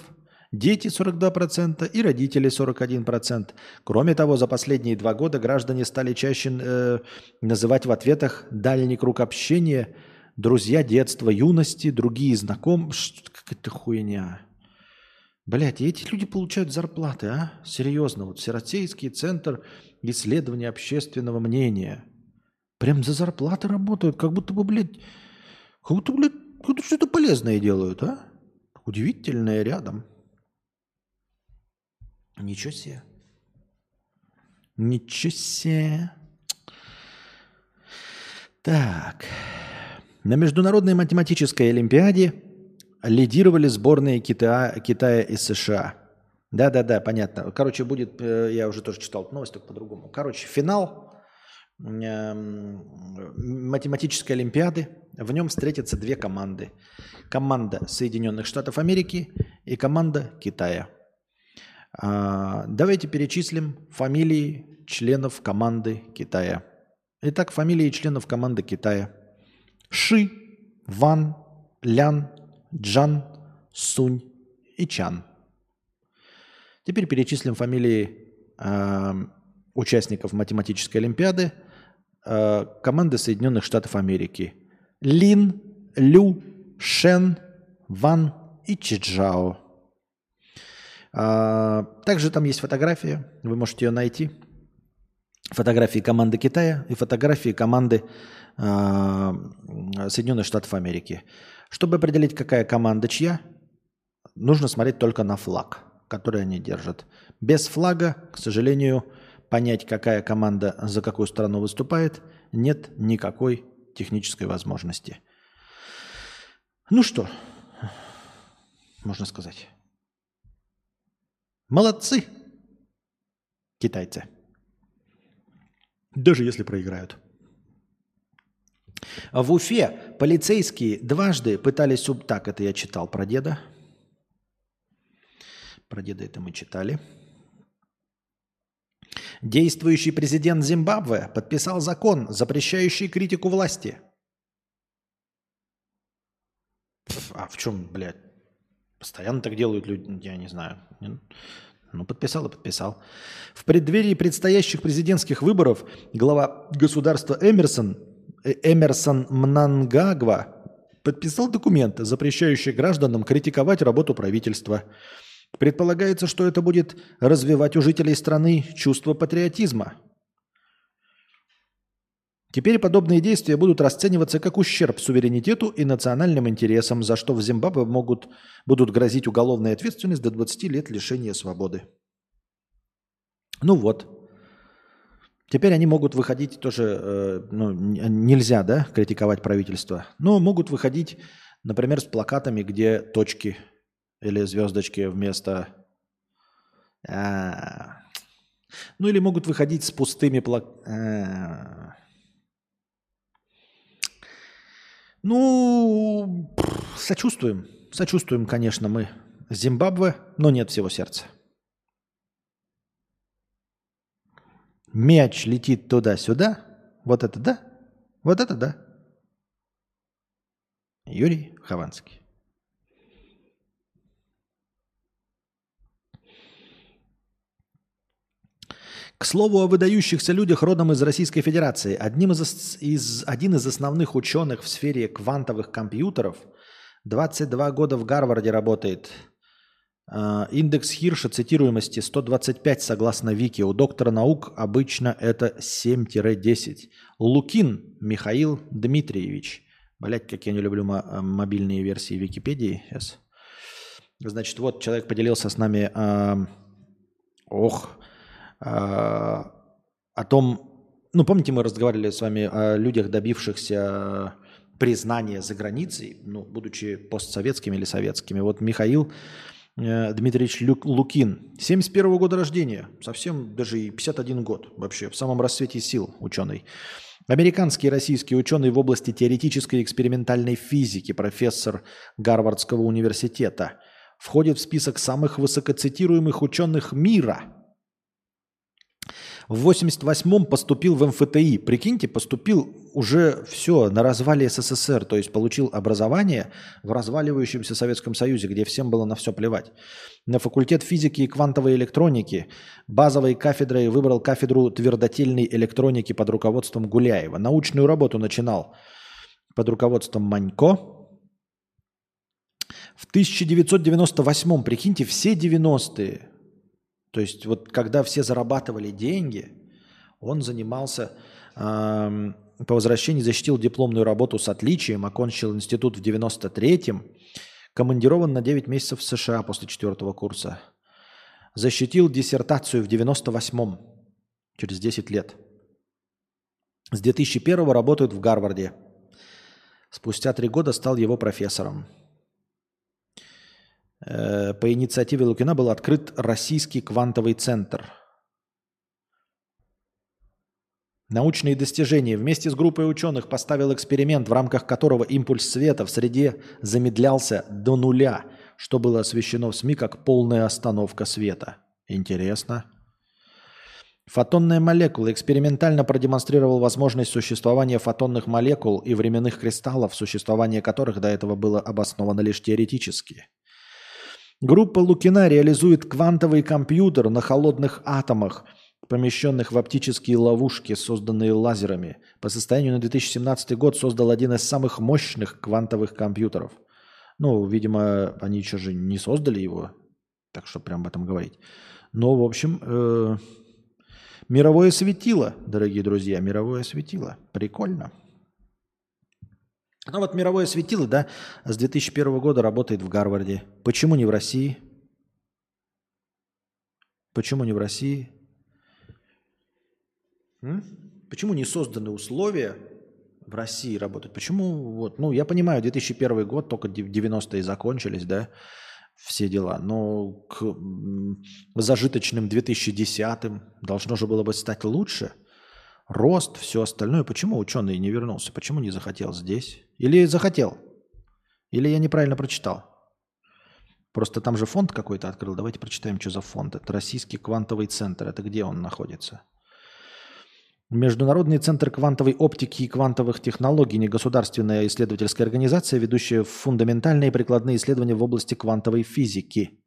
Speaker 1: дети 42% и родители 41%. Кроме того, за последние два года граждане стали чаще э, называть в ответах дальний круг общения, друзья детства, юности, другие знакомые. Какая-то хуйня. Блять, эти люди получают зарплаты, а? Серьезно, вот Всероссийский центр исследования общественного мнения. Прям за зарплаты работают, как будто бы, блядь, как будто, блядь, будто что-то полезное делают, а? Удивительное рядом. Ничего себе. Ничего себе. Так. На Международной математической олимпиаде лидировали сборные Китая, Китая и США. Да-да-да, понятно. Короче, будет, э, я уже тоже читал новость, только по-другому. Короче, финал эм, математической олимпиады. В нем встретятся две команды. Команда Соединенных Штатов Америки и команда Китая. А, давайте перечислим фамилии членов команды Китая. Итак, фамилии членов команды Китая. Ши, Ван, Лян, Джан, Сунь и Чан. Теперь перечислим фамилии э, участников математической олимпиады э, команды Соединенных Штатов Америки. Лин, Лю, Шен, Ван и Чиджао. А, также там есть фотография, вы можете ее найти. Фотографии команды Китая и фотографии команды а, Соединенных Штатов Америки. Чтобы определить, какая команда чья, нужно смотреть только на флаг, который они держат. Без флага, к сожалению, понять, какая команда за какую страну выступает, нет никакой технической возможности. Ну что, можно сказать. Молодцы, китайцы. Даже если проиграют. В Уфе полицейские дважды пытались... Так, это я читал про деда. Про деда это мы читали. Действующий президент Зимбабве подписал закон, запрещающий критику власти. А в чем, блядь? Постоянно так делают люди, я не знаю. Ну, подписал и подписал. В преддверии предстоящих президентских выборов глава государства Эмерсон, Эмерсон Мнангагва подписал документ, запрещающий гражданам критиковать работу правительства. Предполагается, что это будет развивать у жителей страны чувство патриотизма. Теперь подобные действия будут расцениваться как ущерб суверенитету и национальным интересам, за что в Зимбабве могут, будут грозить уголовная ответственность до 20 лет лишения свободы. Ну вот. Теперь они могут выходить тоже, э, ну, нельзя, да, критиковать правительство, но могут выходить, например, с плакатами, где точки или звездочки вместо... А. Ну или могут выходить с пустыми плакатами. Ну, пф, сочувствуем. Сочувствуем, конечно, мы Зимбабве, но нет всего сердца. Мяч летит туда-сюда. Вот это да. Вот это да. Юрий Хованский. К слову о выдающихся людях родом из Российской Федерации. Одним из, из- один из основных ученых в сфере квантовых компьютеров 22 года в Гарварде работает. А, Индекс Хирша цитируемости 125 согласно Вики. У доктора наук обычно это 7-10. Лукин Михаил Дмитриевич. Блять, как я не люблю э, мобильные версии Википедии. Сейчас. Значит, вот человек поделился с нами, а, ох, а, о том, ну, помните, мы разговаривали с вами о людях, добившихся признания за границей, ну, будучи постсоветскими или советскими. Вот Михаил э, Дмитриевич Люк- Лукин, 71 года рождения, совсем даже и 51 год вообще, в самом расцвете сил ученый. Американский и российский ученый в области теоретической и экспериментальной физики, профессор Гарвардского университета, входит в список самых высокоцитируемых ученых мира – в 88-м поступил в МФТИ. Прикиньте, поступил уже все на развале СССР, то есть получил образование в разваливающемся Советском Союзе, где всем было на все плевать. На факультет физики и квантовой электроники базовой кафедрой выбрал кафедру твердотельной электроники под руководством Гуляева. Научную работу начинал под руководством Манько. В 1998, прикиньте, все 90-е, то есть вот когда все зарабатывали деньги, он занимался, эм, по возвращении защитил дипломную работу с отличием, окончил институт в 93-м, командирован на 9 месяцев в США после четвертого курса. Защитил диссертацию в 98-м, через 10 лет. С 2001 работает в Гарварде. Спустя три года стал его профессором. Э, По инициативе Лукина был открыт Российский квантовый центр. Научные достижения. Вместе с группой ученых поставил эксперимент, в рамках которого импульс света в среде замедлялся до нуля, что было освещено в СМИ как полная остановка света. Интересно. Фотонная молекула экспериментально продемонстрировал возможность существования фотонных молекул и временных кристаллов, существование которых до этого было обосновано лишь теоретически. Группа Лукина реализует квантовый компьютер на холодных атомах, помещенных в оптические ловушки, созданные лазерами. По состоянию на 2017 год создал один из самых мощных квантовых компьютеров. Ну, видимо, они еще же не создали его, так что прям об этом говорить. Но, в общем, э, мировое светило, дорогие друзья, мировое светило. Прикольно. Ну вот мировое светило, да, с 2001 года работает в Гарварде. Почему не в России? Почему не в России? М? Почему не созданы условия в России работать? Почему вот, ну я понимаю, 2001 год, только 90-е закончились, да, все дела, но к зажиточным 2010-м должно же было бы стать лучше. Рост, все остальное. Почему ученый не вернулся? Почему не захотел здесь? Или захотел? Или я неправильно прочитал? Просто там же фонд какой-то открыл. Давайте прочитаем, что за фонд. Это Российский квантовый центр. Это где он находится? Международный центр квантовой оптики и квантовых технологий, негосударственная исследовательская организация, ведущая фундаментальные и прикладные исследования в области квантовой физики.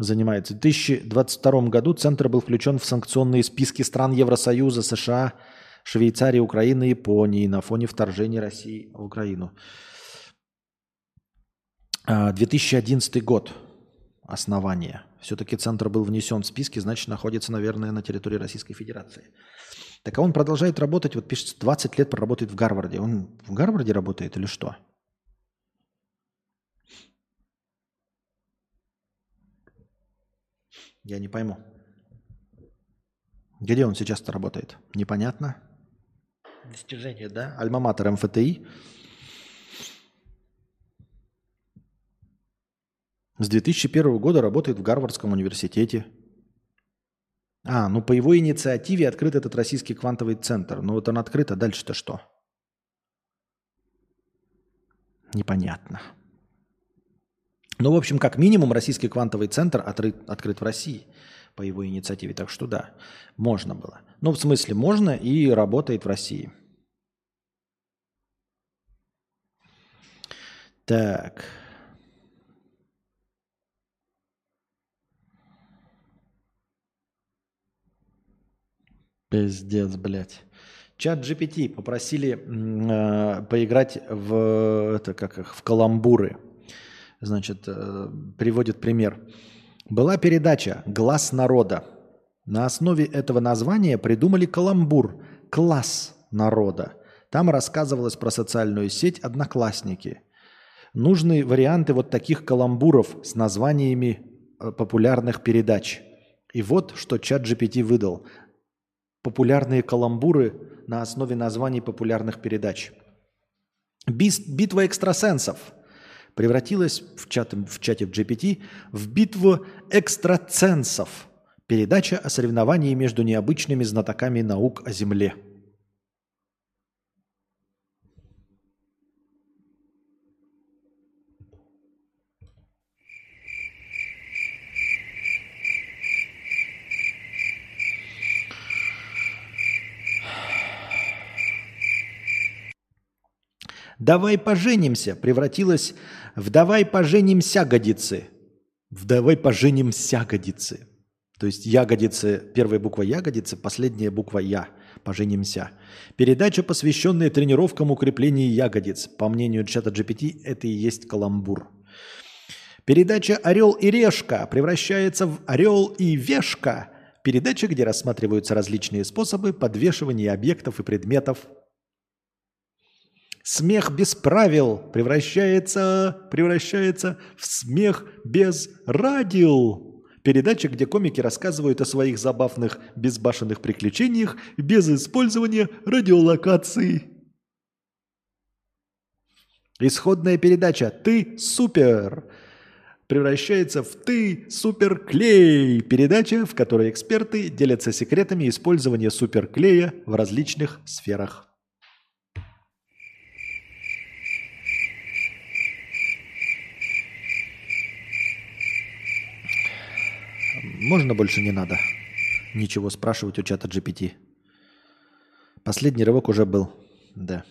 Speaker 1: Занимается. В 2022 году центр был включен в санкционные списки стран Евросоюза, США, Швейцарии, Украины, Японии на фоне вторжения России в Украину. А, 2011 год. Основание. Все-таки центр был внесен в списки, значит, находится, наверное, на территории Российской Федерации. Так а он продолжает работать, вот пишется, 20 лет проработает в Гарварде. Он в Гарварде работает или что? Я не пойму. Где он сейчас-то работает? Непонятно. Достижение, да? Альма-матер МФТИ. С 2001 года работает в Гарвардском университете. А, ну по его инициативе открыт этот российский квантовый центр. Ну вот он открыт, а дальше-то что? Непонятно. Ну, в общем, как минимум, российский квантовый центр открыт, открыт в России по его инициативе. Так что да, можно было. Ну, в смысле, можно и работает в России. Так. Пиздец, блядь. Чат GPT попросили э, поиграть в, это, как, их, в каламбуры. Значит, э, приводит пример. Была передача «Глаз народа». На основе этого названия придумали каламбур «Класс народа». Там рассказывалось про социальную сеть «Одноклассники». Нужны варианты вот таких каламбуров с названиями э, популярных передач. И вот, что чат GPT выдал. Популярные каламбуры на основе названий популярных передач. Битва экстрасенсов превратилась в, чат, в чате в GPT в битву экстраценсов. Передача о соревновании между необычными знатоками наук о Земле. «Давай поженимся» превратилась в «давай поженимся годицы». В «давай поженимся годицы». То есть ягодицы, первая буква ягодицы, последняя буква Я. Поженимся. Передача, посвященная тренировкам укрепления ягодиц. По мнению чата GPT, это и есть каламбур. Передача «Орел и решка» превращается в «Орел и вешка». Передача, где рассматриваются различные способы подвешивания объектов и предметов Смех без правил превращается, превращается в смех без радио. Передача, где комики рассказывают о своих забавных безбашенных приключениях без использования радиолокации. Исходная передача «Ты супер» превращается в «Ты суперклей» – передача, в которой эксперты делятся секретами использования суперклея в различных сферах. Можно больше не надо ничего спрашивать у чата GPT. Последний рывок уже был. Да.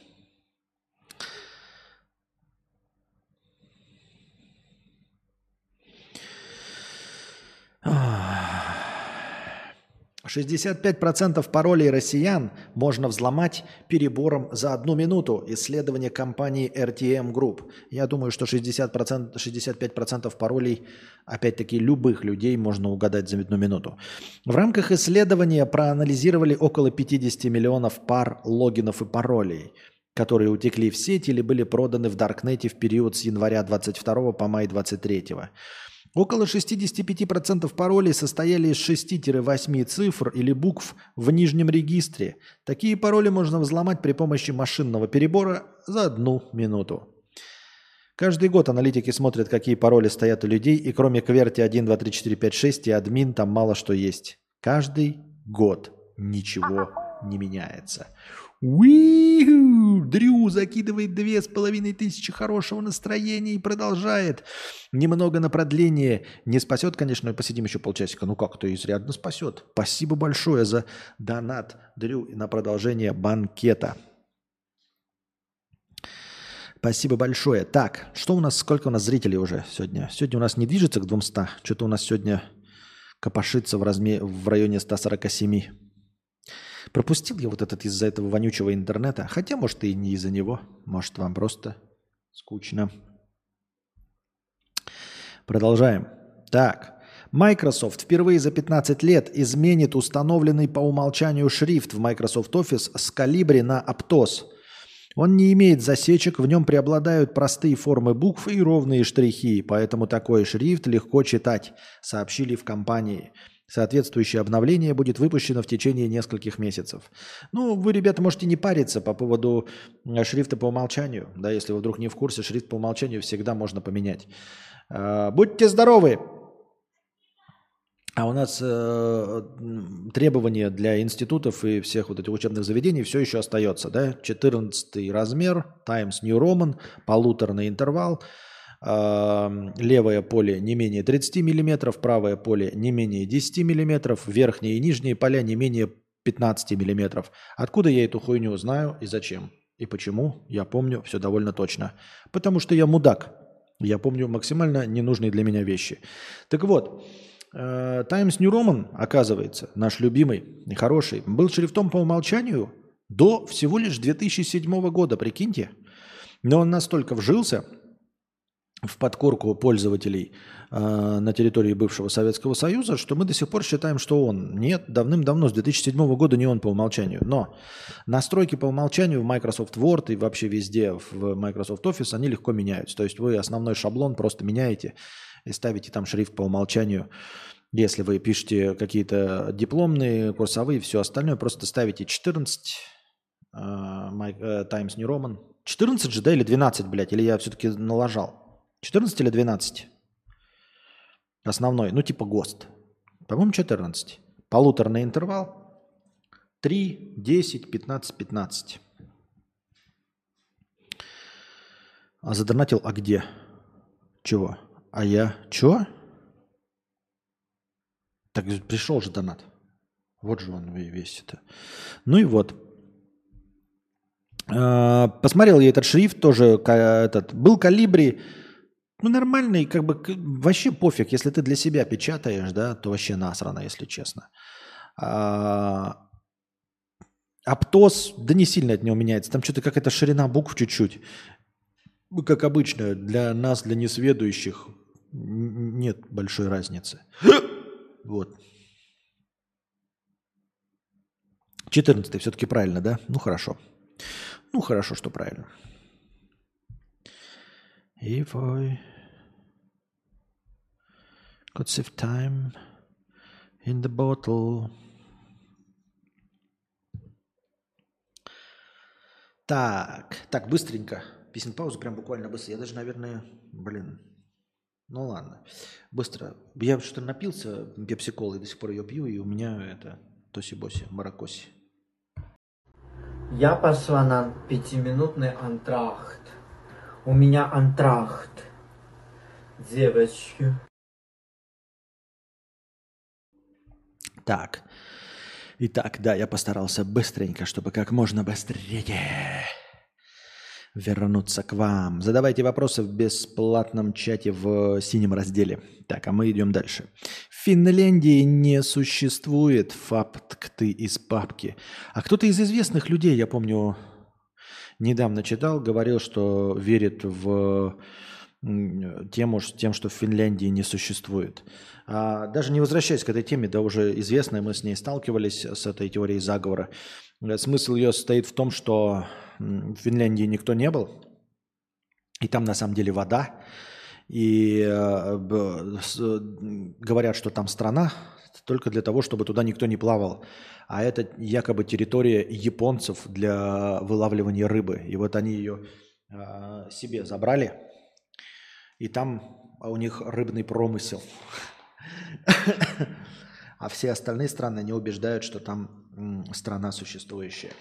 Speaker 1: 65% паролей россиян можно взломать перебором за одну минуту. Исследование компании RTM Group. Я думаю, что 60%, 65% паролей, опять-таки, любых людей можно угадать за одну минуту. В рамках исследования проанализировали около 50 миллионов пар логинов и паролей которые утекли в сеть или были проданы в Даркнете в период с января 22 по май 23. Около 65% паролей состояли из 6-8 цифр или букв в нижнем регистре. Такие пароли можно взломать при помощи машинного перебора за одну минуту. Каждый год аналитики смотрят, какие пароли стоят у людей, и кроме кверти 1, 2, 3, 4, 5, 6 и админ там мало что есть. Каждый год ничего не меняется. Уиху! Дрю закидывает две с половиной тысячи хорошего настроения и продолжает. Немного на продление. Не спасет, конечно, посидим еще полчасика. Ну как, то изрядно спасет. Спасибо большое за донат, Дрю, на продолжение банкета. Спасибо большое. Так, что у нас, сколько у нас зрителей уже сегодня? Сегодня у нас не движется к 200. Что-то у нас сегодня копошится в, разме... в районе 147. Пропустил я вот этот из-за этого вонючего интернета. Хотя, может, и не из-за него. Может, вам просто скучно. Продолжаем. Так. Microsoft впервые за 15 лет изменит установленный по умолчанию шрифт в Microsoft Office с калибри на Aptos. Он не имеет засечек, в нем преобладают простые формы букв и ровные штрихи, поэтому такой шрифт легко читать, сообщили в компании. Соответствующее обновление будет выпущено в течение нескольких месяцев. Ну, вы, ребята, можете не париться по поводу э, шрифта по умолчанию. Да, если вы вдруг не в курсе, шрифт по умолчанию всегда можно поменять. А, будьте здоровы! А у нас э, требования для институтов и всех вот этих учебных заведений все еще остается. Да? 14 размер, Times New Roman, полуторный интервал – левое поле не менее 30 мм, правое поле не менее 10 мм, верхние и нижние поля не менее 15 мм. Откуда я эту хуйню знаю и зачем? И почему? Я помню все довольно точно. Потому что я мудак. Я помню максимально ненужные для меня вещи. Так вот, э, Times New Roman, оказывается, наш любимый и хороший, был шрифтом по умолчанию до всего лишь 2007 года, прикиньте. Но он настолько вжился – в подкорку пользователей э, на территории бывшего Советского Союза, что мы до сих пор считаем, что он. Нет, давным-давно, с 2007 года не он по умолчанию. Но настройки по умолчанию в Microsoft Word и вообще везде в Microsoft Office, они легко меняются. То есть вы основной шаблон просто меняете и ставите там шрифт по умолчанию. Если вы пишете какие-то дипломные, курсовые, все остальное, просто ставите 14 э, э, Times New Roman. 14 же, да, или 12, блядь, или я все-таки налажал? 14 или 12? Основной, ну типа ГОСТ. По-моему, 14. Полуторный интервал. 3, 10, 15, 15. А задонатил, а где? Чего? А я? Чего? Так пришел же донат. Вот же он весь это. Ну и вот. А, посмотрел я этот шрифт тоже. Этот, был калибри ну, нормальный, как бы, вообще пофиг. Если ты для себя печатаешь, да, то вообще насрано, если честно. А, Аптос, да не сильно от него меняется. Там что-то какая-то ширина букв чуть-чуть. Ну, как обычно, для нас, для несведущих, нет большой разницы. Вот. 14 все-таки правильно, да? Ну, хорошо. Ну, хорошо, что правильно. If I... Could save time in the bottle. Так, так, быстренько. Песен паузу прям буквально быстро. Я даже, наверное, блин, ну ладно. Быстро. Я что-то напился пепси-колы, до сих пор ее пью, и у меня это тоси-боси, маракоси.
Speaker 2: Я пошла на пятиминутный антрахт. У меня антрахт. Девочки.
Speaker 1: Так. Итак, да, я постарался быстренько, чтобы как можно быстрее вернуться к вам. Задавайте вопросы в бесплатном чате в синем разделе. Так, а мы идем дальше. В Финляндии не существует факты из папки. А кто-то из известных людей, я помню, недавно читал, говорил, что верит в тему тем, что в Финляндии не существует. А даже не возвращаясь к этой теме, да уже известная, мы с ней сталкивались, с этой теорией заговора. Э, Смысл ее состоит в том, что в Финляндии никто не был, и там на самом деле вода, и э, говорят, что там страна только для того, чтобы туда никто не плавал. А это якобы территория японцев для вылавливания рыбы. И вот они ее э, себе забрали, и там у них рыбный промысел. А все остальные страны не убеждают, что там страна существующая.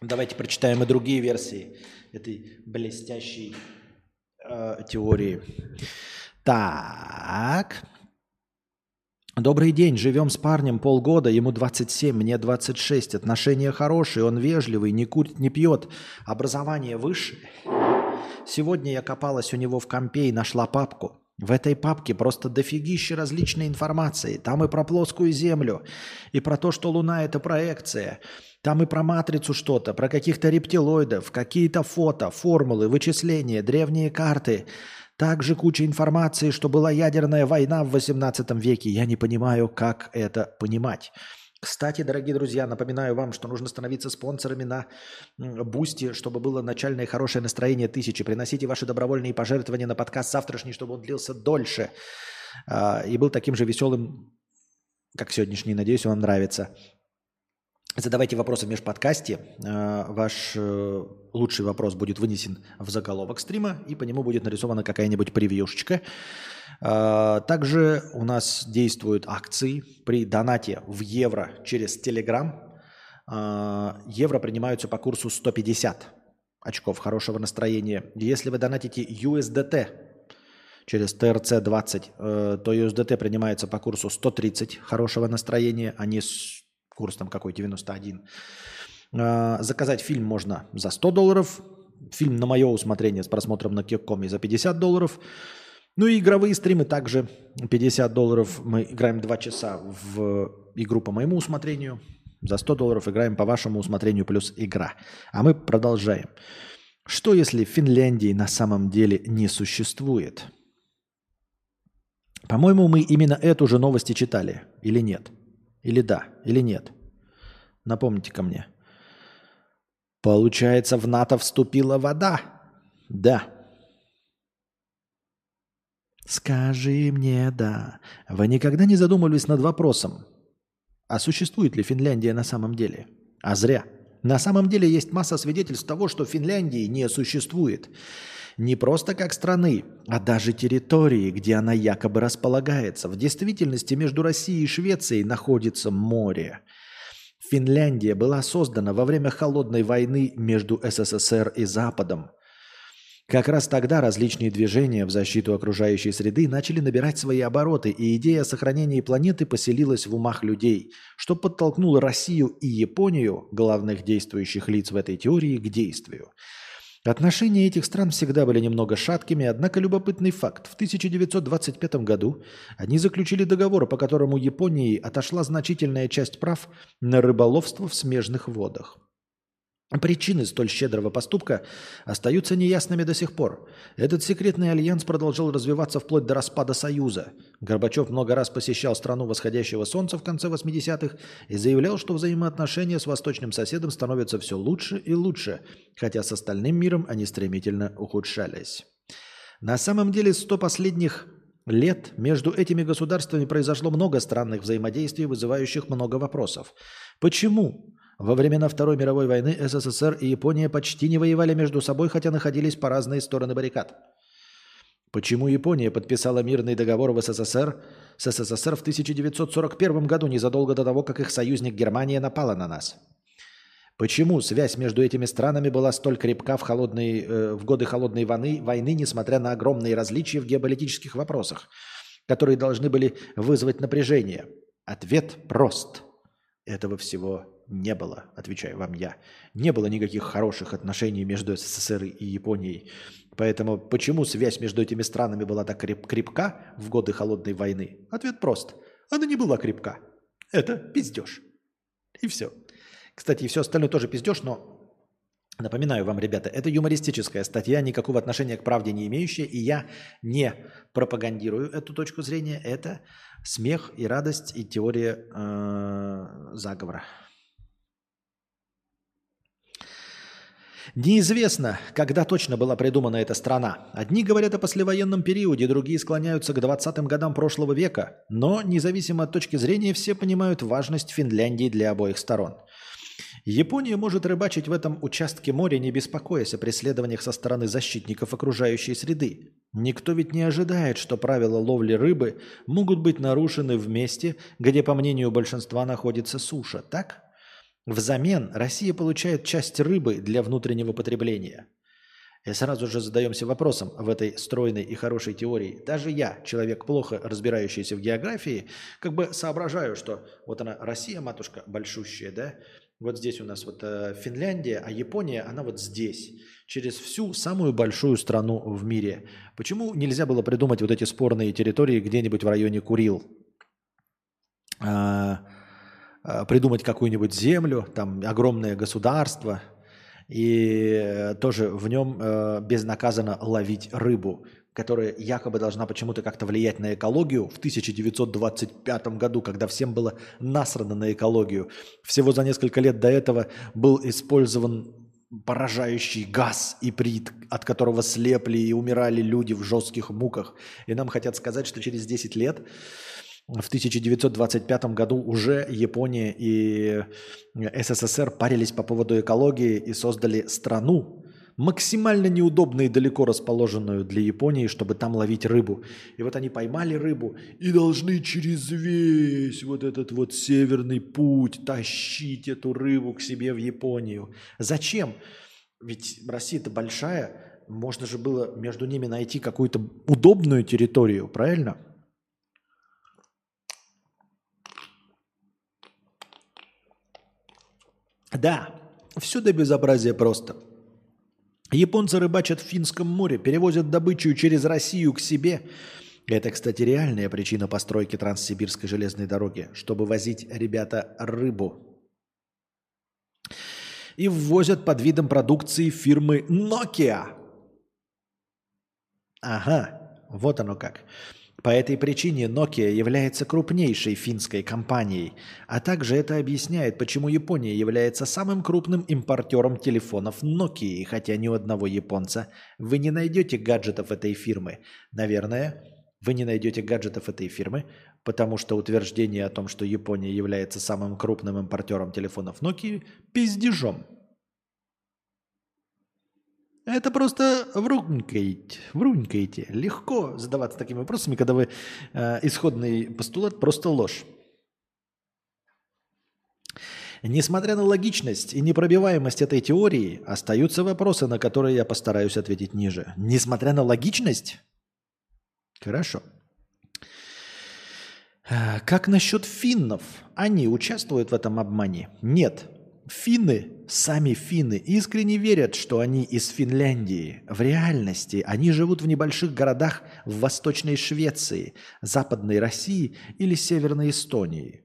Speaker 1: Давайте прочитаем и другие версии этой блестящей э, теории. Так. Добрый день. Живем с парнем полгода, ему 27, мне 26. Отношения хорошие, он вежливый, не курит, не пьет. Образование выше. Сегодня я копалась у него в компе и нашла папку. В этой папке просто дофигища различной информации. Там и про плоскую Землю, и про то, что Луна – это проекция. Там и про матрицу что-то, про каких-то рептилоидов, какие-то фото, формулы, вычисления, древние карты. Также куча информации, что была ядерная война в 18 веке. Я не понимаю, как это понимать. Кстати, дорогие друзья, напоминаю вам, что нужно становиться спонсорами на Boosty, чтобы было начальное хорошее настроение тысячи. Приносите ваши добровольные пожертвования на подкаст завтрашний, чтобы он длился дольше. А, И был таким же веселым, как сегодняшний. Надеюсь, вам нравится. Задавайте вопросы в межподкасте. А, Ваш э, лучший вопрос будет вынесен в заголовок стрима, и по нему будет нарисована какая-нибудь превьюшечка. А, Также у нас действуют акции при донате в евро через Telegram. Евро принимаются по курсу 150 очков хорошего настроения. Если вы донатите USDT через TRC20, э, то USDT принимается по курсу 130 хорошего настроения, а не курс там какой 91. А, Заказать фильм можно за 100 долларов, фильм на мое усмотрение с просмотром на Кеккоме за 50 долларов. Ну и игровые стримы также 50 долларов. Мы играем 2 часа в игру по моему усмотрению. За 100 долларов играем по вашему усмотрению плюс игра. А мы продолжаем. Что если Финляндии на самом деле не существует? По-моему, мы именно эту же новость и читали. Или нет? Или да, или нет? Напомните ко мне. Получается, в НАТО вступила вода? Да. Скажи мне да. Вы никогда не задумывались над вопросом, а существует ли Финляндия на самом деле? А зря. На самом деле есть масса свидетельств того, что Финляндии не существует. Не просто как страны, а даже территории, где она якобы располагается. В действительности между Россией и Швецией находится море. Финляндия была создана во время холодной войны между СССР и Западом. Как раз тогда различные движения в защиту окружающей среды начали набирать свои обороты, и идея о сохранении планеты поселилась в умах людей, что подтолкнуло Россию и Японию, главных действующих лиц в этой теории, к действию. Отношения этих стран всегда были немного шаткими, однако любопытный факт. В 1925 году они заключили договор, по которому Японии отошла значительная часть прав на рыболовство в смежных водах. Причины столь щедрого поступка остаются неясными до сих пор. Этот секретный альянс продолжал развиваться вплоть до распада Союза. Горбачев много раз посещал страну восходящего солнца в конце 80-х и заявлял, что взаимоотношения с восточным соседом становятся все лучше и лучше, хотя с остальным миром они стремительно ухудшались. На самом деле 100 последних лет между этими государствами произошло много странных взаимодействий, вызывающих много вопросов. Почему во времена Второй мировой войны СССР и Япония почти не воевали между собой, хотя находились по разные стороны баррикад? Почему Япония подписала мирный договор в СССР с СССР в 1941 году, незадолго до того, как их союзник Германия напала на нас? Почему связь между этими странами была столь крепка в, холодные, э, в годы холодной войны, войны, несмотря на огромные различия в геополитических вопросах, которые должны были вызвать напряжение? Ответ прост. Этого всего не было, отвечаю вам я. Не было никаких хороших отношений между СССР и Японией. Поэтому почему связь между этими странами была так креп- крепка в годы холодной войны? Ответ прост. Она не была крепка. Это пиздеж. И все. Кстати, и все остальное тоже пиздеж, но Напоминаю вам, ребята, это юмористическая статья, никакого отношения к правде не имеющая, и я не пропагандирую эту точку зрения. Это смех и радость и теория э, заговора. Неизвестно, когда точно была придумана эта страна. Одни говорят о послевоенном периоде, другие склоняются к 20-м годам прошлого века. Но, независимо от точки зрения, все понимают важность Финляндии для обоих сторон – Япония может рыбачить в этом участке моря, не беспокоясь о преследованиях со стороны защитников окружающей среды. Никто ведь не ожидает, что правила ловли рыбы могут быть нарушены в месте, где, по мнению большинства, находится суша, так? Взамен Россия получает часть рыбы для внутреннего потребления. И сразу же задаемся вопросом в этой стройной и хорошей теории. Даже я, человек плохо разбирающийся в географии, как бы соображаю, что вот она Россия, матушка большущая, да, вот здесь у нас вот э, Финляндия, а Япония, она вот здесь, через всю самую большую страну в мире. Почему нельзя было придумать вот эти спорные территории где-нибудь в районе Курил? А, придумать какую-нибудь землю, там огромное государство, и э, тоже в нем э, безнаказанно ловить рыбу которая якобы должна почему-то как-то влиять на экологию в 1925 году, когда всем было насрано на экологию. Всего за несколько лет до этого был использован поражающий газ и прит, от которого слепли и умирали люди в жестких муках. И нам хотят сказать, что через 10 лет, в 1925 году, уже Япония и СССР парились по поводу экологии и создали страну, максимально неудобно и далеко расположенную для Японии, чтобы там ловить рыбу. И вот они поймали рыбу и должны через весь вот этот вот северный путь тащить эту рыбу к себе в Японию. Зачем? Ведь Россия-то большая, можно же было между ними найти какую-то удобную территорию, правильно? Да, все до безобразия просто – Японцы рыбачат в Финском море, перевозят добычу через Россию к себе. Это, кстати, реальная причина постройки Транссибирской железной дороги, чтобы возить, ребята, рыбу. И ввозят под видом продукции фирмы Nokia. Ага, вот оно как. По этой причине Nokia является крупнейшей финской компанией, а также это объясняет, почему Япония является самым крупным импортером телефонов Nokia, хотя ни у одного японца вы не найдете гаджетов этой фирмы. Наверное, вы не найдете гаджетов этой фирмы, потому что утверждение о том, что Япония является самым крупным импортером телефонов Nokia, пиздежом. Это просто врунькаете, врунькаете. Легко задаваться такими вопросами, когда вы э, исходный постулат просто ложь. Несмотря на логичность и непробиваемость этой теории, остаются вопросы, на которые я постараюсь ответить ниже. Несмотря на логичность? Хорошо. Э, как насчет финнов? Они участвуют в этом обмане? Нет. Финны, сами финны, искренне верят, что они из Финляндии. В реальности они живут в небольших городах в Восточной Швеции, Западной России или Северной Эстонии.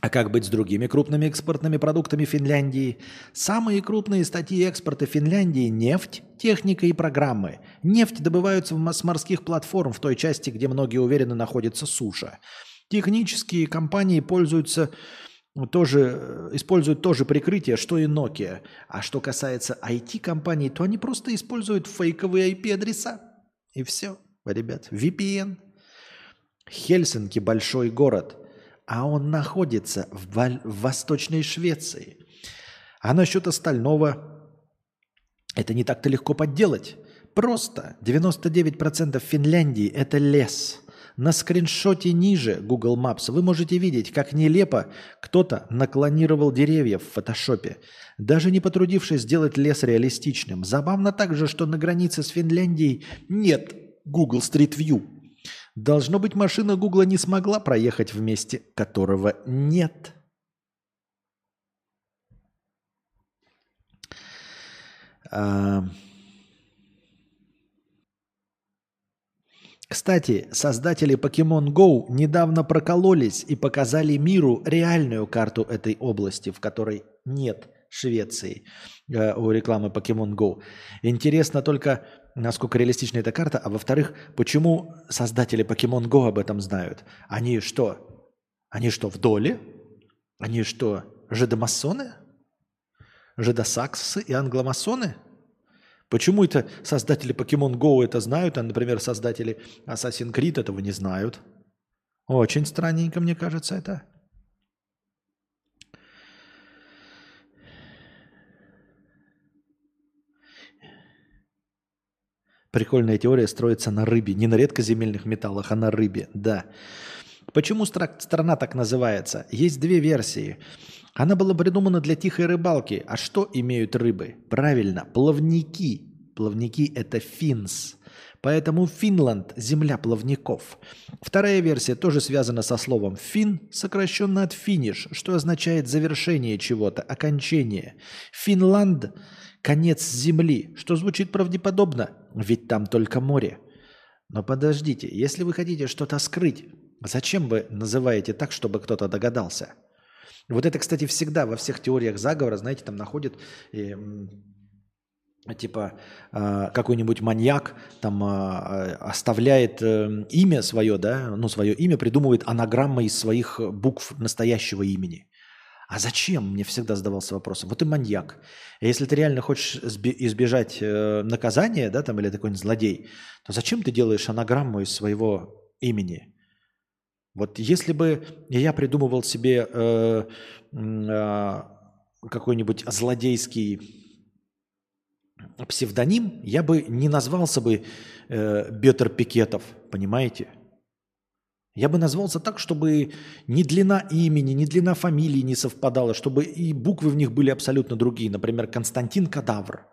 Speaker 1: А как быть с другими крупными экспортными продуктами Финляндии? Самые крупные статьи экспорта Финляндии – нефть, техника и программы. Нефть добываются с морских платформ в той части, где многие уверены находится суша. Технические компании пользуются тоже э, используют тоже прикрытие, что и Nokia. А что касается IT-компаний, то они просто используют фейковые IP-адреса. И все. ребят. VPN. Хельсинки большой город, а он находится в, в Восточной Швеции. А насчет остального, это не так-то легко подделать. Просто 99% Финляндии – это лес. На скриншоте ниже Google Maps вы можете видеть, как нелепо кто-то наклонировал деревья в фотошопе, даже не потрудившись сделать лес реалистичным. Забавно также, что на границе с Финляндией нет Google Street View. Должно быть, машина Гугла не смогла проехать в месте, которого нет. А, Кстати, создатели Pokemon Go недавно прокололись и показали миру реальную карту этой области, в которой нет Швеции э, у рекламы Pokemon Go. Интересно только, насколько реалистична эта карта, а во-вторых, почему создатели Pokemon Go об этом знают? Они что? Они что, в доле? Они что, жидомасоны? Жидосаксы и англомасоны? Почему это создатели Pokemon Go это знают, а, например, создатели Assassin's Creed этого не знают? Очень странненько, мне кажется, это. Прикольная теория строится на рыбе. Не на редкоземельных металлах, а на рыбе. Да. Почему стра- страна так называется? Есть две версии. Она была придумана для тихой рыбалки. А что имеют рыбы? Правильно, плавники. Плавники – это финс. Поэтому Финланд – земля плавников. Вторая версия тоже связана со словом «фин», сокращенно от «финиш», что означает завершение чего-то, окончание. Финланд – конец земли, что звучит правдеподобно, ведь там только море. Но подождите, если вы хотите что-то скрыть, зачем вы называете так, чтобы кто-то догадался? Вот это, кстати, всегда во всех теориях заговора, знаете, там находят м, типа э, какой-нибудь маньяк там э, оставляет э, имя свое, да, ну свое имя придумывает анаграммой из своих букв настоящего имени. А зачем? Мне всегда задавался вопросом. Вот ты маньяк. А Если ты реально хочешь избежать э, наказания, да, там или такой злодей, то зачем ты делаешь анаграмму из своего имени? Вот если бы я придумывал себе э, э, какой-нибудь злодейский псевдоним, я бы не назвался бы э, Бетер Пикетов, понимаете? Я бы назвался так, чтобы ни длина имени, ни длина фамилии не совпадала, чтобы и буквы в них были абсолютно другие. Например, Константин Кадавр.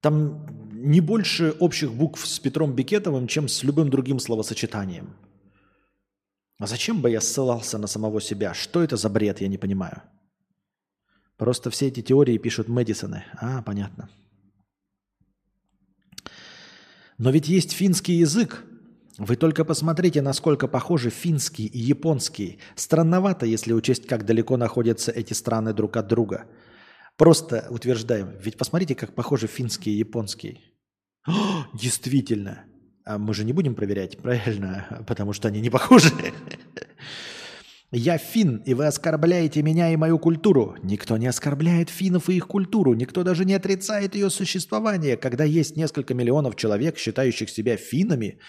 Speaker 1: Там не больше общих букв с Петром Бикетовым, чем с любым другим словосочетанием. А зачем бы я ссылался на самого себя? Что это за бред, я не понимаю. Просто все эти теории пишут Мэдисоны. А, понятно. Но ведь есть финский язык. Вы только посмотрите, насколько похожи финский и японский. Странновато, если учесть, как далеко находятся эти страны друг от друга. Просто утверждаем. Ведь посмотрите, как похожи финский и японский. Действительно. А мы же не будем проверять, правильно? Потому что они не похожи. Я фин, и вы оскорбляете меня и мою культуру. Никто не оскорбляет финнов и их культуру. Никто даже не отрицает ее существование. Когда есть несколько миллионов человек, считающих себя финнами,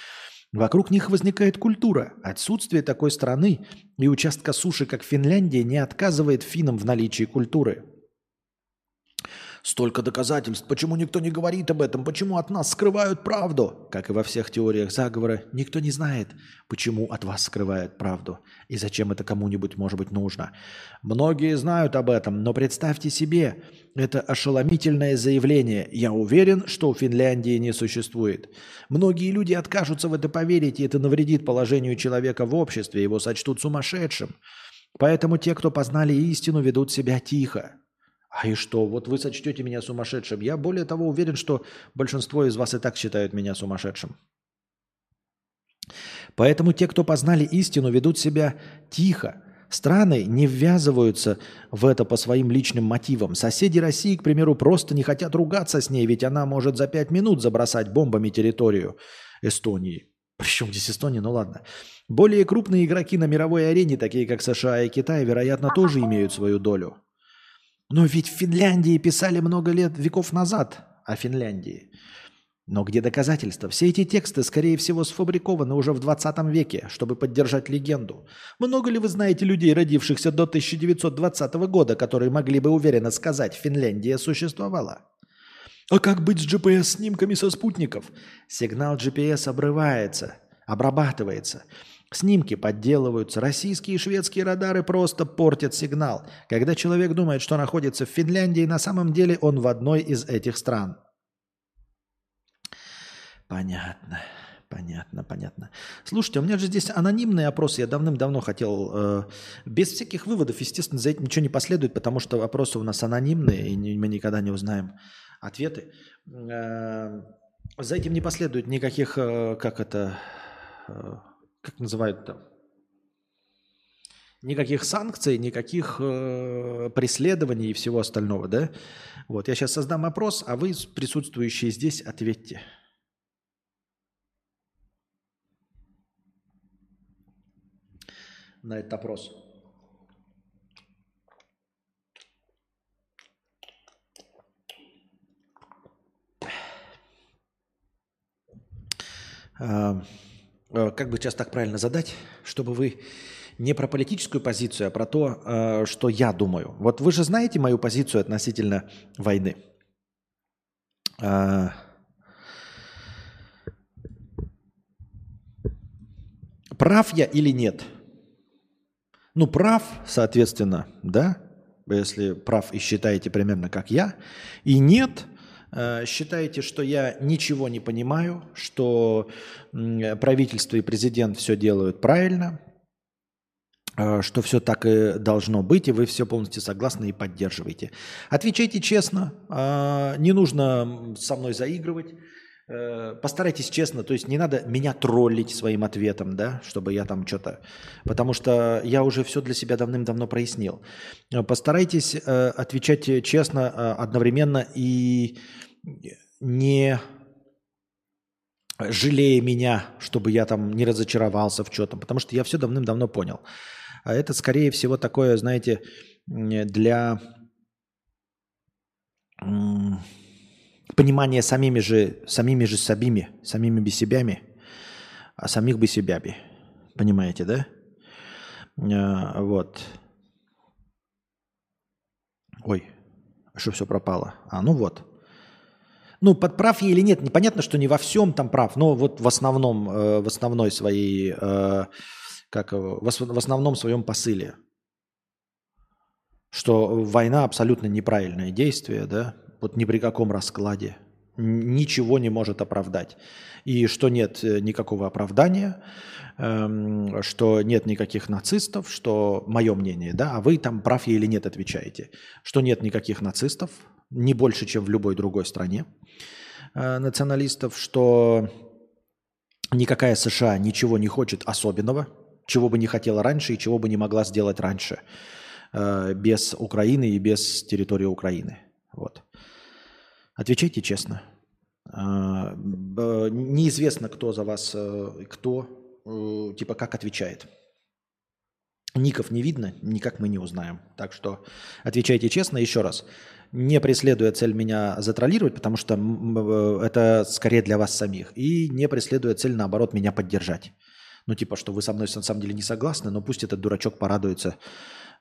Speaker 1: вокруг них возникает культура. Отсутствие такой страны и участка суши, как Финляндия, не отказывает финнам в наличии культуры. Столько доказательств. Почему никто не говорит об этом? Почему от нас скрывают правду? Как и во всех теориях заговора, никто не знает, почему от вас скрывают правду и зачем это кому-нибудь может быть нужно. Многие знают об этом, но представьте себе, это ошеломительное заявление. Я уверен, что Финляндии не существует. Многие люди откажутся в это поверить, и это навредит положению человека в обществе, его сочтут сумасшедшим. Поэтому те, кто познали истину, ведут себя тихо. А и что? Вот вы сочтете меня сумасшедшим. Я более того уверен, что большинство из вас и так считают меня сумасшедшим. Поэтому те, кто познали истину, ведут себя тихо. Страны не ввязываются в это по своим личным мотивам. Соседи России, к примеру, просто не хотят ругаться с ней, ведь она может за пять минут забросать бомбами территорию Эстонии. Причем здесь Эстония? Ну ладно. Более крупные игроки на мировой арене, такие как США и Китай, вероятно, тоже имеют свою долю. Но ведь в Финляндии писали много лет, веков назад о Финляндии. Но где доказательства? Все эти тексты, скорее всего, сфабрикованы уже в 20 веке, чтобы поддержать легенду. Много ли вы знаете людей, родившихся до 1920 года, которые могли бы уверенно сказать, Финляндия существовала? А как быть с GPS-снимками со спутников? Сигнал GPS обрывается, обрабатывается. Снимки подделываются. Российские и шведские радары просто портят сигнал. Когда человек думает, что находится в Финляндии, на самом деле он в одной из этих стран. Понятно. Понятно, понятно. Слушайте, у меня же здесь анонимный опрос. Я давным-давно хотел... Э, без всяких выводов, естественно, за этим ничего не последует, потому что вопросы у нас анонимные, и мы никогда не узнаем ответы. Э, за этим не последует никаких, э, как это, э, как называют-то, никаких санкций, никаких э, преследований и всего остального, да? Вот, я сейчас создам опрос, а вы, присутствующие здесь, ответьте. на этот опрос. А, как бы сейчас так правильно задать, чтобы вы не про политическую позицию, а про то, а, что я думаю. Вот вы же знаете мою позицию относительно войны. Прав я или нет? Ну, прав, соответственно, да, если прав и считаете примерно как я, и нет, э, считаете, что я ничего не понимаю, что правительство и президент все делают правильно, э, что все так и должно быть, и вы все полностью согласны и поддерживаете. Отвечайте честно, э, не нужно со мной заигрывать. Э, постарайтесь честно, то есть не надо меня троллить своим ответом, да, чтобы я там что-то... Потому что я уже все для себя давным-давно прояснил. Э, постарайтесь э, отвечать честно одновременно и не жалея меня, чтобы я там не разочаровался в чем-то, потому что я все давным-давно понял. А это, скорее всего, такое, знаете, для понимание самими же, самими же собими, самими бы себями, а самих бы себяби. Понимаете, да? А, вот. Ой, что все пропало? А, ну вот. Ну, под прав я или нет, непонятно, что не во всем там прав, но вот в основном, э, в основной своей, э, как, в основном своем посыле, что война абсолютно неправильное действие, да, вот ни при каком раскладе ничего не может оправдать. И что нет э, никакого оправдания, эм, что нет никаких нацистов, что мое мнение, да, а вы там прав я или нет отвечаете, что нет никаких нацистов, не больше, чем в любой другой стране э, националистов, что никакая США ничего не хочет особенного, чего бы не хотела раньше и чего бы не могла сделать раньше э, без Украины и без территории Украины. Вот. Отвечайте честно. А, неизвестно, кто за вас, э, кто, э, типа, как отвечает. Ников не видно, никак мы не узнаем. Так что отвечайте честно еще раз. Не преследуя цель меня затроллировать, потому что э, это скорее для вас самих. И не преследуя цель, наоборот, меня поддержать. Ну, типа, что вы со мной на самом деле не согласны, но пусть этот дурачок порадуется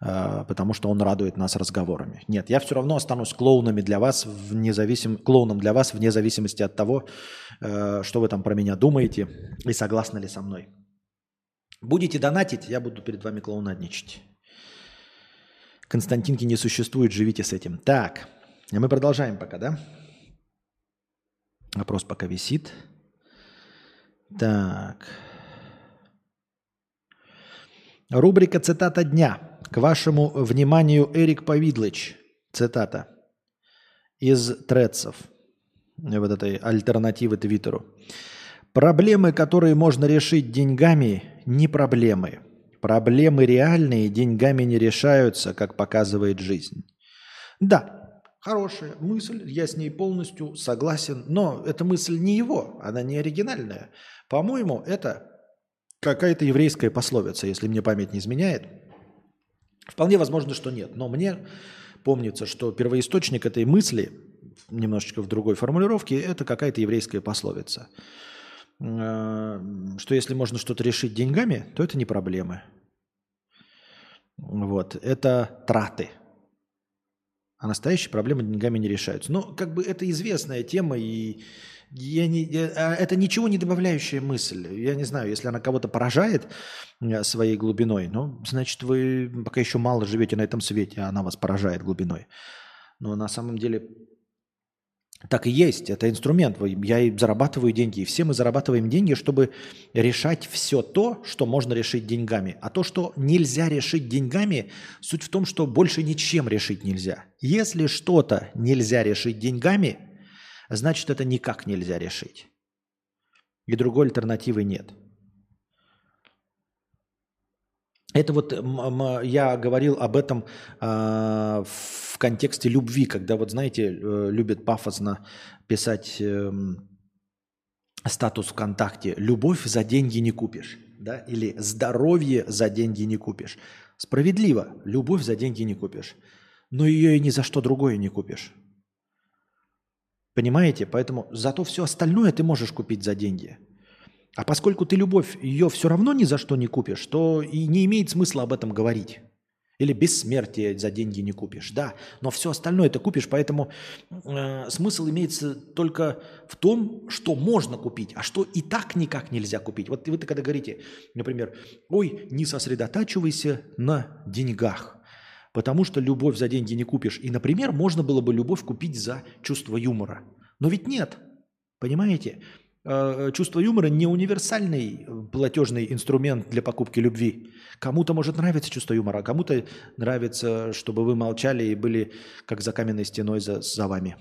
Speaker 1: потому что он радует нас разговорами. Нет, я все равно останусь клоунами для вас, вне зависим... клоуном для вас вне зависимости от того, э, что вы там про меня думаете и согласны ли со мной. Будете донатить, я буду перед вами клоунадничать. Константинки не существует, живите с этим. Так, а мы продолжаем пока, да? Вопрос пока висит. Так. Рубрика «Цитата дня». К вашему вниманию Эрик Повидлыч, цитата, из Трецов, вот этой альтернативы Твиттеру. Проблемы, которые можно решить деньгами, не проблемы. Проблемы реальные деньгами не решаются, как показывает жизнь. Да, хорошая мысль, я с ней полностью согласен, но эта мысль не его, она не оригинальная. По-моему, это какая-то еврейская пословица, если мне память не изменяет – Вполне возможно, что нет. Но мне помнится, что первоисточник этой мысли немножечко в другой формулировке, это какая-то еврейская пословица. Э, что если можно что-то решить деньгами, то это не проблемы. Вот. Это траты. А настоящие проблемы деньгами не решаются. Но как бы это известная тема, и я не, я, а это ничего не добавляющая мысль. Я не знаю, если она кого-то поражает э, своей глубиной, ну, значит, вы пока еще мало живете на этом свете, а она вас поражает глубиной. Но на самом деле так и есть, это инструмент. Я и зарабатываю деньги, и все мы зарабатываем деньги, чтобы решать все то, что можно решить деньгами. А то, что нельзя решить деньгами, суть в том, что больше ничем решить нельзя. Если что-то нельзя решить деньгами, значит это никак нельзя решить. И другой альтернативы нет. Это вот я говорил об этом э, в контексте любви, когда вот знаете, э, любят пафосно писать э, статус ВКонтакте «Любовь за деньги не купишь», да, или «Здоровье за деньги не купишь». Справедливо, любовь за деньги не купишь, но ее и ни за что другое не купишь. Понимаете? Поэтому зато все остальное ты можешь купить за деньги – а поскольку ты любовь ее все равно ни за что не купишь, то и не имеет смысла об этом говорить. Или бессмертие за деньги не купишь, да, но все остальное ты купишь, поэтому э, смысл имеется только в том, что можно купить, а что и так никак нельзя купить. Вот вы когда говорите, например, ой, не сосредотачивайся на деньгах, потому что любовь за деньги не купишь. И, например, можно было бы любовь купить за чувство юмора. Но ведь нет, понимаете? Э, чувство юмора не универсальный э, платежный инструмент для покупки любви. Кому-то может нравиться чувство юмора, а кому-то нравится, чтобы вы молчали и были как за каменной стеной за, за вами.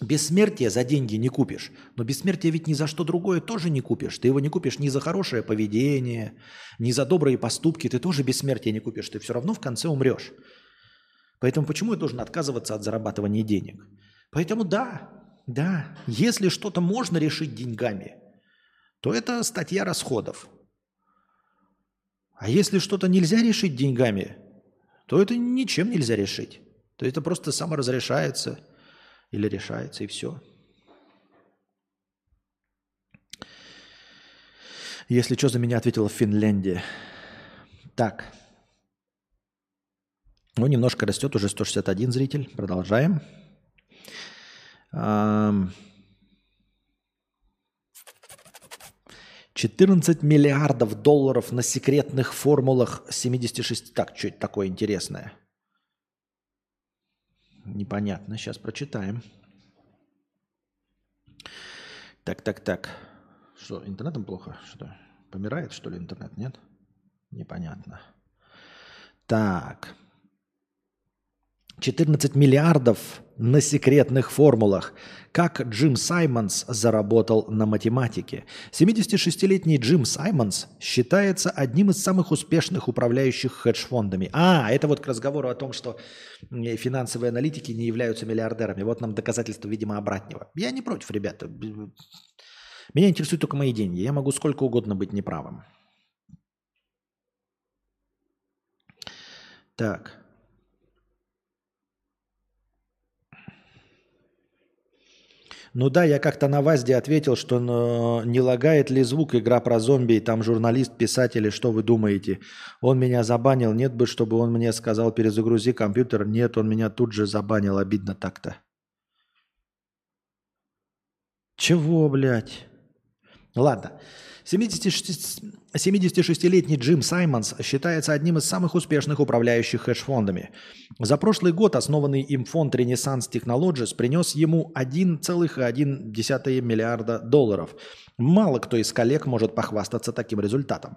Speaker 1: Бессмертие за деньги не купишь. Но бессмертие ведь ни за что другое тоже не купишь. Ты его не купишь ни за хорошее поведение, ни за добрые поступки. Ты тоже бессмертие не купишь. Ты все равно в конце умрешь. Поэтому почему я должен отказываться от зарабатывания денег? Поэтому да, да, если что-то можно решить деньгами, то это статья расходов. А если что-то нельзя решить деньгами, то это ничем нельзя решить. То это просто саморазрешается или решается, и все. Если что, за меня ответила Финляндия. Так. Ну, немножко растет, уже 161 зритель. Продолжаем. 14 миллиардов долларов на секретных формулах 76... Так, что это такое интересное? Непонятно, сейчас прочитаем. Так, так, так. Что, интернетом плохо? Что, помирает, что ли, интернет? Нет? Непонятно. Так. 14 миллиардов на секретных формулах. Как Джим Саймонс заработал на математике. 76-летний Джим Саймонс считается одним из самых успешных управляющих хедж-фондами. А, это вот к разговору о том, что финансовые аналитики не являются миллиардерами. Вот нам доказательство, видимо, обратного. Я не против, ребята. Меня интересуют только мои деньги. Я могу сколько угодно быть неправым. Так. Ну да, я как-то на ВАЗДе ответил, что ну, не лагает ли звук игра про зомби, и там журналист, писатель, что вы думаете? Он меня забанил, нет бы, чтобы он мне сказал, перезагрузи компьютер. Нет, он меня тут же забанил, обидно так-то. Чего, блядь? Ладно. 76-летний Джим Саймонс считается одним из самых успешных управляющих хедж-фондами. За прошлый год основанный им фонд Renaissance Technologies принес ему 1,1 миллиарда долларов. Мало кто из коллег может похвастаться таким результатом.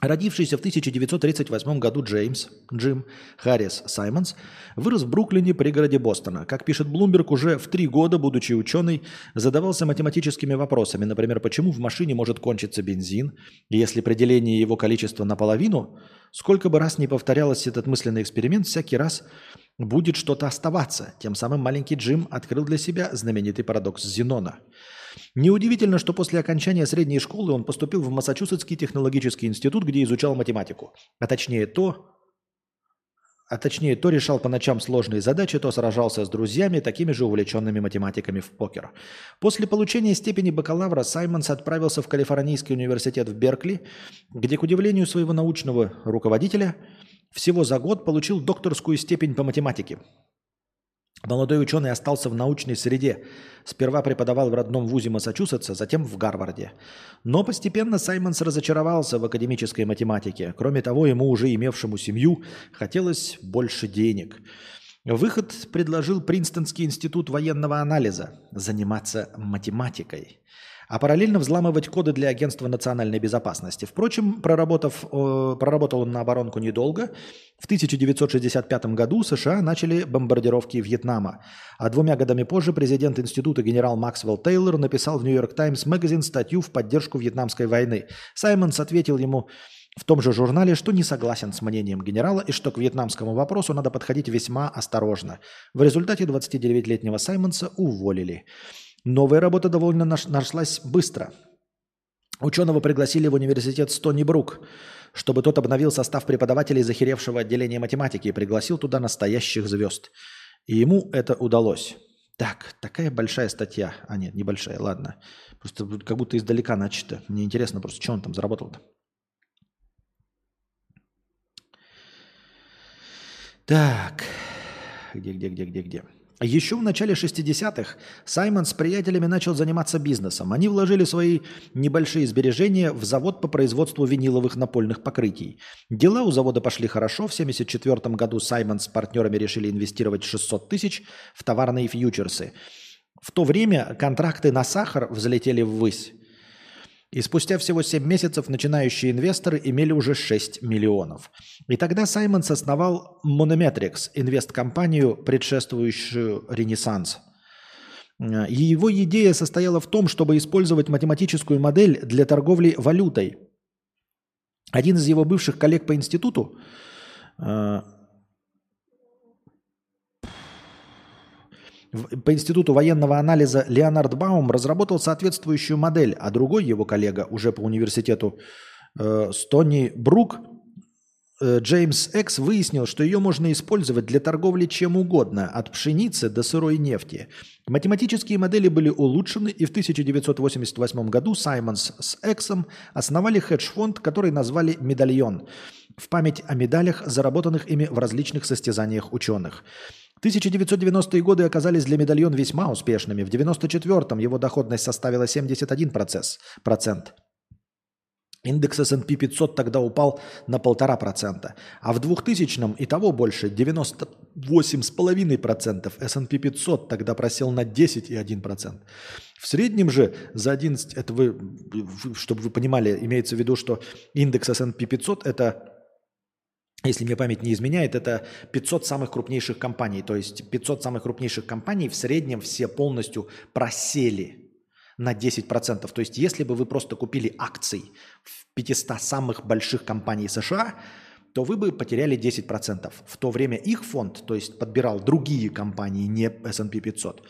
Speaker 1: Родившийся в 1938 году Джеймс Джим Харрис Саймонс вырос в Бруклине, пригороде Бостона. Как пишет Блумберг, уже в три года, будучи ученый, задавался математическими вопросами. Например, почему в машине может кончиться бензин, если при делении его количества наполовину, сколько бы раз не повторялось этот мысленный эксперимент, всякий раз будет что-то оставаться. Тем самым маленький Джим открыл для себя знаменитый парадокс Зенона – Неудивительно, что после окончания средней школы он поступил в Массачусетский технологический институт, где изучал математику. А точнее то, а точнее, то решал по ночам сложные задачи, то сражался с друзьями, такими же увлеченными математиками в покер. После получения степени бакалавра Саймонс отправился в Калифорнийский университет в Беркли, где, к удивлению своего научного руководителя, всего за год получил докторскую степень по математике – Молодой ученый остался в научной среде. Сперва преподавал в родном вузе Массачусетса, затем в Гарварде. Но постепенно Саймонс разочаровался в академической математике. Кроме того, ему, уже имевшему семью, хотелось больше денег. Выход предложил Принстонский институт военного анализа – заниматься математикой а параллельно взламывать коды для Агентства национальной безопасности. Впрочем, проработав, э, проработал он на оборонку недолго. В 1965 году США начали бомбардировки Вьетнама, а двумя годами позже президент института генерал Максвелл Тейлор написал в Нью-Йорк Таймс Magazine статью в поддержку Вьетнамской войны. Саймонс ответил ему в том же журнале, что не согласен с мнением генерала и что к вьетнамскому вопросу надо подходить весьма осторожно. В результате 29-летнего Саймонса уволили. Новая работа довольно нашлась быстро. Ученого пригласили в университет Стони Брук, чтобы тот обновил состав преподавателей захеревшего отделения математики и пригласил туда настоящих звезд. И ему это удалось. Так, такая большая статья. А нет, небольшая, ладно. Просто как будто издалека начато. Мне интересно просто, что он там заработал-то. Так, где, где, где, где, где? Еще в начале 60-х Саймон с приятелями начал заниматься бизнесом. Они вложили свои небольшие сбережения в завод по производству виниловых напольных покрытий. Дела у завода пошли хорошо. В 1974 году Саймон с партнерами решили инвестировать 600 тысяч в товарные фьючерсы. В то время контракты на сахар взлетели ввысь. И спустя всего 7 месяцев начинающие инвесторы имели уже 6 миллионов. И тогда Саймонс основал Monometrics, инвесткомпанию, предшествующую Ренессанс. Его идея состояла в том, чтобы использовать математическую модель для торговли валютой. Один из его бывших коллег по институту, по Институту военного анализа Леонард Баум разработал соответствующую модель, а другой его коллега уже по университету э, Стони Брук э, Джеймс Экс выяснил, что ее можно использовать для торговли чем угодно, от пшеницы до сырой нефти. Математические модели были улучшены, и в 1988 году Саймонс с Эксом основали хедж-фонд, который назвали «Медальон» в память о медалях, заработанных ими в различных состязаниях ученых. 1990-е годы оказались для медальон весьма успешными. В 1994-м его доходность составила 71%. Процент. Индекс S&P 500 тогда упал на 1,5%, а в 2000-м и того больше, 98,5%. S&P 500 тогда просел на 10,1%. В среднем же за 11, это вы, чтобы вы понимали, имеется в виду, что индекс S&P 500 это если мне память не изменяет, это 500 самых крупнейших компаний. То есть 500 самых крупнейших компаний в среднем все полностью просели на 10%. То есть если бы вы просто купили акций в 500 самых больших компаний США, то вы бы потеряли 10%. В то время их фонд, то есть подбирал другие компании, не S&P 500,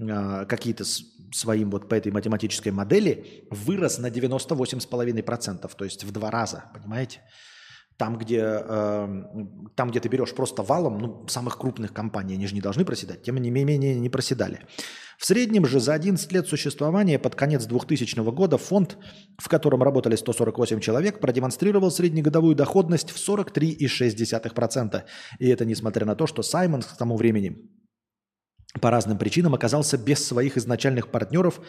Speaker 1: а, какие-то своим вот по этой математической модели, вырос на 98,5%, то есть в два раза, понимаете? Там, где, э, там, где ты берешь просто валом, ну, самых крупных компаний, они же не должны проседать, тем не менее не проседали. В среднем же за 11 лет существования под конец 2000 года фонд, в котором работали 148 человек, продемонстрировал среднегодовую доходность в 43,6%. И это несмотря на то, что Саймон к тому времени по разным причинам оказался без своих изначальных партнеров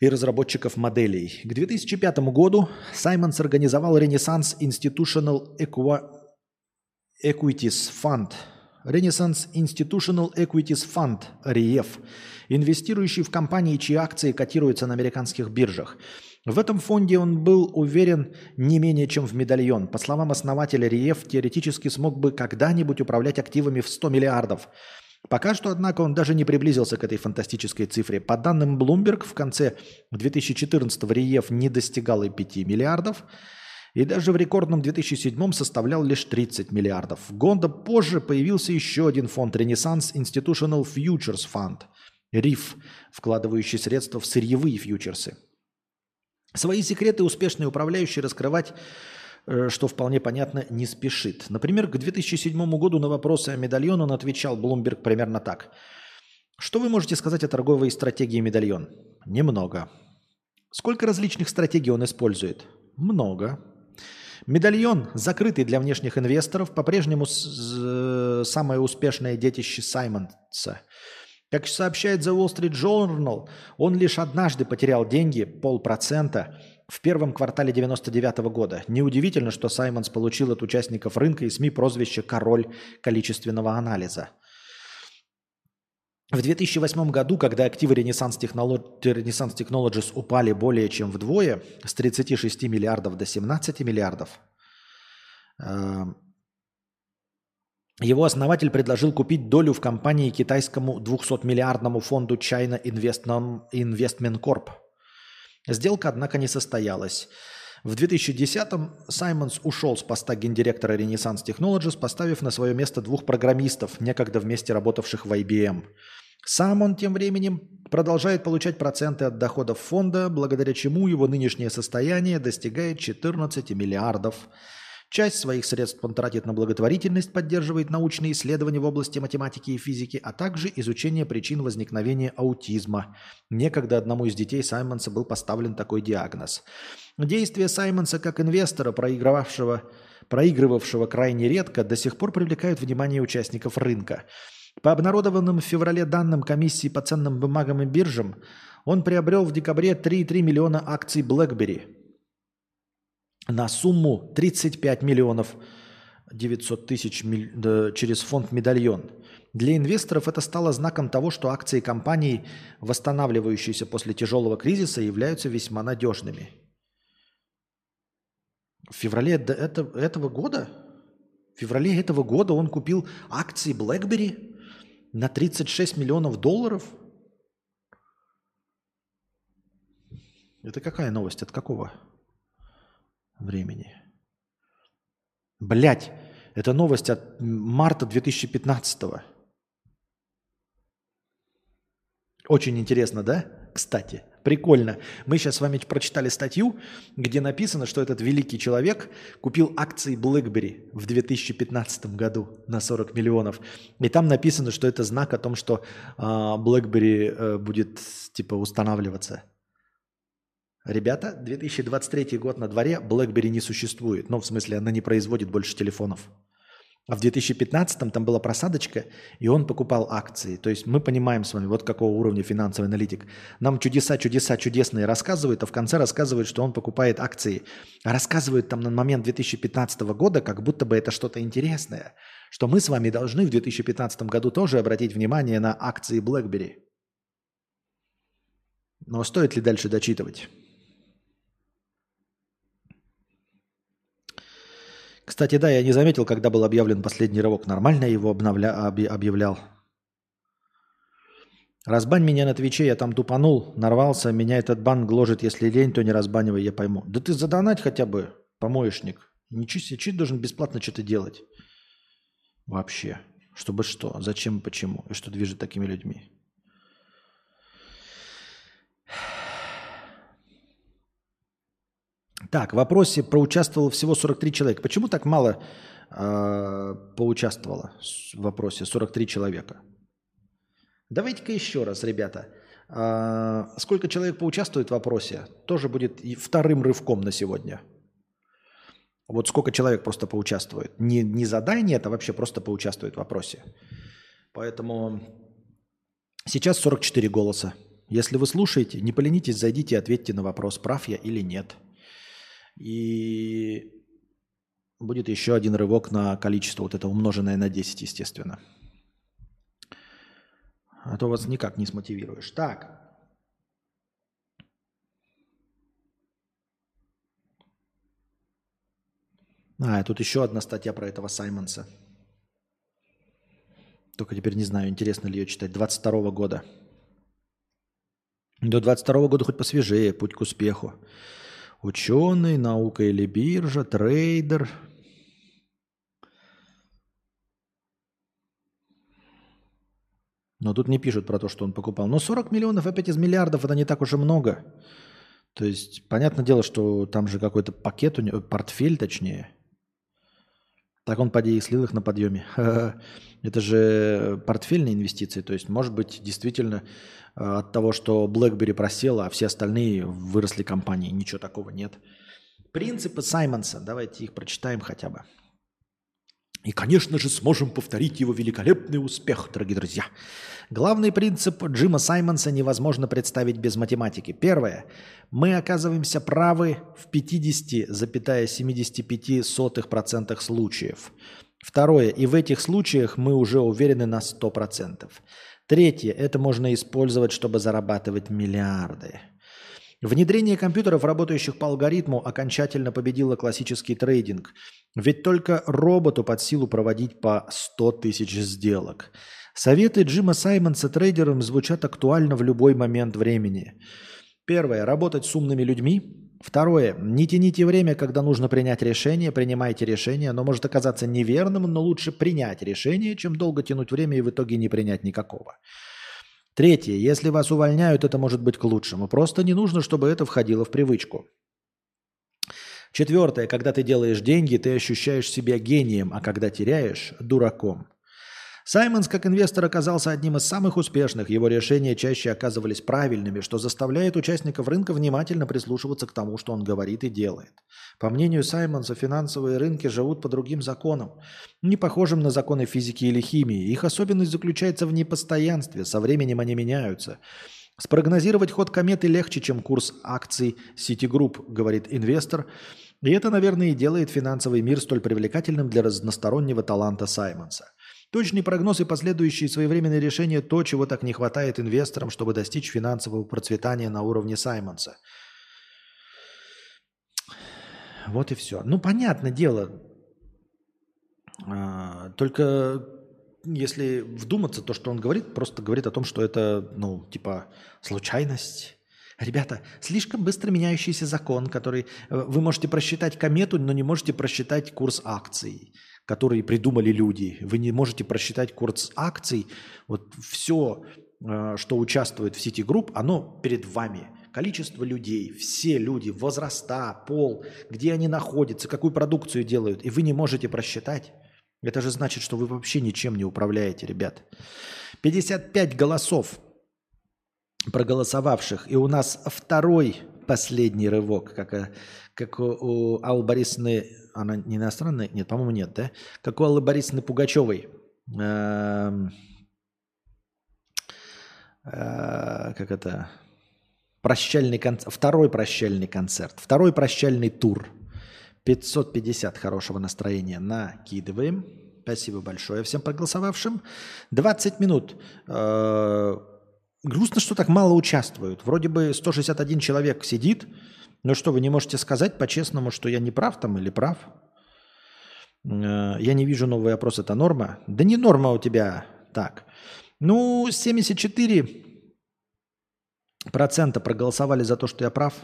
Speaker 1: и разработчиков моделей. К 2005 году Саймонс организовал Renaissance Institutional Equities Fund, Renaissance Institutional Equities Fund, REF, инвестирующий в компании, чьи акции котируются на американских биржах. В этом фонде он был уверен не менее чем в медальон. По словам основателя РИЕФ, теоретически смог бы когда-нибудь управлять активами в 100 миллиардов – Пока что, однако, он даже не приблизился к этой фантастической цифре. По данным Bloomberg, в конце 2014 РИЕФ не достигал и 5 миллиардов, и даже в рекордном 2007 составлял лишь 30 миллиардов. Года позже появился еще один фонд Renaissance Institutional Futures Fund, RIF, вкладывающий средства в сырьевые фьючерсы. Свои секреты успешные управляющие раскрывать что вполне понятно, не спешит. Например, к 2007 году на вопросы о медальон он отвечал Bloomberg примерно так. Что вы можете сказать о торговой стратегии медальон? Немного. Сколько различных стратегий он использует? Много. Медальон, закрытый для внешних инвесторов, по-прежнему самое успешное детище Саймонса. Как сообщает The Wall Street Journal, он лишь однажды потерял деньги, полпроцента, в первом квартале 99 года. Неудивительно, что Саймонс получил от участников рынка и СМИ прозвище «король количественного анализа». В 2008 году, когда активы Renaissance, Technolo- Renaissance Technologies упали более чем вдвое, с 36 миллиардов до 17 миллиардов, э, его основатель предложил купить долю в компании китайскому 200-миллиардному фонду China Investment Corp. Сделка, однако, не состоялась. В 2010-м Саймонс ушел с поста гендиректора Renaissance Technologies, поставив на свое место двух программистов, некогда вместе работавших в IBM. Сам он тем временем продолжает получать проценты от доходов фонда, благодаря чему его нынешнее состояние достигает 14 миллиардов. Часть своих средств он тратит на благотворительность, поддерживает научные исследования в области математики и физики, а также изучение причин возникновения аутизма. Некогда одному из детей Саймонса был поставлен такой диагноз. Действия Саймонса как инвестора, проигрывавшего, проигрывавшего крайне редко, до сих пор привлекают внимание участников рынка. По обнародованным в феврале данным комиссии по ценным бумагам и биржам, он приобрел в декабре 3,3 миллиона акций BlackBerry на сумму 35 миллионов 900 тысяч через фонд «Медальон». Для инвесторов это стало знаком того, что акции компаний, восстанавливающиеся после тяжелого кризиса, являются весьма надежными. В феврале этого года, в феврале этого года он купил акции BlackBerry на 36 миллионов долларов. Это какая новость? От какого времени? Блять, это новость от марта 2015 Очень интересно, да? Кстати, прикольно. Мы сейчас с вами прочитали статью, где написано, что этот великий человек купил акции BlackBerry в 2015 году на 40 миллионов. И там написано, что это знак о том, что а, BlackBerry э, будет типа устанавливаться. Ребята, 2023 год на дворе, BlackBerry не существует. Ну, в смысле, она не производит больше телефонов. А в 2015 там была просадочка, и он покупал акции. То есть мы понимаем с вами, вот какого уровня финансовый аналитик. Нам чудеса, чудеса чудесные рассказывают, а в конце рассказывают, что он покупает акции. А рассказывают там на момент 2015 года, как будто бы это что-то интересное. Что мы с вами должны в 2015 году тоже обратить внимание на акции BlackBerry. Но стоит ли дальше дочитывать? Кстати, да, я не заметил, когда был объявлен последний рывок. Нормально его обновля... объ- объявлял. Разбань меня на Твиче, я там тупанул, нарвался, меня этот бан гложет, если лень, то не разбанивай, я пойму. Да ты задонать хотя бы, помоечник. Ничего себе, чуть должен бесплатно что-то делать. Вообще. Чтобы что, зачем почему, и что движет такими людьми. Так, в вопросе проучаствовало всего 43 человека. Почему так мало э, поучаствовало в вопросе 43 человека? Давайте-ка еще раз, ребята. А, сколько человек поучаствует в вопросе, тоже будет вторым рывком на сегодня. Вот сколько человек просто поучаствует. Не, не задание, это вообще просто поучаствует в вопросе. Поэтому сейчас 44 голоса. Если вы слушаете, не поленитесь, зайдите и ответьте на вопрос, прав я или нет. И будет еще один рывок на количество, вот это умноженное на 10, естественно. А то вас никак не смотивируешь. Так. А, тут еще одна статья про этого Саймонса. Только теперь не знаю, интересно ли ее читать. 22 года. До 22 года хоть посвежее, путь к успеху. Ученый, наука или биржа, трейдер. Но тут не пишут про то, что он покупал. Но 40 миллионов опять из миллиардов, это не так уж и много. То есть, понятное дело, что там же какой-то пакет у него, портфель точнее. Так он, поди, и слил их на подъеме. Это же портфельные инвестиции. То есть, может быть, действительно э, от того, что BlackBerry просела, а все остальные выросли компании. Ничего такого нет. Принципы Саймонса. Давайте их прочитаем хотя бы. И, конечно же, сможем повторить его великолепный успех, дорогие друзья. Главный принцип Джима Саймонса невозможно представить без математики. Первое. Мы оказываемся правы в 50,75% случаев. Второе. И в этих случаях мы уже уверены на 100%. Третье. Это можно использовать, чтобы зарабатывать миллиарды. Внедрение компьютеров, работающих по алгоритму, окончательно победило классический трейдинг. Ведь только роботу под силу проводить по 100 тысяч сделок. Советы Джима Саймонса трейдерам звучат актуально в любой момент времени. Первое. Работать с умными людьми. Второе. Не тяните время, когда нужно принять решение. Принимайте решение. Оно может оказаться неверным, но лучше принять решение, чем долго тянуть время и в итоге не принять никакого. Третье. Если вас увольняют, это может быть к лучшему. Просто не нужно, чтобы это входило в привычку. Четвертое. Когда ты делаешь деньги, ты ощущаешь себя гением, а когда теряешь – дураком. Саймонс как инвестор оказался одним из самых успешных. Его решения чаще оказывались правильными, что заставляет участников рынка внимательно прислушиваться к тому, что он говорит и делает. По мнению Саймонса, финансовые рынки живут по другим законам, не похожим на законы физики или химии. Их особенность заключается в непостоянстве, со временем они меняются. Спрогнозировать ход кометы легче, чем курс акций Citigroup, говорит инвестор. И это, наверное, и делает финансовый мир столь привлекательным для разностороннего таланта Саймонса. Точный прогноз и последующие своевременные решения – то, чего так не хватает инвесторам, чтобы достичь финансового процветания на уровне Саймонса. Вот и все. Ну, понятное дело. А, только если вдуматься, то, что он говорит, просто говорит о том, что это, ну, типа, случайность. Ребята, слишком быстро меняющийся закон, который... Э, вы можете просчитать комету, но не можете просчитать курс акций которые придумали люди. Вы не можете просчитать курс акций. Вот все, э, что участвует в сети групп, оно перед вами. Количество людей, все люди, возраста, пол, где они находятся, какую продукцию делают. И вы не можете просчитать. Это же значит, что вы вообще ничем не управляете, ребят. 55 голосов проголосовавших. И у нас второй последний рывок, как, э, как у Аллы Борисовны она не иностранная? Нет, по-моему, нет, да? Как у Аллы Борисовны Пугачевой. Эм, э, как это? Прощальный концерт. Второй прощальный концерт. Второй прощальный тур. 550 хорошего настроения накидываем. Спасибо большое всем проголосовавшим. 20 минут. Грустно, что так мало участвуют. Вроде бы 161 человек сидит, ну что, вы не можете сказать по-честному, что я не прав там или прав? Э, я не вижу новый опрос, это норма? Да не норма у тебя так. Ну, 74 процента проголосовали за то, что я прав,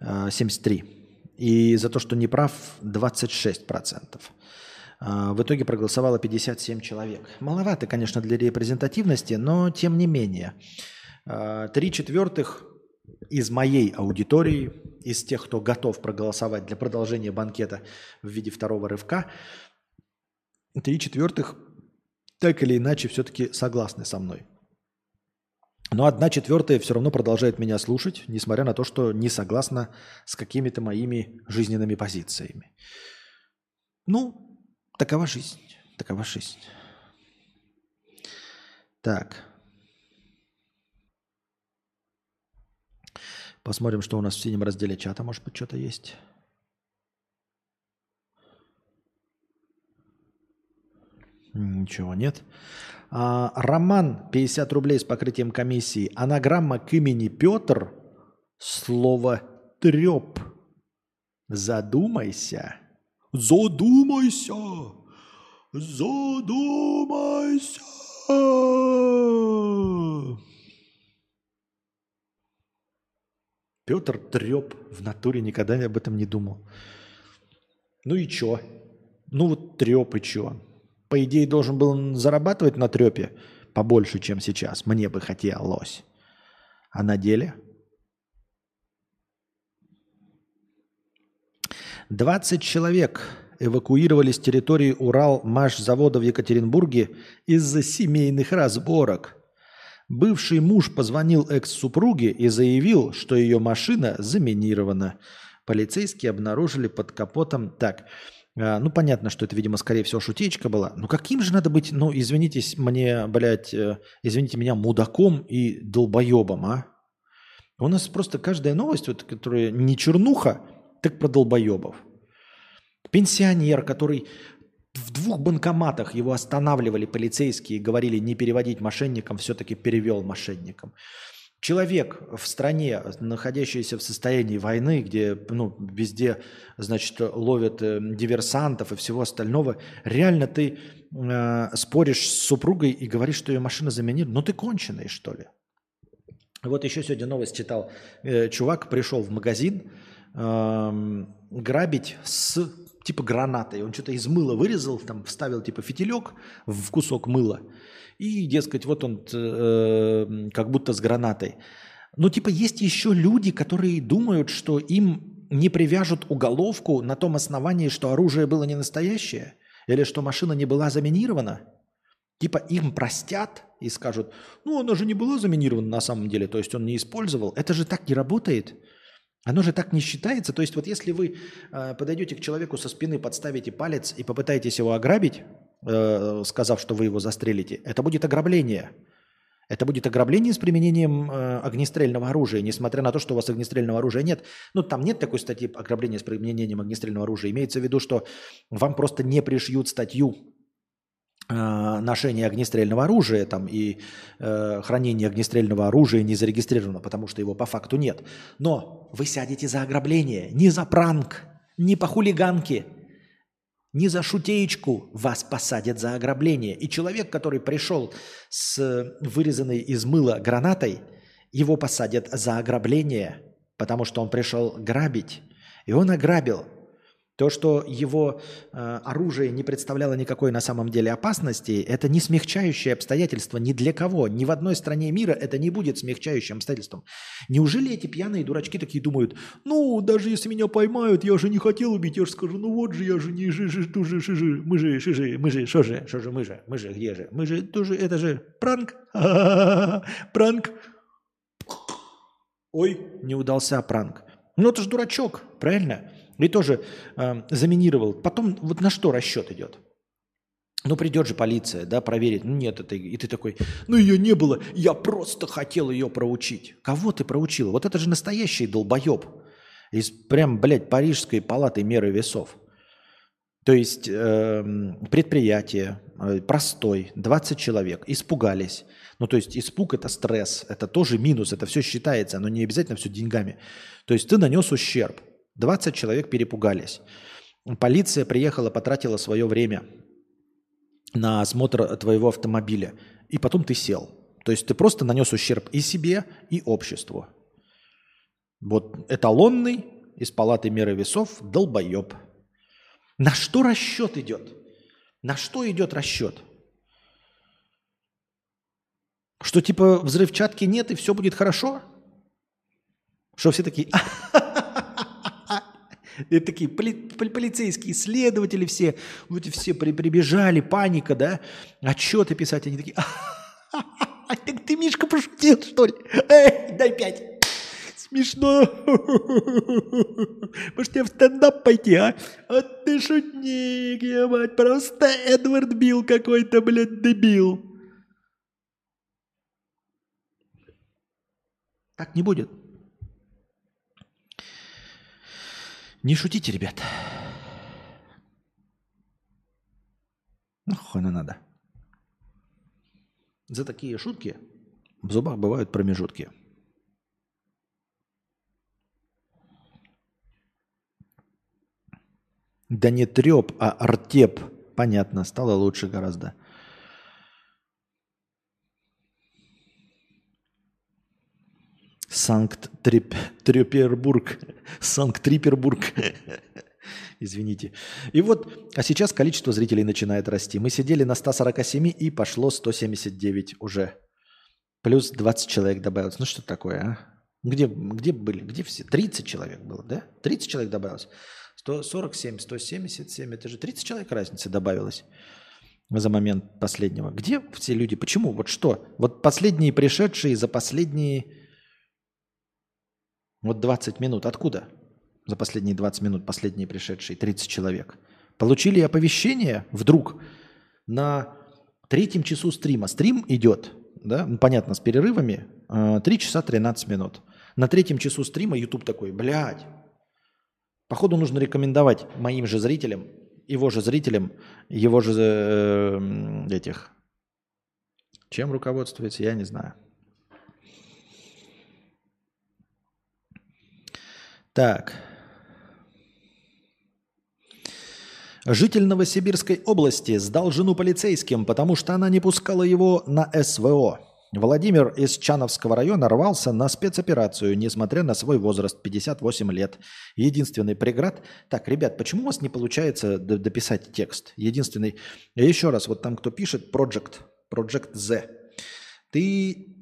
Speaker 1: 73. Э, И за то, что не прав, 26 процентов. В итоге проголосовало 57 человек. Маловато, конечно, для репрезентативности, но тем не менее. Три четвертых из моей аудитории, из тех, кто готов проголосовать для продолжения банкета в виде второго рывка, три четвертых так или иначе все-таки согласны со мной. Но одна четвертая все равно продолжает меня слушать, несмотря на то, что не согласна с какими-то моими жизненными позициями. Ну, такова жизнь. Такова жизнь. Так. Посмотрим, что у нас в синем разделе чата. Может быть, что-то есть. Ничего нет. А, Роман, 50 рублей с покрытием комиссии. Анаграмма к имени Петр. Слово треп. Задумайся. Задумайся. Задумайся. Петр треп в натуре никогда об этом не думал. Ну и чё? Ну вот треп и чё? По идее, должен был зарабатывать на трепе побольше, чем сейчас. Мне бы хотелось. А на деле? 20 человек эвакуировали с территории Урал-Маш-завода в Екатеринбурге из-за семейных разборок. Бывший муж позвонил экс-супруге и заявил, что ее машина заминирована. Полицейские обнаружили под капотом... Так, а, ну понятно, что это, видимо, скорее всего, шутечка была. Ну каким же надо быть, ну извините мне, блядь, э, извините меня, мудаком и долбоебом, а? У нас просто каждая новость, вот, которая не чернуха, так про долбоебов. Пенсионер, который в двух банкоматах его останавливали полицейские говорили не переводить мошенникам, все-таки перевел мошенникам. Человек в стране, находящийся в состоянии войны, где ну, везде значит, ловят э, диверсантов и всего остального, реально ты э, споришь с супругой и говоришь, что ее машина заминирована. Ну ты конченый, что ли? Вот еще сегодня новость читал. Э, чувак пришел в магазин грабить с типа гранатой. Он что-то из мыла вырезал, там вставил типа фитилек в кусок мыла. И, дескать, вот он э, как будто с гранатой. Но типа есть еще люди, которые думают, что им не привяжут уголовку на том основании, что оружие было не настоящее, или что машина не была заминирована. Типа им простят и скажут, ну она же не была заминирована на самом деле, то есть он не использовал. Это же так не работает. Оно же так не считается. То есть вот если вы э, подойдете к человеку со спины, подставите палец и попытаетесь его ограбить, э, сказав, что вы его застрелите, это будет ограбление. Это будет ограбление с применением э, огнестрельного оружия, несмотря на то, что у вас огнестрельного оружия нет. Ну, там нет такой статьи ограбления с применением огнестрельного оружия. Имеется в виду, что вам просто не пришьют статью ношение огнестрельного оружия там, и э, хранение огнестрельного оружия не зарегистрировано, потому что его по факту нет. Но вы сядете за ограбление, не за пранк, не по хулиганке, не за шутеечку вас посадят за ограбление. И человек, который пришел с вырезанной из мыла гранатой, его посадят за ограбление, потому что он пришел грабить. И он ограбил – то, что его э, оружие не представляло никакой на самом деле опасности, это не смягчающее обстоятельство ни для кого. Ни в одной стране мира это не будет смягчающим обстоятельством. Неужели эти пьяные дурачки такие думают, ну, даже если меня поймают, я же не хотел убить, я же скажу, ну вот же, я же не жи, жи, же, шижи, мы же, шижи, мы же, что же, что же, мы же, мы же, где же, мы же, тоже, это же пранк, пранк. Ой, не удался пранк. Ну, это же дурачок, правильно? И тоже э, заминировал. Потом вот на что расчет идет? Ну, придет же полиция, да, проверит. Ну, нет, это... И ты такой, ну, ее не было, я просто хотел ее проучить. Кого ты проучил? Вот это же настоящий долбоеб. Из прям, блядь, парижской палаты меры весов. То есть э, предприятие, э, простой, 20 человек, испугались. Ну, то есть испуг – это стресс, это тоже минус, это все считается, но не обязательно все деньгами. То есть ты нанес ущерб. 20 человек перепугались. Полиция приехала, потратила свое время на осмотр твоего автомобиля. И потом ты сел. То есть ты просто нанес ущерб и себе, и обществу. Вот эталонный из палаты меры весов долбоеб. На что расчет идет? На что идет расчет? Что типа взрывчатки нет и все будет хорошо? Что все такие, И такие поли, полицейские следователи все, вот все при, прибежали, паника, да, отчеты писать, они такие, так ты, Мишка, пошутил, что ли? Эй, дай пять. Смешно. Может, тебе в стендап пойти, а? А ты шутник, я мать, просто Эдвард Билл какой-то, блядь, дебил. Так не будет. Не шутите, ребят. Нахуй ну, надо. За такие шутки в зубах бывают промежутки. Да не треп, а артеп. Понятно, стало лучше гораздо. Санкт-Трипербург. Санкт-Трипербург. Извините. И вот, а сейчас количество зрителей начинает расти. Мы сидели на 147 и пошло 179 уже. Плюс 20 человек добавилось. Ну что такое, а? Где, где были? Где все? 30 человек было, да? 30 человек добавилось. 147, 177, это же 30 человек разницы добавилось за момент последнего. Где все люди? Почему? Вот что? Вот последние пришедшие за последние вот 20 минут. Откуда? За последние 20 минут последние пришедшие, 30 человек. Получили оповещение вдруг на третьем часу стрима. Стрим идет, да, ну, понятно, с перерывами, 3 часа 13 минут. На третьем часу стрима YouTube такой, блядь, походу нужно рекомендовать моим же зрителям, его же зрителям, его же э, этих, чем руководствуется, я не знаю. Так. Житель Новосибирской области сдал жену полицейским, потому что она не пускала его на СВО. Владимир из Чановского района рвался на спецоперацию, несмотря на свой возраст 58 лет. Единственный преград... Так, ребят, почему у вас не получается дописать текст? Единственный... Еще раз, вот там кто пишет, Project, Project Z. Ты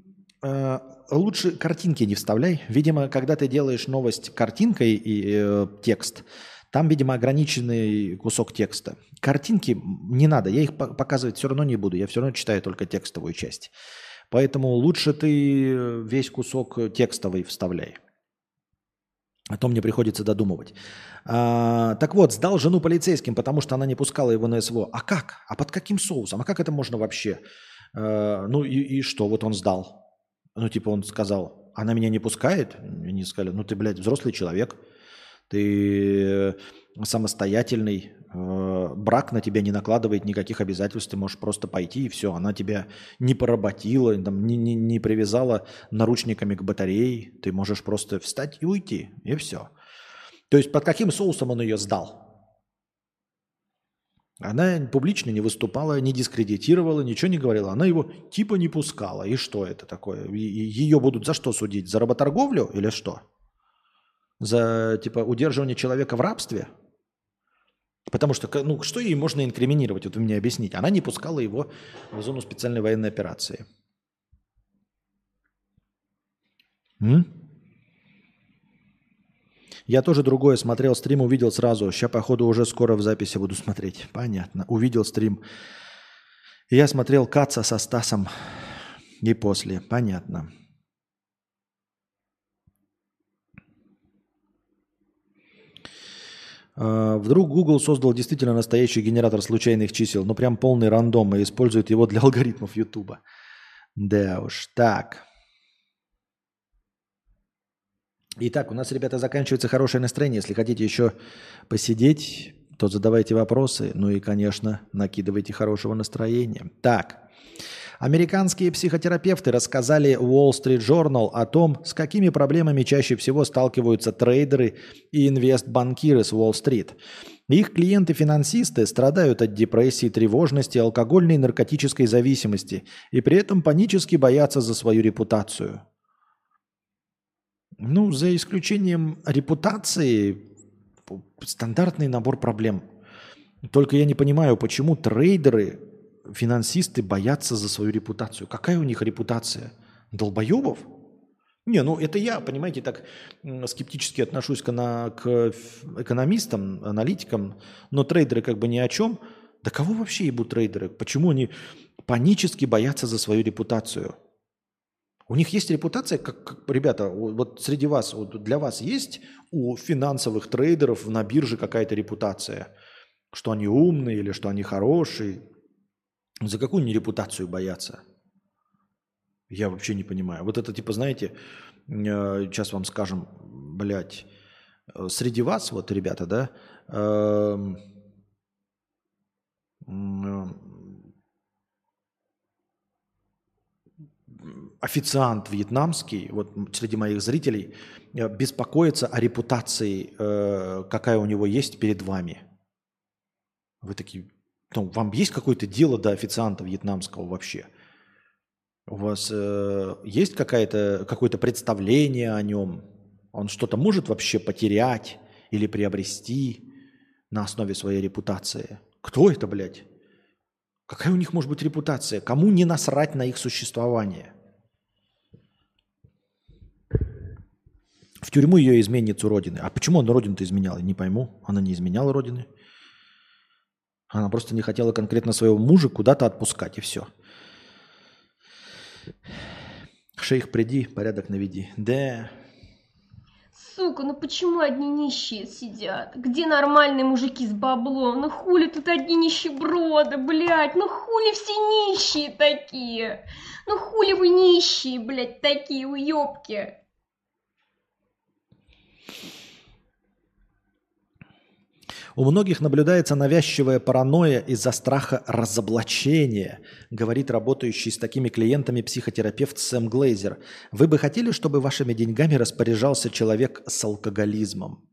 Speaker 1: лучше картинки не вставляй. Видимо, когда ты делаешь новость картинкой и э, текст, там, видимо, ограниченный кусок текста. Картинки не надо, я их показывать все равно не буду, я все равно читаю только текстовую часть. Поэтому лучше ты весь кусок текстовый вставляй. А то мне приходится додумывать. А, так вот, сдал жену полицейским, потому что она не пускала его на СВО. А как? А под каким соусом? А как это можно вообще? А, ну и, и что? Вот он сдал. Ну типа он сказал, она меня не пускает? Они сказали, ну ты, блядь, взрослый человек. Ты самостоятельный, Э, брак на тебя не накладывает никаких обязательств, ты можешь просто пойти и все. Она тебя не поработила, там, не, не, не привязала наручниками к батарее, ты можешь просто встать и уйти, и все. То есть под каким соусом он ее сдал? Она публично не выступала, не дискредитировала, ничего не говорила. Она его типа не пускала. И что это такое? Ее будут за что судить? За работорговлю или что? За типа удерживание человека в рабстве? Потому что, ну, что ей можно инкриминировать? Вот вы мне объясните. Она не пускала его в зону специальной военной операции. М? Я тоже другое смотрел стрим, увидел сразу. Сейчас, походу, уже скоро в записи буду смотреть. Понятно. Увидел стрим. Я смотрел Каца со Стасом и после. Понятно. А, вдруг Google создал действительно настоящий генератор случайных чисел, ну прям полный рандом и использует его для алгоритмов YouTube. Да уж, так. Итак, у нас, ребята, заканчивается хорошее настроение. Если хотите еще посидеть, то задавайте вопросы. Ну и, конечно, накидывайте хорошего настроения. Так. Американские психотерапевты рассказали Wall Street Journal о том, с какими проблемами чаще всего сталкиваются трейдеры и инвестбанкиры с Уолл-стрит. Их клиенты-финансисты страдают от депрессии, тревожности, алкогольной и наркотической зависимости и при этом панически боятся за свою репутацию. Ну, за исключением репутации, стандартный набор проблем. Только я не понимаю, почему трейдеры финансисты боятся за свою репутацию. Какая у них репутация? Долбоебов? Не, ну это я, понимаете, так скептически отношусь к, на, к экономистам, аналитикам, но трейдеры как бы ни о чем. Да кого вообще ебут трейдеры? Почему они панически боятся за свою репутацию? У них есть репутация, как, как ребята, вот среди вас, вот для вас есть у финансовых трейдеров на бирже какая-то репутация, что они умные или что они хорошие? За какую они репутацию боятся? Я вообще не понимаю. Вот это типа, знаете, э, сейчас вам скажем, блядь, э, среди вас, вот, ребята, да, эм, э, официант вьетнамский, вот среди моих зрителей, беспокоится о репутации, какая у него есть перед вами. Вы такие, ну, вам есть какое-то дело до официанта вьетнамского вообще? У вас э, есть какое-то какое-то представление о нем? Он что-то может вообще потерять или приобрести на основе своей репутации? Кто это, блядь? Какая у них может быть репутация? Кому не насрать на их существование? В тюрьму ее изменницу Родины. А почему она Родину-то изменяла? Не пойму. Она не изменяла Родины. Она просто не хотела конкретно своего мужа куда-то отпускать, и все. Шейх, приди, порядок наведи. Да,
Speaker 5: Сука, ну почему одни нищие сидят? Где нормальные мужики с баблом? Ну хули тут одни нищеброды, блядь? Ну хули все нищие такие? Ну хули вы нищие, блядь, такие уёбки?
Speaker 1: У многих наблюдается навязчивая паранойя из-за страха разоблачения, говорит работающий с такими клиентами психотерапевт Сэм Глейзер. Вы бы хотели, чтобы вашими деньгами распоряжался человек с алкоголизмом?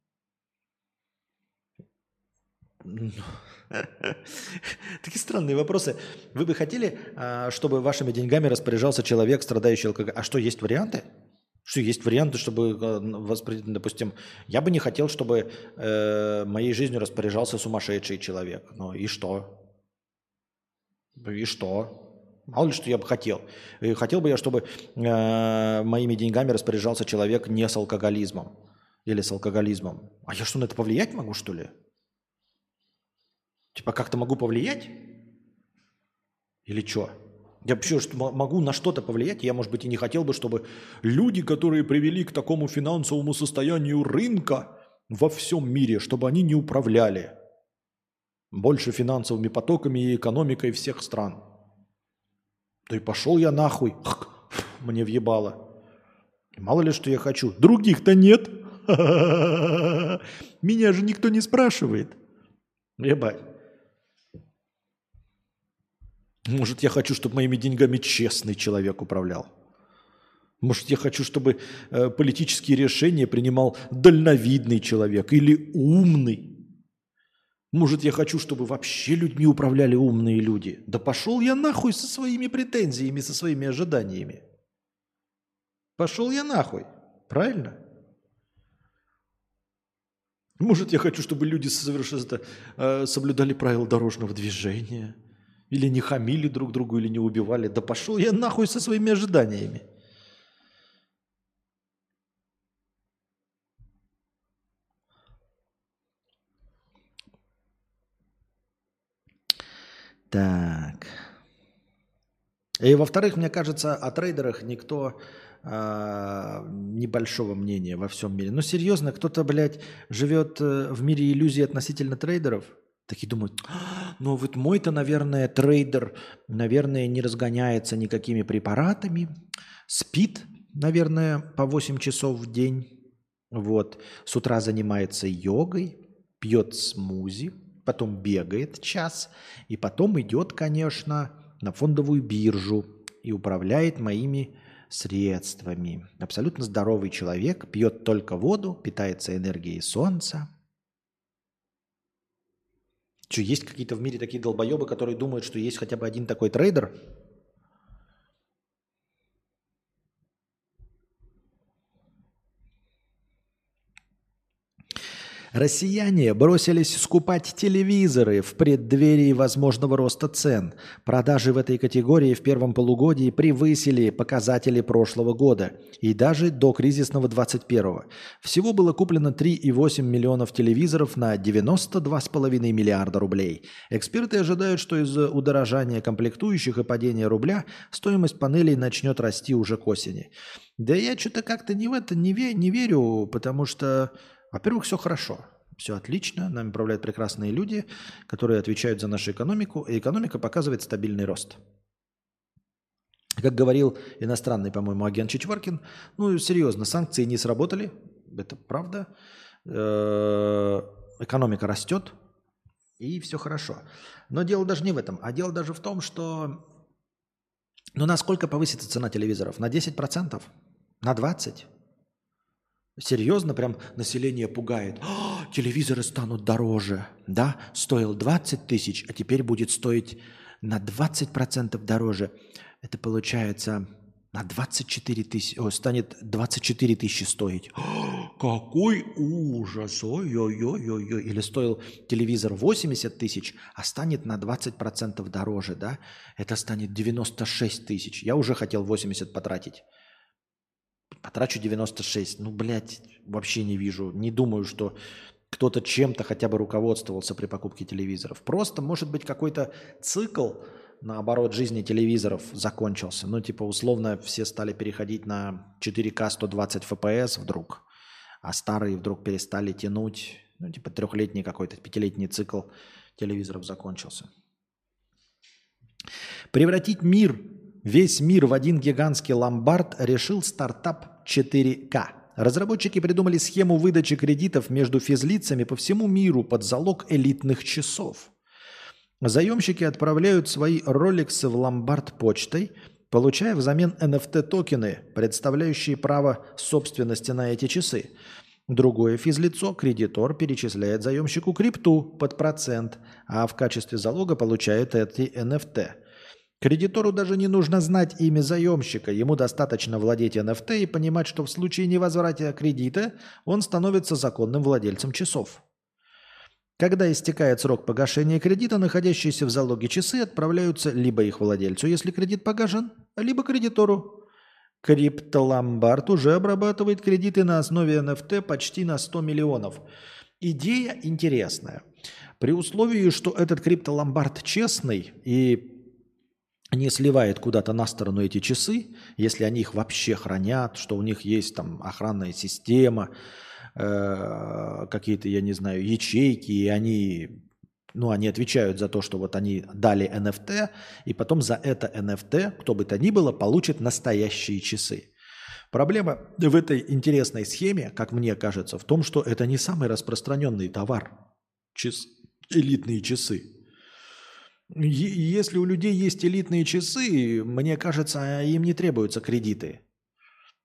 Speaker 1: Такие странные вопросы. Вы бы хотели, а, чтобы вашими деньгами распоряжался человек, страдающий алкоголизмом? А что, есть варианты? Что есть варианты, чтобы, э, воспри... допустим, я бы не хотел, чтобы э, моей жизнью распоряжался сумасшедший человек. Ну и что? И что? Мало ли, что я бы хотел. И хотел бы я, чтобы э, моими деньгами распоряжался человек не с алкоголизмом. Или с алкоголизмом. А я что, на это повлиять могу, что ли? Типа как-то могу повлиять? Или что? Я вообще могу на что-то повлиять. Я, может быть, и не хотел бы, чтобы люди, которые привели к такому финансовому состоянию рынка во всем мире, чтобы они не управляли больше финансовыми потоками и экономикой всех стран. Да и пошел я нахуй. Мне въебало. Мало ли, что я хочу. Других-то нет. Меня же никто не спрашивает. Ебать. Может, я хочу, чтобы моими деньгами честный человек управлял. Может, я хочу, чтобы э, политические решения принимал дальновидный человек или умный. Может, я хочу, чтобы вообще людьми управляли умные люди. Да пошел я нахуй со своими претензиями, со своими ожиданиями. Пошел я нахуй. Правильно? Может, я хочу, чтобы люди совершенно э, соблюдали правила дорожного движения – или не хамили друг другу, или не убивали. Да пошел я нахуй со своими ожиданиями. Так. И во-вторых, мне кажется, о трейдерах никто э, небольшого мнения во всем мире. Ну серьезно, кто-то, блядь, живет э, в мире иллюзий относительно трейдеров – Такие думают, «А, ну вот мой-то, наверное, трейдер, наверное, не разгоняется никакими препаратами, спит, наверное, по 8 часов в день, вот, с утра занимается йогой, пьет смузи, потом бегает час, и потом идет, конечно, на фондовую биржу и управляет моими средствами. Абсолютно здоровый человек, пьет только воду, питается энергией солнца – что, есть какие-то в мире такие долбоебы, которые думают, что есть хотя бы один такой трейдер? Россияне бросились скупать телевизоры в преддверии возможного роста цен. Продажи в этой категории в первом полугодии превысили показатели прошлого года и даже до кризисного 21 Всего было куплено 3,8 миллионов телевизоров на 92,5 миллиарда рублей. Эксперты ожидают, что из-за удорожания комплектующих и падения рубля стоимость панелей начнет расти уже к осени. Да я что-то как-то не в это не, ве- не верю, потому что во-первых, все хорошо, все отлично, нами управляют прекрасные люди, которые отвечают за нашу экономику, и экономика показывает стабильный рост. Как говорил иностранный, по-моему, агент Чичваркин, ну, серьезно, санкции не сработали, это правда. Э, экономика растет, и все хорошо. Но дело даже не в этом, а дело даже в том, что ну, насколько повысится цена телевизоров? На 10%? На 20%? Серьезно, прям население пугает. О, телевизоры станут дороже. Да, стоил 20 тысяч, а теперь будет стоить на 20% дороже. Это получается на 24 тысячи, о, станет 24 тысячи стоить. О, какой ужас! Ой-ой-ой-ой-ой. Или стоил телевизор 80 тысяч, а станет на 20% дороже, да? Это станет 96 тысяч. Я уже хотел 80 потратить. Потрачу 96. Ну, блядь, вообще не вижу. Не думаю, что кто-то чем-то хотя бы руководствовался при покупке телевизоров. Просто, может быть, какой-то цикл, наоборот, жизни телевизоров закончился. Ну, типа, условно, все стали переходить на 4К 120 FPS вдруг, а старые вдруг перестали тянуть. Ну, типа, трехлетний какой-то, пятилетний цикл телевизоров закончился. Превратить мир, весь мир в один гигантский ломбард решил стартап 4К. Разработчики придумали схему выдачи кредитов между физлицами по всему миру под залог элитных часов. Заемщики отправляют свои роликсы в ломбард почтой, получая взамен NFT-токены, представляющие право собственности на эти часы. Другое физлицо, кредитор, перечисляет заемщику крипту под процент, а в качестве залога получает эти NFT – Кредитору даже не нужно знать имя заемщика, ему достаточно владеть NFT и понимать, что в случае невозврата кредита он становится законным владельцем часов. Когда истекает срок погашения кредита, находящиеся в залоге часы отправляются либо их владельцу, если кредит погашен, либо кредитору. Криптоломбард уже обрабатывает кредиты на основе NFT почти на 100 миллионов. Идея интересная. При условии, что этот криптоломбард честный и не сливает куда-то на сторону эти часы, если они их вообще хранят, что у них есть там охранная система, э, какие-то, я не знаю, ячейки, и они, ну, они отвечают за то, что вот они дали NFT, и потом за это NFT, кто бы то ни было, получит настоящие часы. Проблема в этой интересной схеме, как мне кажется, в том, что это не самый распространенный товар. Час, элитные часы. Если у людей есть элитные часы, мне кажется, им не требуются кредиты.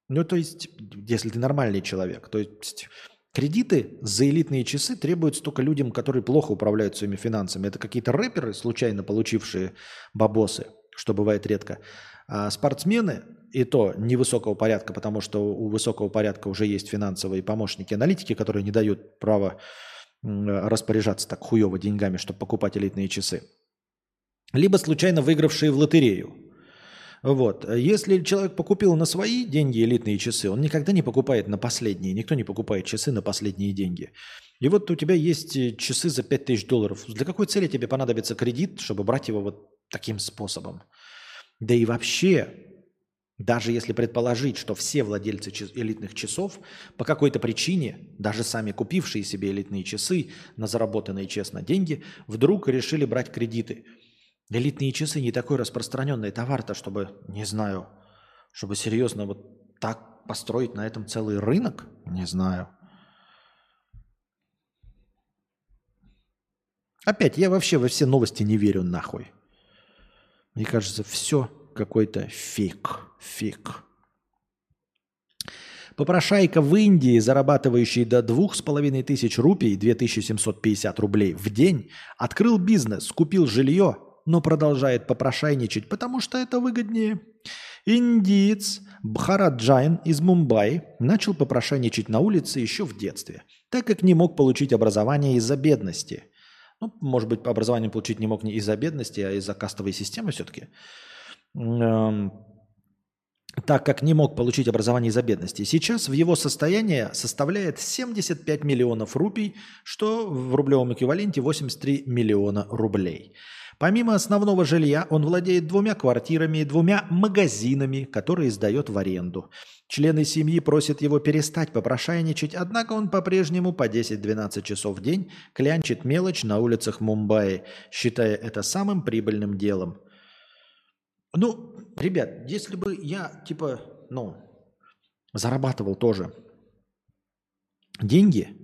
Speaker 1: Ну, то есть, если ты нормальный человек. То есть, кредиты за элитные часы требуются только людям, которые плохо управляют своими финансами. Это какие-то рэперы, случайно получившие бабосы, что бывает редко. А спортсмены, и то невысокого порядка, потому что у высокого порядка уже есть финансовые помощники, аналитики, которые не дают права распоряжаться так хуево деньгами, чтобы покупать элитные часы либо случайно выигравшие в лотерею. Вот. Если человек покупил на свои деньги элитные часы, он никогда не покупает на последние. Никто не покупает часы на последние деньги. И вот у тебя есть э, часы за 5000 долларов. Для какой цели тебе понадобится кредит, чтобы брать его вот таким способом? Да и вообще, даже если предположить, что все владельцы элитных часов по какой-то причине, даже сами купившие себе элитные часы на заработанные честно деньги, вдруг решили брать кредиты – Элитные часы не такой распространенный товар-то, чтобы, не знаю, чтобы серьезно вот так построить на этом целый рынок, не знаю. Опять, я вообще во все новости не верю нахуй. Мне кажется, все какой-то фейк. Фейк. Попрошайка в Индии, зарабатывающий до двух с половиной тысяч рупий, 2750 рублей в день, открыл бизнес, купил жилье но продолжает попрошайничать, потому что это выгоднее. Индиец Бхараджайн из Мумбаи начал попрошайничать на улице еще в детстве, так как не мог получить образование из-за бедности. Ну, может быть, образование получить не мог не из-за бедности, а из-за кастовой системы все-таки. Эм, так как не мог получить образование из-за бедности. Сейчас в его состоянии составляет 75 миллионов рупий, что в рублевом эквиваленте 83 миллиона рублей. Помимо основного жилья, он владеет двумя квартирами и двумя магазинами, которые сдает в аренду. Члены семьи просят его перестать попрошайничать, однако он по-прежнему по 10-12 часов в день клянчит мелочь на улицах Мумбаи, считая это самым прибыльным делом. Ну, ребят, если бы я, типа, ну, зарабатывал тоже деньги,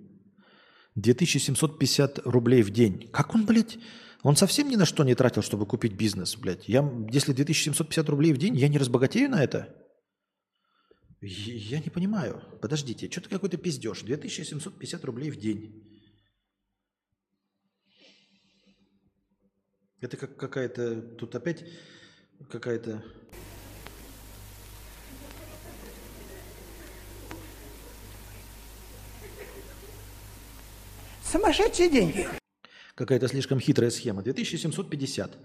Speaker 1: 2750 рублей в день, как он, блядь, он совсем ни на что не тратил, чтобы купить бизнес, блядь. Я, если 2750 рублей в день, я не разбогатею на это? Я не понимаю. Подождите, что-то какой-то пиздеж. 2750 рублей в день. Это как какая-то... Тут опять какая-то...
Speaker 6: Сумасшедшие деньги.
Speaker 1: Какая-то слишком хитрая схема. 2750.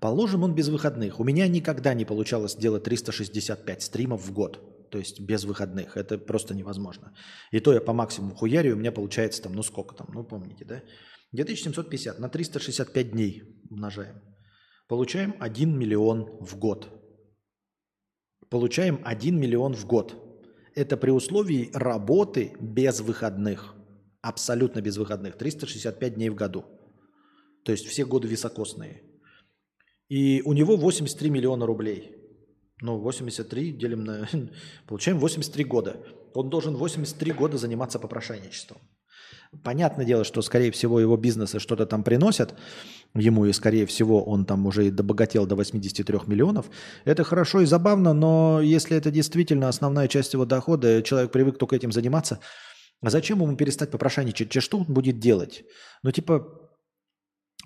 Speaker 1: Положим, он без выходных. У меня никогда не получалось делать 365 стримов в год. То есть без выходных. Это просто невозможно. И то я по максимуму хуярю, у меня получается там, ну сколько там, ну помните, да? 2750 на 365 дней умножаем. Получаем 1 миллион в год. Получаем 1 миллион в год. Это при условии работы без выходных. Абсолютно без выходных. 365 дней в году. То есть все годы високосные. И у него 83 миллиона рублей. Ну, 83 делим на... Получаем 83 года. Он должен 83 года заниматься попрошайничеством. Понятное дело, что, скорее всего, его бизнесы что-то там приносят ему, и, скорее всего, он там уже и добогател до 83 миллионов. Это хорошо и забавно, но если это действительно основная часть его дохода, человек привык только этим заниматься, зачем ему перестать попрошайничать? Что он будет делать? Ну, типа,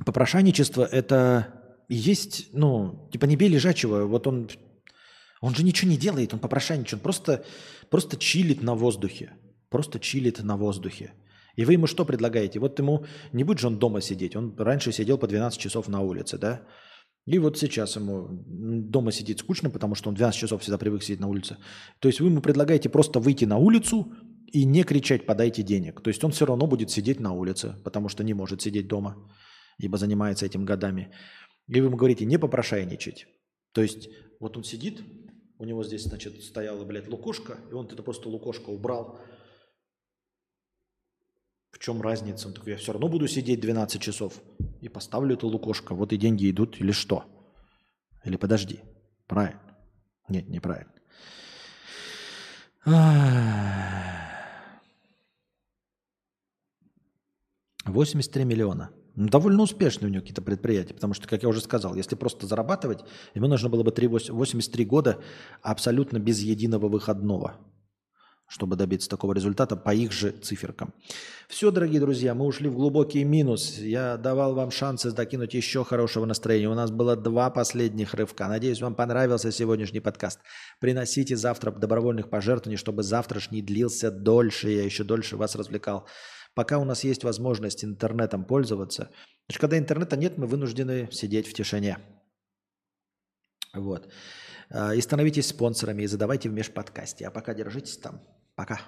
Speaker 1: попрошайничество – это есть, ну, типа, не бей лежачего. Вот он, он же ничего не делает, он попрошайничает, он просто, просто чилит на воздухе. Просто чилит на воздухе. И вы ему что предлагаете? Вот ему не будет же он дома сидеть. Он раньше сидел по 12 часов на улице, да? И вот сейчас ему дома сидеть скучно, потому что он 12 часов всегда привык сидеть на улице. То есть вы ему предлагаете просто выйти на улицу и не кричать «подайте денег». То есть он все равно будет сидеть на улице, потому что не может сидеть дома, ибо занимается этим годами. И вы ему говорите «не попрошайничать». То есть вот он сидит, у него здесь, значит, стояла, блядь, лукошка, и он это просто лукошко убрал, в чем разница? Он такой, я все равно буду сидеть 12 часов и поставлю это лукошко. Вот и деньги идут или что? Или подожди. Правильно. Нет, неправильно. 83 миллиона. Довольно успешные у него какие-то предприятия, потому что, как я уже сказал, если просто зарабатывать, ему нужно было бы 3, 83 года абсолютно без единого выходного чтобы добиться такого результата по их же циферкам. Все, дорогие друзья, мы ушли в глубокий минус. Я давал вам шансы докинуть еще хорошего настроения. У нас было два последних рывка. Надеюсь, вам понравился сегодняшний подкаст. Приносите завтра добровольных пожертвований, чтобы завтрашний длился дольше. Я еще дольше вас развлекал. Пока у нас есть возможность интернетом пользоваться. Значит, когда интернета нет, мы вынуждены сидеть в тишине. Вот. А, и становитесь спонсорами, и задавайте в межподкасте. А пока держитесь там. Пока.